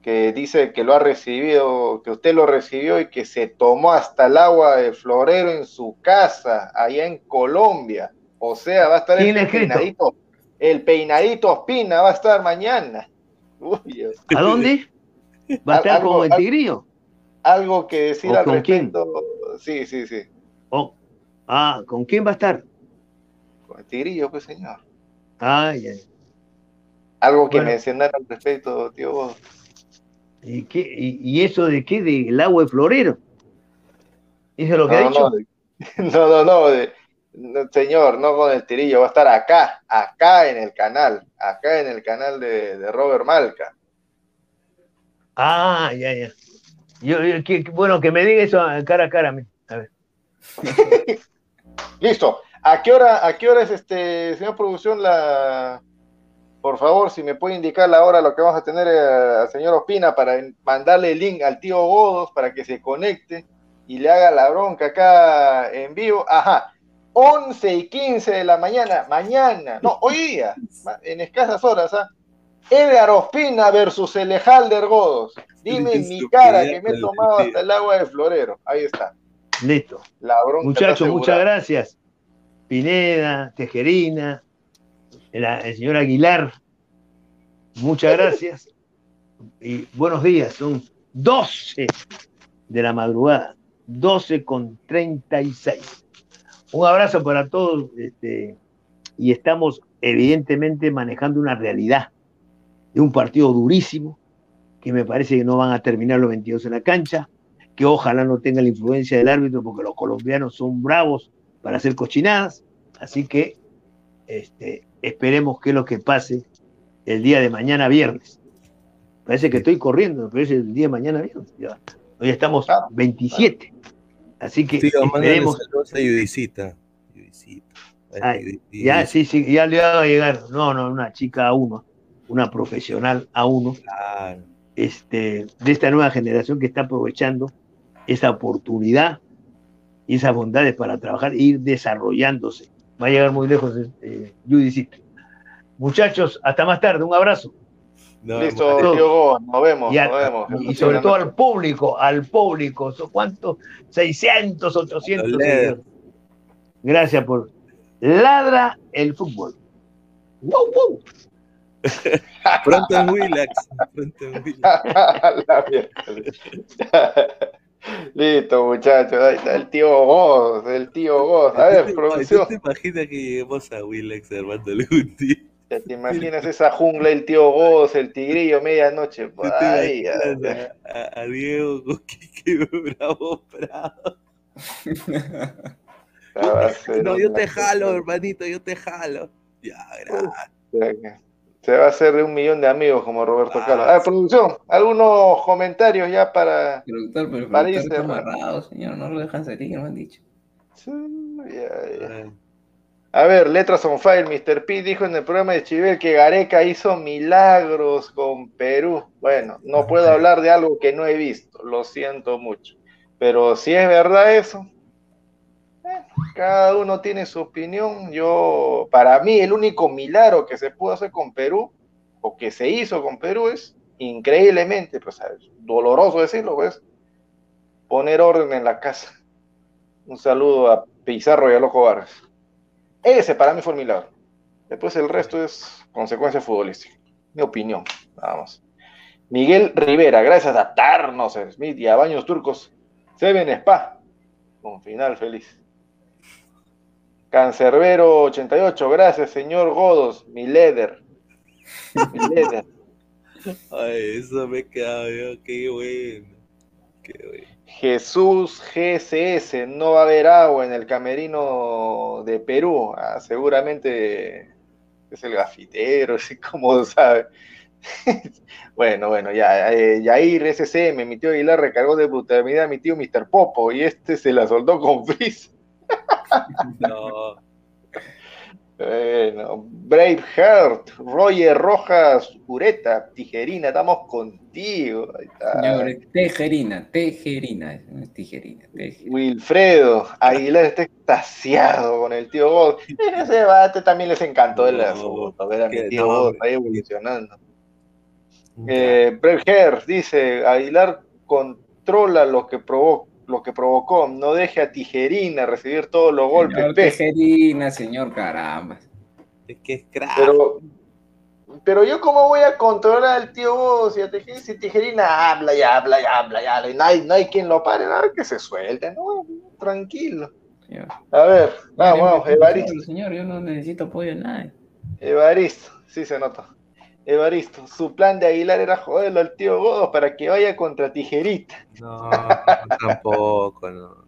que dice que lo ha recibido, que usted lo recibió y que se tomó hasta el agua de florero en su casa, allá en Colombia. O sea, va a estar el peinadito, el peinadito Espina va a estar mañana. ¿A dónde? ¿Va a estar algo, con el tigrillo? Algo que decir al con respecto. Sí, sí, sí. ah, ¿con quién va a estar? Con el tigrillo, pues señor. Ah, ya. Algo que mencionar al respecto, tío. ¿Y, qué, y, eso de qué? ¿Del agua de florero? ¿Eso es lo que ha dicho? No, no, no, señor, no con el tirillo, va a estar acá, acá en el canal, acá en el canal de, Robert Malca. Ah, ya, ya. Yo, bueno, que me diga eso cara a cara a mí. A ver. Listo. ¿A qué hora, a qué hora es este, señor producción, la por favor, si me puede indicar la hora lo que vamos a tener eh, al señor Ospina para mandarle el link al tío Godos para que se conecte y le haga la bronca acá en vivo. Ajá, 11 y 15 de la mañana, mañana, no, hoy día, en escasas horas, ¿ah? Edgar Ospina versus Elejalder Godos. Dime en mi cara que me he tomado hasta el agua de florero. Ahí está. Listo. Muchachos, muchas gracias. Pineda, Tejerina, el, señor Aguilar, muchas gracias. Y buenos días, son 12 de la madrugada, 12 con 36. Un abrazo para todos este, y estamos evidentemente manejando una realidad de un partido durísimo, que me parece que no van a terminar los 22 en la cancha, que ojalá no tenga la influencia del árbitro, porque los colombianos son bravos para hacer cochinadas, así que este, esperemos que es lo que pase el día de mañana viernes. Parece que estoy corriendo, pero es el día de mañana viernes. Hoy estamos 27. Así que esperemos. ya, sí, sí, ya le va a llegar. No, no, una chica a uno una profesional a uno, este, de esta nueva generación que está aprovechando esa oportunidad y esas bondades para trabajar e ir desarrollándose. Va a llegar muy lejos eh, Muchachos, hasta más tarde, un abrazo. Listo, Diego, nos vemos, y, nos vemos. Y sobre todo al público, al público, ¿cuántos? 600, 800. Gracias por ladra el fútbol. ¡Wow, wow! pronto en Willax. Pronto en Willax. Listo, muchachos. Ahí está el tío Goz, el tío Goz. A ver, producción. ¿Te imaginas que lleguemos a Willax armando algún día? ¿Te imaginas esa jungla, el tío Goz, el tigrillo, medianoche? Ay, a, a, Diego con Kike Bravo Prado. no, yo te jalo, hermanito, yo te jalo. Ya, gracias. Se va a hacer de un millón de amigos como Roberto ah, Carlos. Ah, producción, algunos comentarios ya para. Productor, pero para está amarrado, señor, no lo dejan salir, no han dicho. Sí, A ver, letras on fire. Mr. P dijo en el programa de Chivel que Gareca hizo milagros con Perú. Bueno, no puedo hablar de algo que no he visto, lo siento mucho. Pero si es verdad eso, cada uno tiene su opinión. Yo, para mí, el único milagro que se pudo hacer con Perú, o que se hizo con Perú, es increíblemente, pues, doloroso decirlo, pues, poner orden en la casa. Un saludo a Pizarro y a Loco Vargas. Ese para mí fue el milagro. Después el resto es consecuencia futbolística. Mi opinión, vamos. Miguel Rivera, gracias a Tarnos Smith y a Baños Turcos, se ven spa. Un final feliz. Cancerbero 88, gracias, señor Godos, mi leder. Mi leder. Ay, eso me queda yo, qué bueno. Qué bueno. Jesús GCS, no va a haber agua en el camerino de Perú. Ah, seguramente es el gafitero, así como sabe. bueno, bueno, ya. Eh, Yair SCM, mi tío Aguilar recargó de brutalidad a mi tío Mr. Popo y este se la soldó con frizz. No. Bueno, Braveheart, Roger Rojas, Ureta, Tijerina, estamos contigo. tejerina, Tejerina, Tijerina, Wilfredo, Aguilar está extasiado con el tío God. Ese debate también les encantó el asunto, ver a mi tío God ahí evolucionando. Eh, Braveheart dice, Aguilar controla lo que provoca lo que provocó. No deje a Tijerina recibir todos los golpes. Tijerina, señor, caramba. Es que es crack. Pero, pero yo cómo voy a controlar al tío vos y a Tijerina, si Tijerina habla y habla y habla y habla y no hay, no hay quien lo pare, nada que se suelte, no, tranquilo. A ver, vamos, vamos, Evaristo. Señor, yo no necesito apoyo de nadie. Evaristo, sí se nota. Evaristo, su plan de Aguilar era joderlo al tío Godo para que vaya contra Tijerita. No, tampoco, no.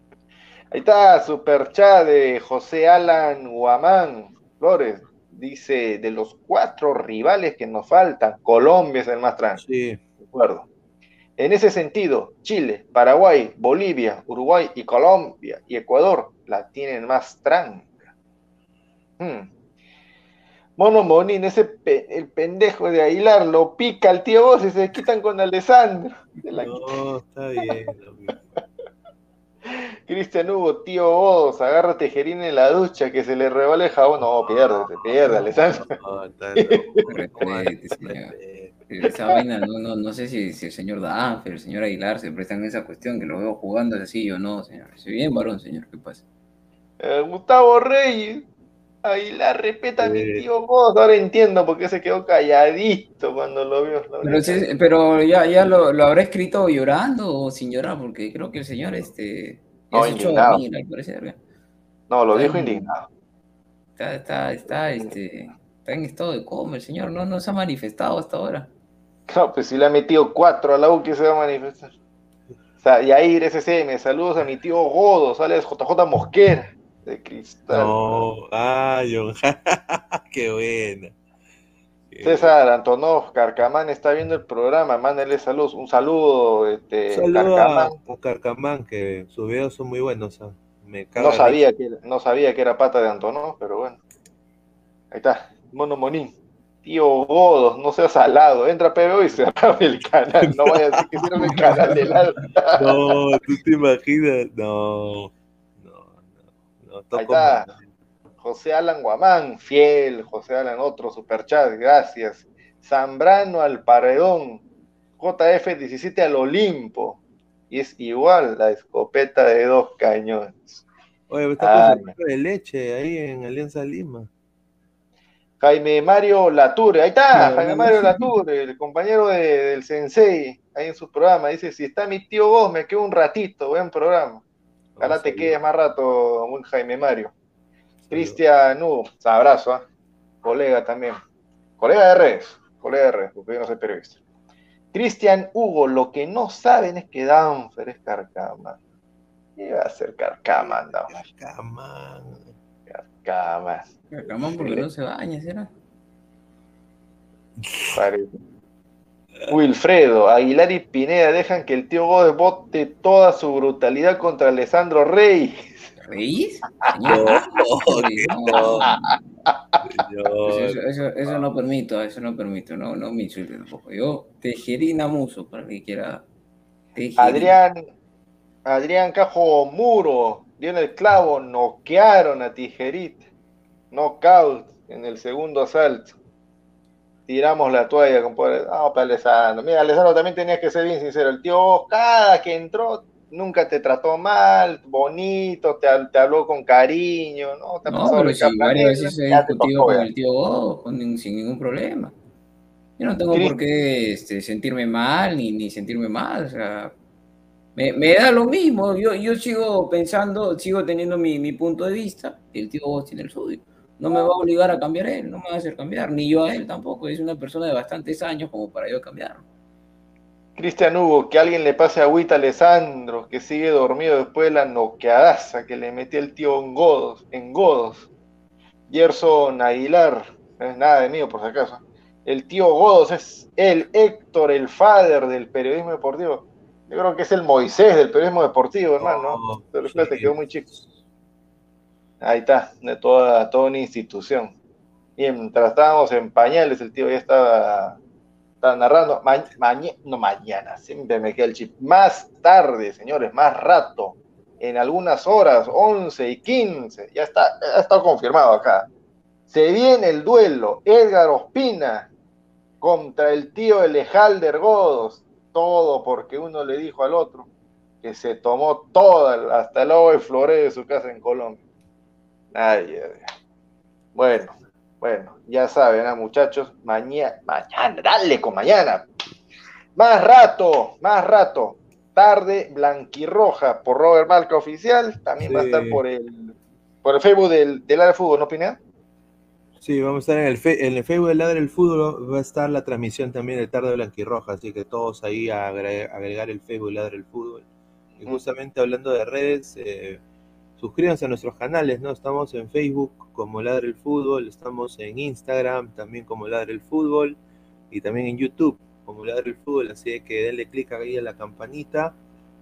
Ahí está, super chat de José Alan Guamán Flores. Dice, de los cuatro rivales que nos faltan, Colombia es el más tranquilo. Sí. De acuerdo. En ese sentido, Chile, Paraguay, Bolivia, Uruguay y Colombia y Ecuador la tienen más tranca. Hmm. Mono Monín, ese el pendejo de Aguilar, lo pica el tío vos y se quitan con Alessandro. No, está bien. Cristian Hugo, tío vos, agarra Tejerín en la ducha que se le rebale el jabón. No, pierde, se pierde, Alessandro. No, está Esa vaina, no, no, no sé si, si el señor Danfer, el señor Aguilar se prestan en esa cuestión, que lo veo jugando así o no, señor. Estoy bien, varón, señor, ¿qué pasa? Eh, Gustavo Reyes, Aguilar, respeta a mi tío vos. Ahora entiendo por qué se quedó calladito cuando lo vio. pero, ya, ya lo, lo, habrá escrito llorando o sin llorar, porque creo que el señor este, no, indignado. no, lo dijo indignado. Está, está, está, este, está en estado de coma el señor, no, no se ha manifestado hasta ahora. No, pues si le ha metido cuatro a la U, que se va a manifestar? O sea, Yair SCM, saludos a mi tío Godo, sale JJ Mosquera, de cristal. No, ay, qué buena. César Antonov, Carcamán está viendo el programa, mándale saludos, un saludo, este, saludo Carcamán. a Carcamán, que sus videos son muy buenos. no, sabía que, no sabía que era pata de Antonov, pero bueno. Ahí está, Mono Monín. Tío Godos, no seas salado, entra PBO y cerrame el canal. No vaya a decir que hicieron el canal del alta. No, tú te imaginas. No Ahí está. José Alan Guamán, fiel. José Alan, otro superchat, gracias. Zambrano al Paredón. JF17 al Olimpo. Y es igual la escopeta de dos cañones. Oye, está de leche ahí en Alianza Lima. Jaime Mario Lature, ahí está, Jaime Mario Lature, el compañero del Sensei, ahí en su programa, dice, si está mi tío vos, me quedo un ratito, buen programa. Ojalá te quedes más rato, un Jaime Mario. Cristian Hugo, abrazo, ¿eh? colega también. Colega de redes, colega de redes, porque yo no soy periodista. Cristian Hugo, lo que no saben es que Danfer es Carcama. ¿Qué va a ser Carcama, Danfer? Carcama. Carcama. Carcamán porque no se baña, ¿será? Parece. Wilfredo, Aguilar y Pineda dejan que el tío Gómez bote toda su brutalidad contra Alessandro Rey. ¿Reyes? No, Eso, eso, no permito, eso no permito, no, no me insulte tampoco. Yo, tejerina muso para que quiera. Adrián, Adrián Cajo Muro, dio en el clavo, noquearon a Tijerita. Knockout en el segundo asalto. Tiramos la toalla, compadre. No, para Alessandro. Mira, Alessandro también tenías que ser bien sincero. El tío, cada que entró, nunca te trató mal, bonito, te, te habló con cariño, ¿no? Te no, pero si varias veces he discutido con el tío Bodo, sin ningún problema. Yo no tengo por qué este, sentirme mal ni, ni sentirme mal, o sea, me, me, da lo mismo, yo, yo sigo pensando, sigo teniendo mi, mi punto de vista, y el tío Bodo tiene el suyo. No me va a obligar a cambiar él, no me va a hacer cambiar, ni yo a él tampoco, es una persona de bastantes años como para yo cambiarlo. Cristian Hugo, que alguien le pase agüita a Alessandro, que sigue dormido después de la noqueadaza que le metió el tío en Godos. En Godos. Gerson Aguilar, no es nada de mío por si acaso. El tío Godos es el Héctor, el father del periodismo deportivo. Yo creo que es el Moisés del periodismo deportivo, hermano. Oh, Pero sí. te quedó muy chico. Ahí está, de toda, toda una institución. Mientras estábamos en pañales, el tío ya estaba narrando, no mañana, siempre me queda el chip, más tarde, señores, más rato, en algunas horas, 11 y 15, ya está, ya está confirmado acá. Se viene el duelo, Edgar Ospina contra el tío Elejalder Godos, todo porque uno le dijo al otro que se tomó toda, hasta el agua de flore de su casa en Colombia. Ay, bueno, bueno, ya saben, ¿eh, muchachos, mañana, mañana, dale con mañana. Más rato, más rato. Tarde blanquirroja por Robert Malca Oficial. También va a estar por el, por el Facebook del, del área de fútbol, ¿no, Pineda? Sí, vamos a estar en el, en el Facebook del Ladre del Fútbol, va a estar la transmisión también de Tarde Blanquirroja, así que todos ahí a agregar, el Facebook del Ladre del Fútbol. Y justamente hablando de redes, eh, suscríbanse a nuestros canales, ¿no? Estamos en Facebook como Ladre el Fútbol, estamos en Instagram también como Ladre el Fútbol y también en YouTube como Ladre el Fútbol, así que denle clic ahí a la campanita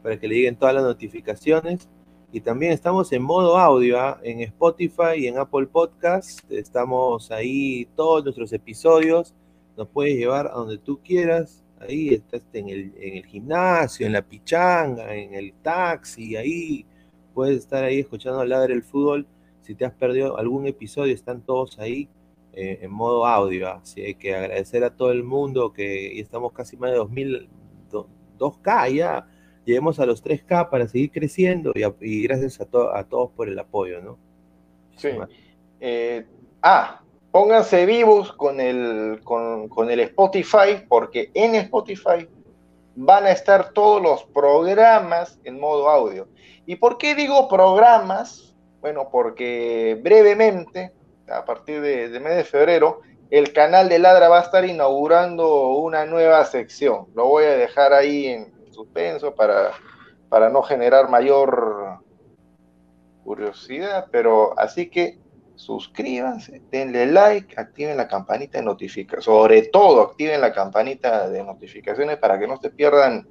para que le lleguen todas las notificaciones Y también estamos en modo audio, ¿ah? en Spotify y en Apple Podcast. Estamos ahí todos nuestros episodios. Nos puedes llevar a donde tú quieras. Ahí estás en el gimnasio, en la pichanga, en el taxi, ahí puedes estar ahí escuchando Ladre el Fútbol. Si te has perdido algún episodio, están todos ahí eh, en modo audio. Así que agradecer a todo el mundo que estamos casi más de 2000, 2K ya. Lleguemos a los 3K para seguir creciendo y, gracias a, a, todos por el apoyo, ¿no? Sí. Eh, ah, pónganse vivos con el, con, con el Spotify, porque en Spotify van a estar todos los programas en modo audio. ¿Y por qué digo programas? Bueno, porque brevemente, a partir de, mes de febrero, el canal de Ladra va a estar inaugurando una nueva sección. Lo voy a dejar ahí en suspenso para, para no generar mayor curiosidad, pero así que suscríbanse, denle like, activen la campanita de notificaciones, sobre todo activen la campanita de notificaciones para que no se pierdan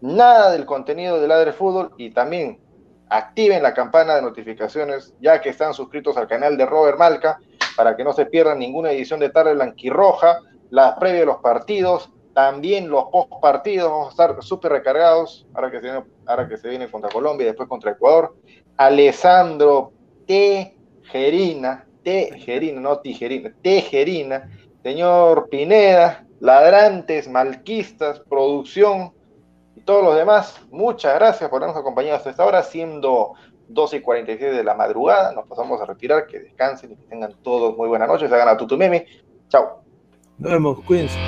nada del contenido de Ladre Fútbol y también activen la campana de notificaciones ya que están suscritos al canal de Robert Malca para que no se pierdan ninguna edición de Tarde Blanquirroja, las previas de los partidos, también los post partidos, vamos a estar súper recargados ahora que, se viene, ahora que se viene contra Colombia y después contra Ecuador. Alessandro Tejerina, Tejerina, no Tijerina, Tejerina, señor Pineda, ladrantes, malquistas, producción, todos los demás, muchas gracias por habernos acompañado hasta esta hora, siendo 12 y 46 de la madrugada. Nos pasamos a retirar, que descansen y que tengan todos muy buenas noches. Hagan a Tutumeme. Chao. Nos vemos, cuídense.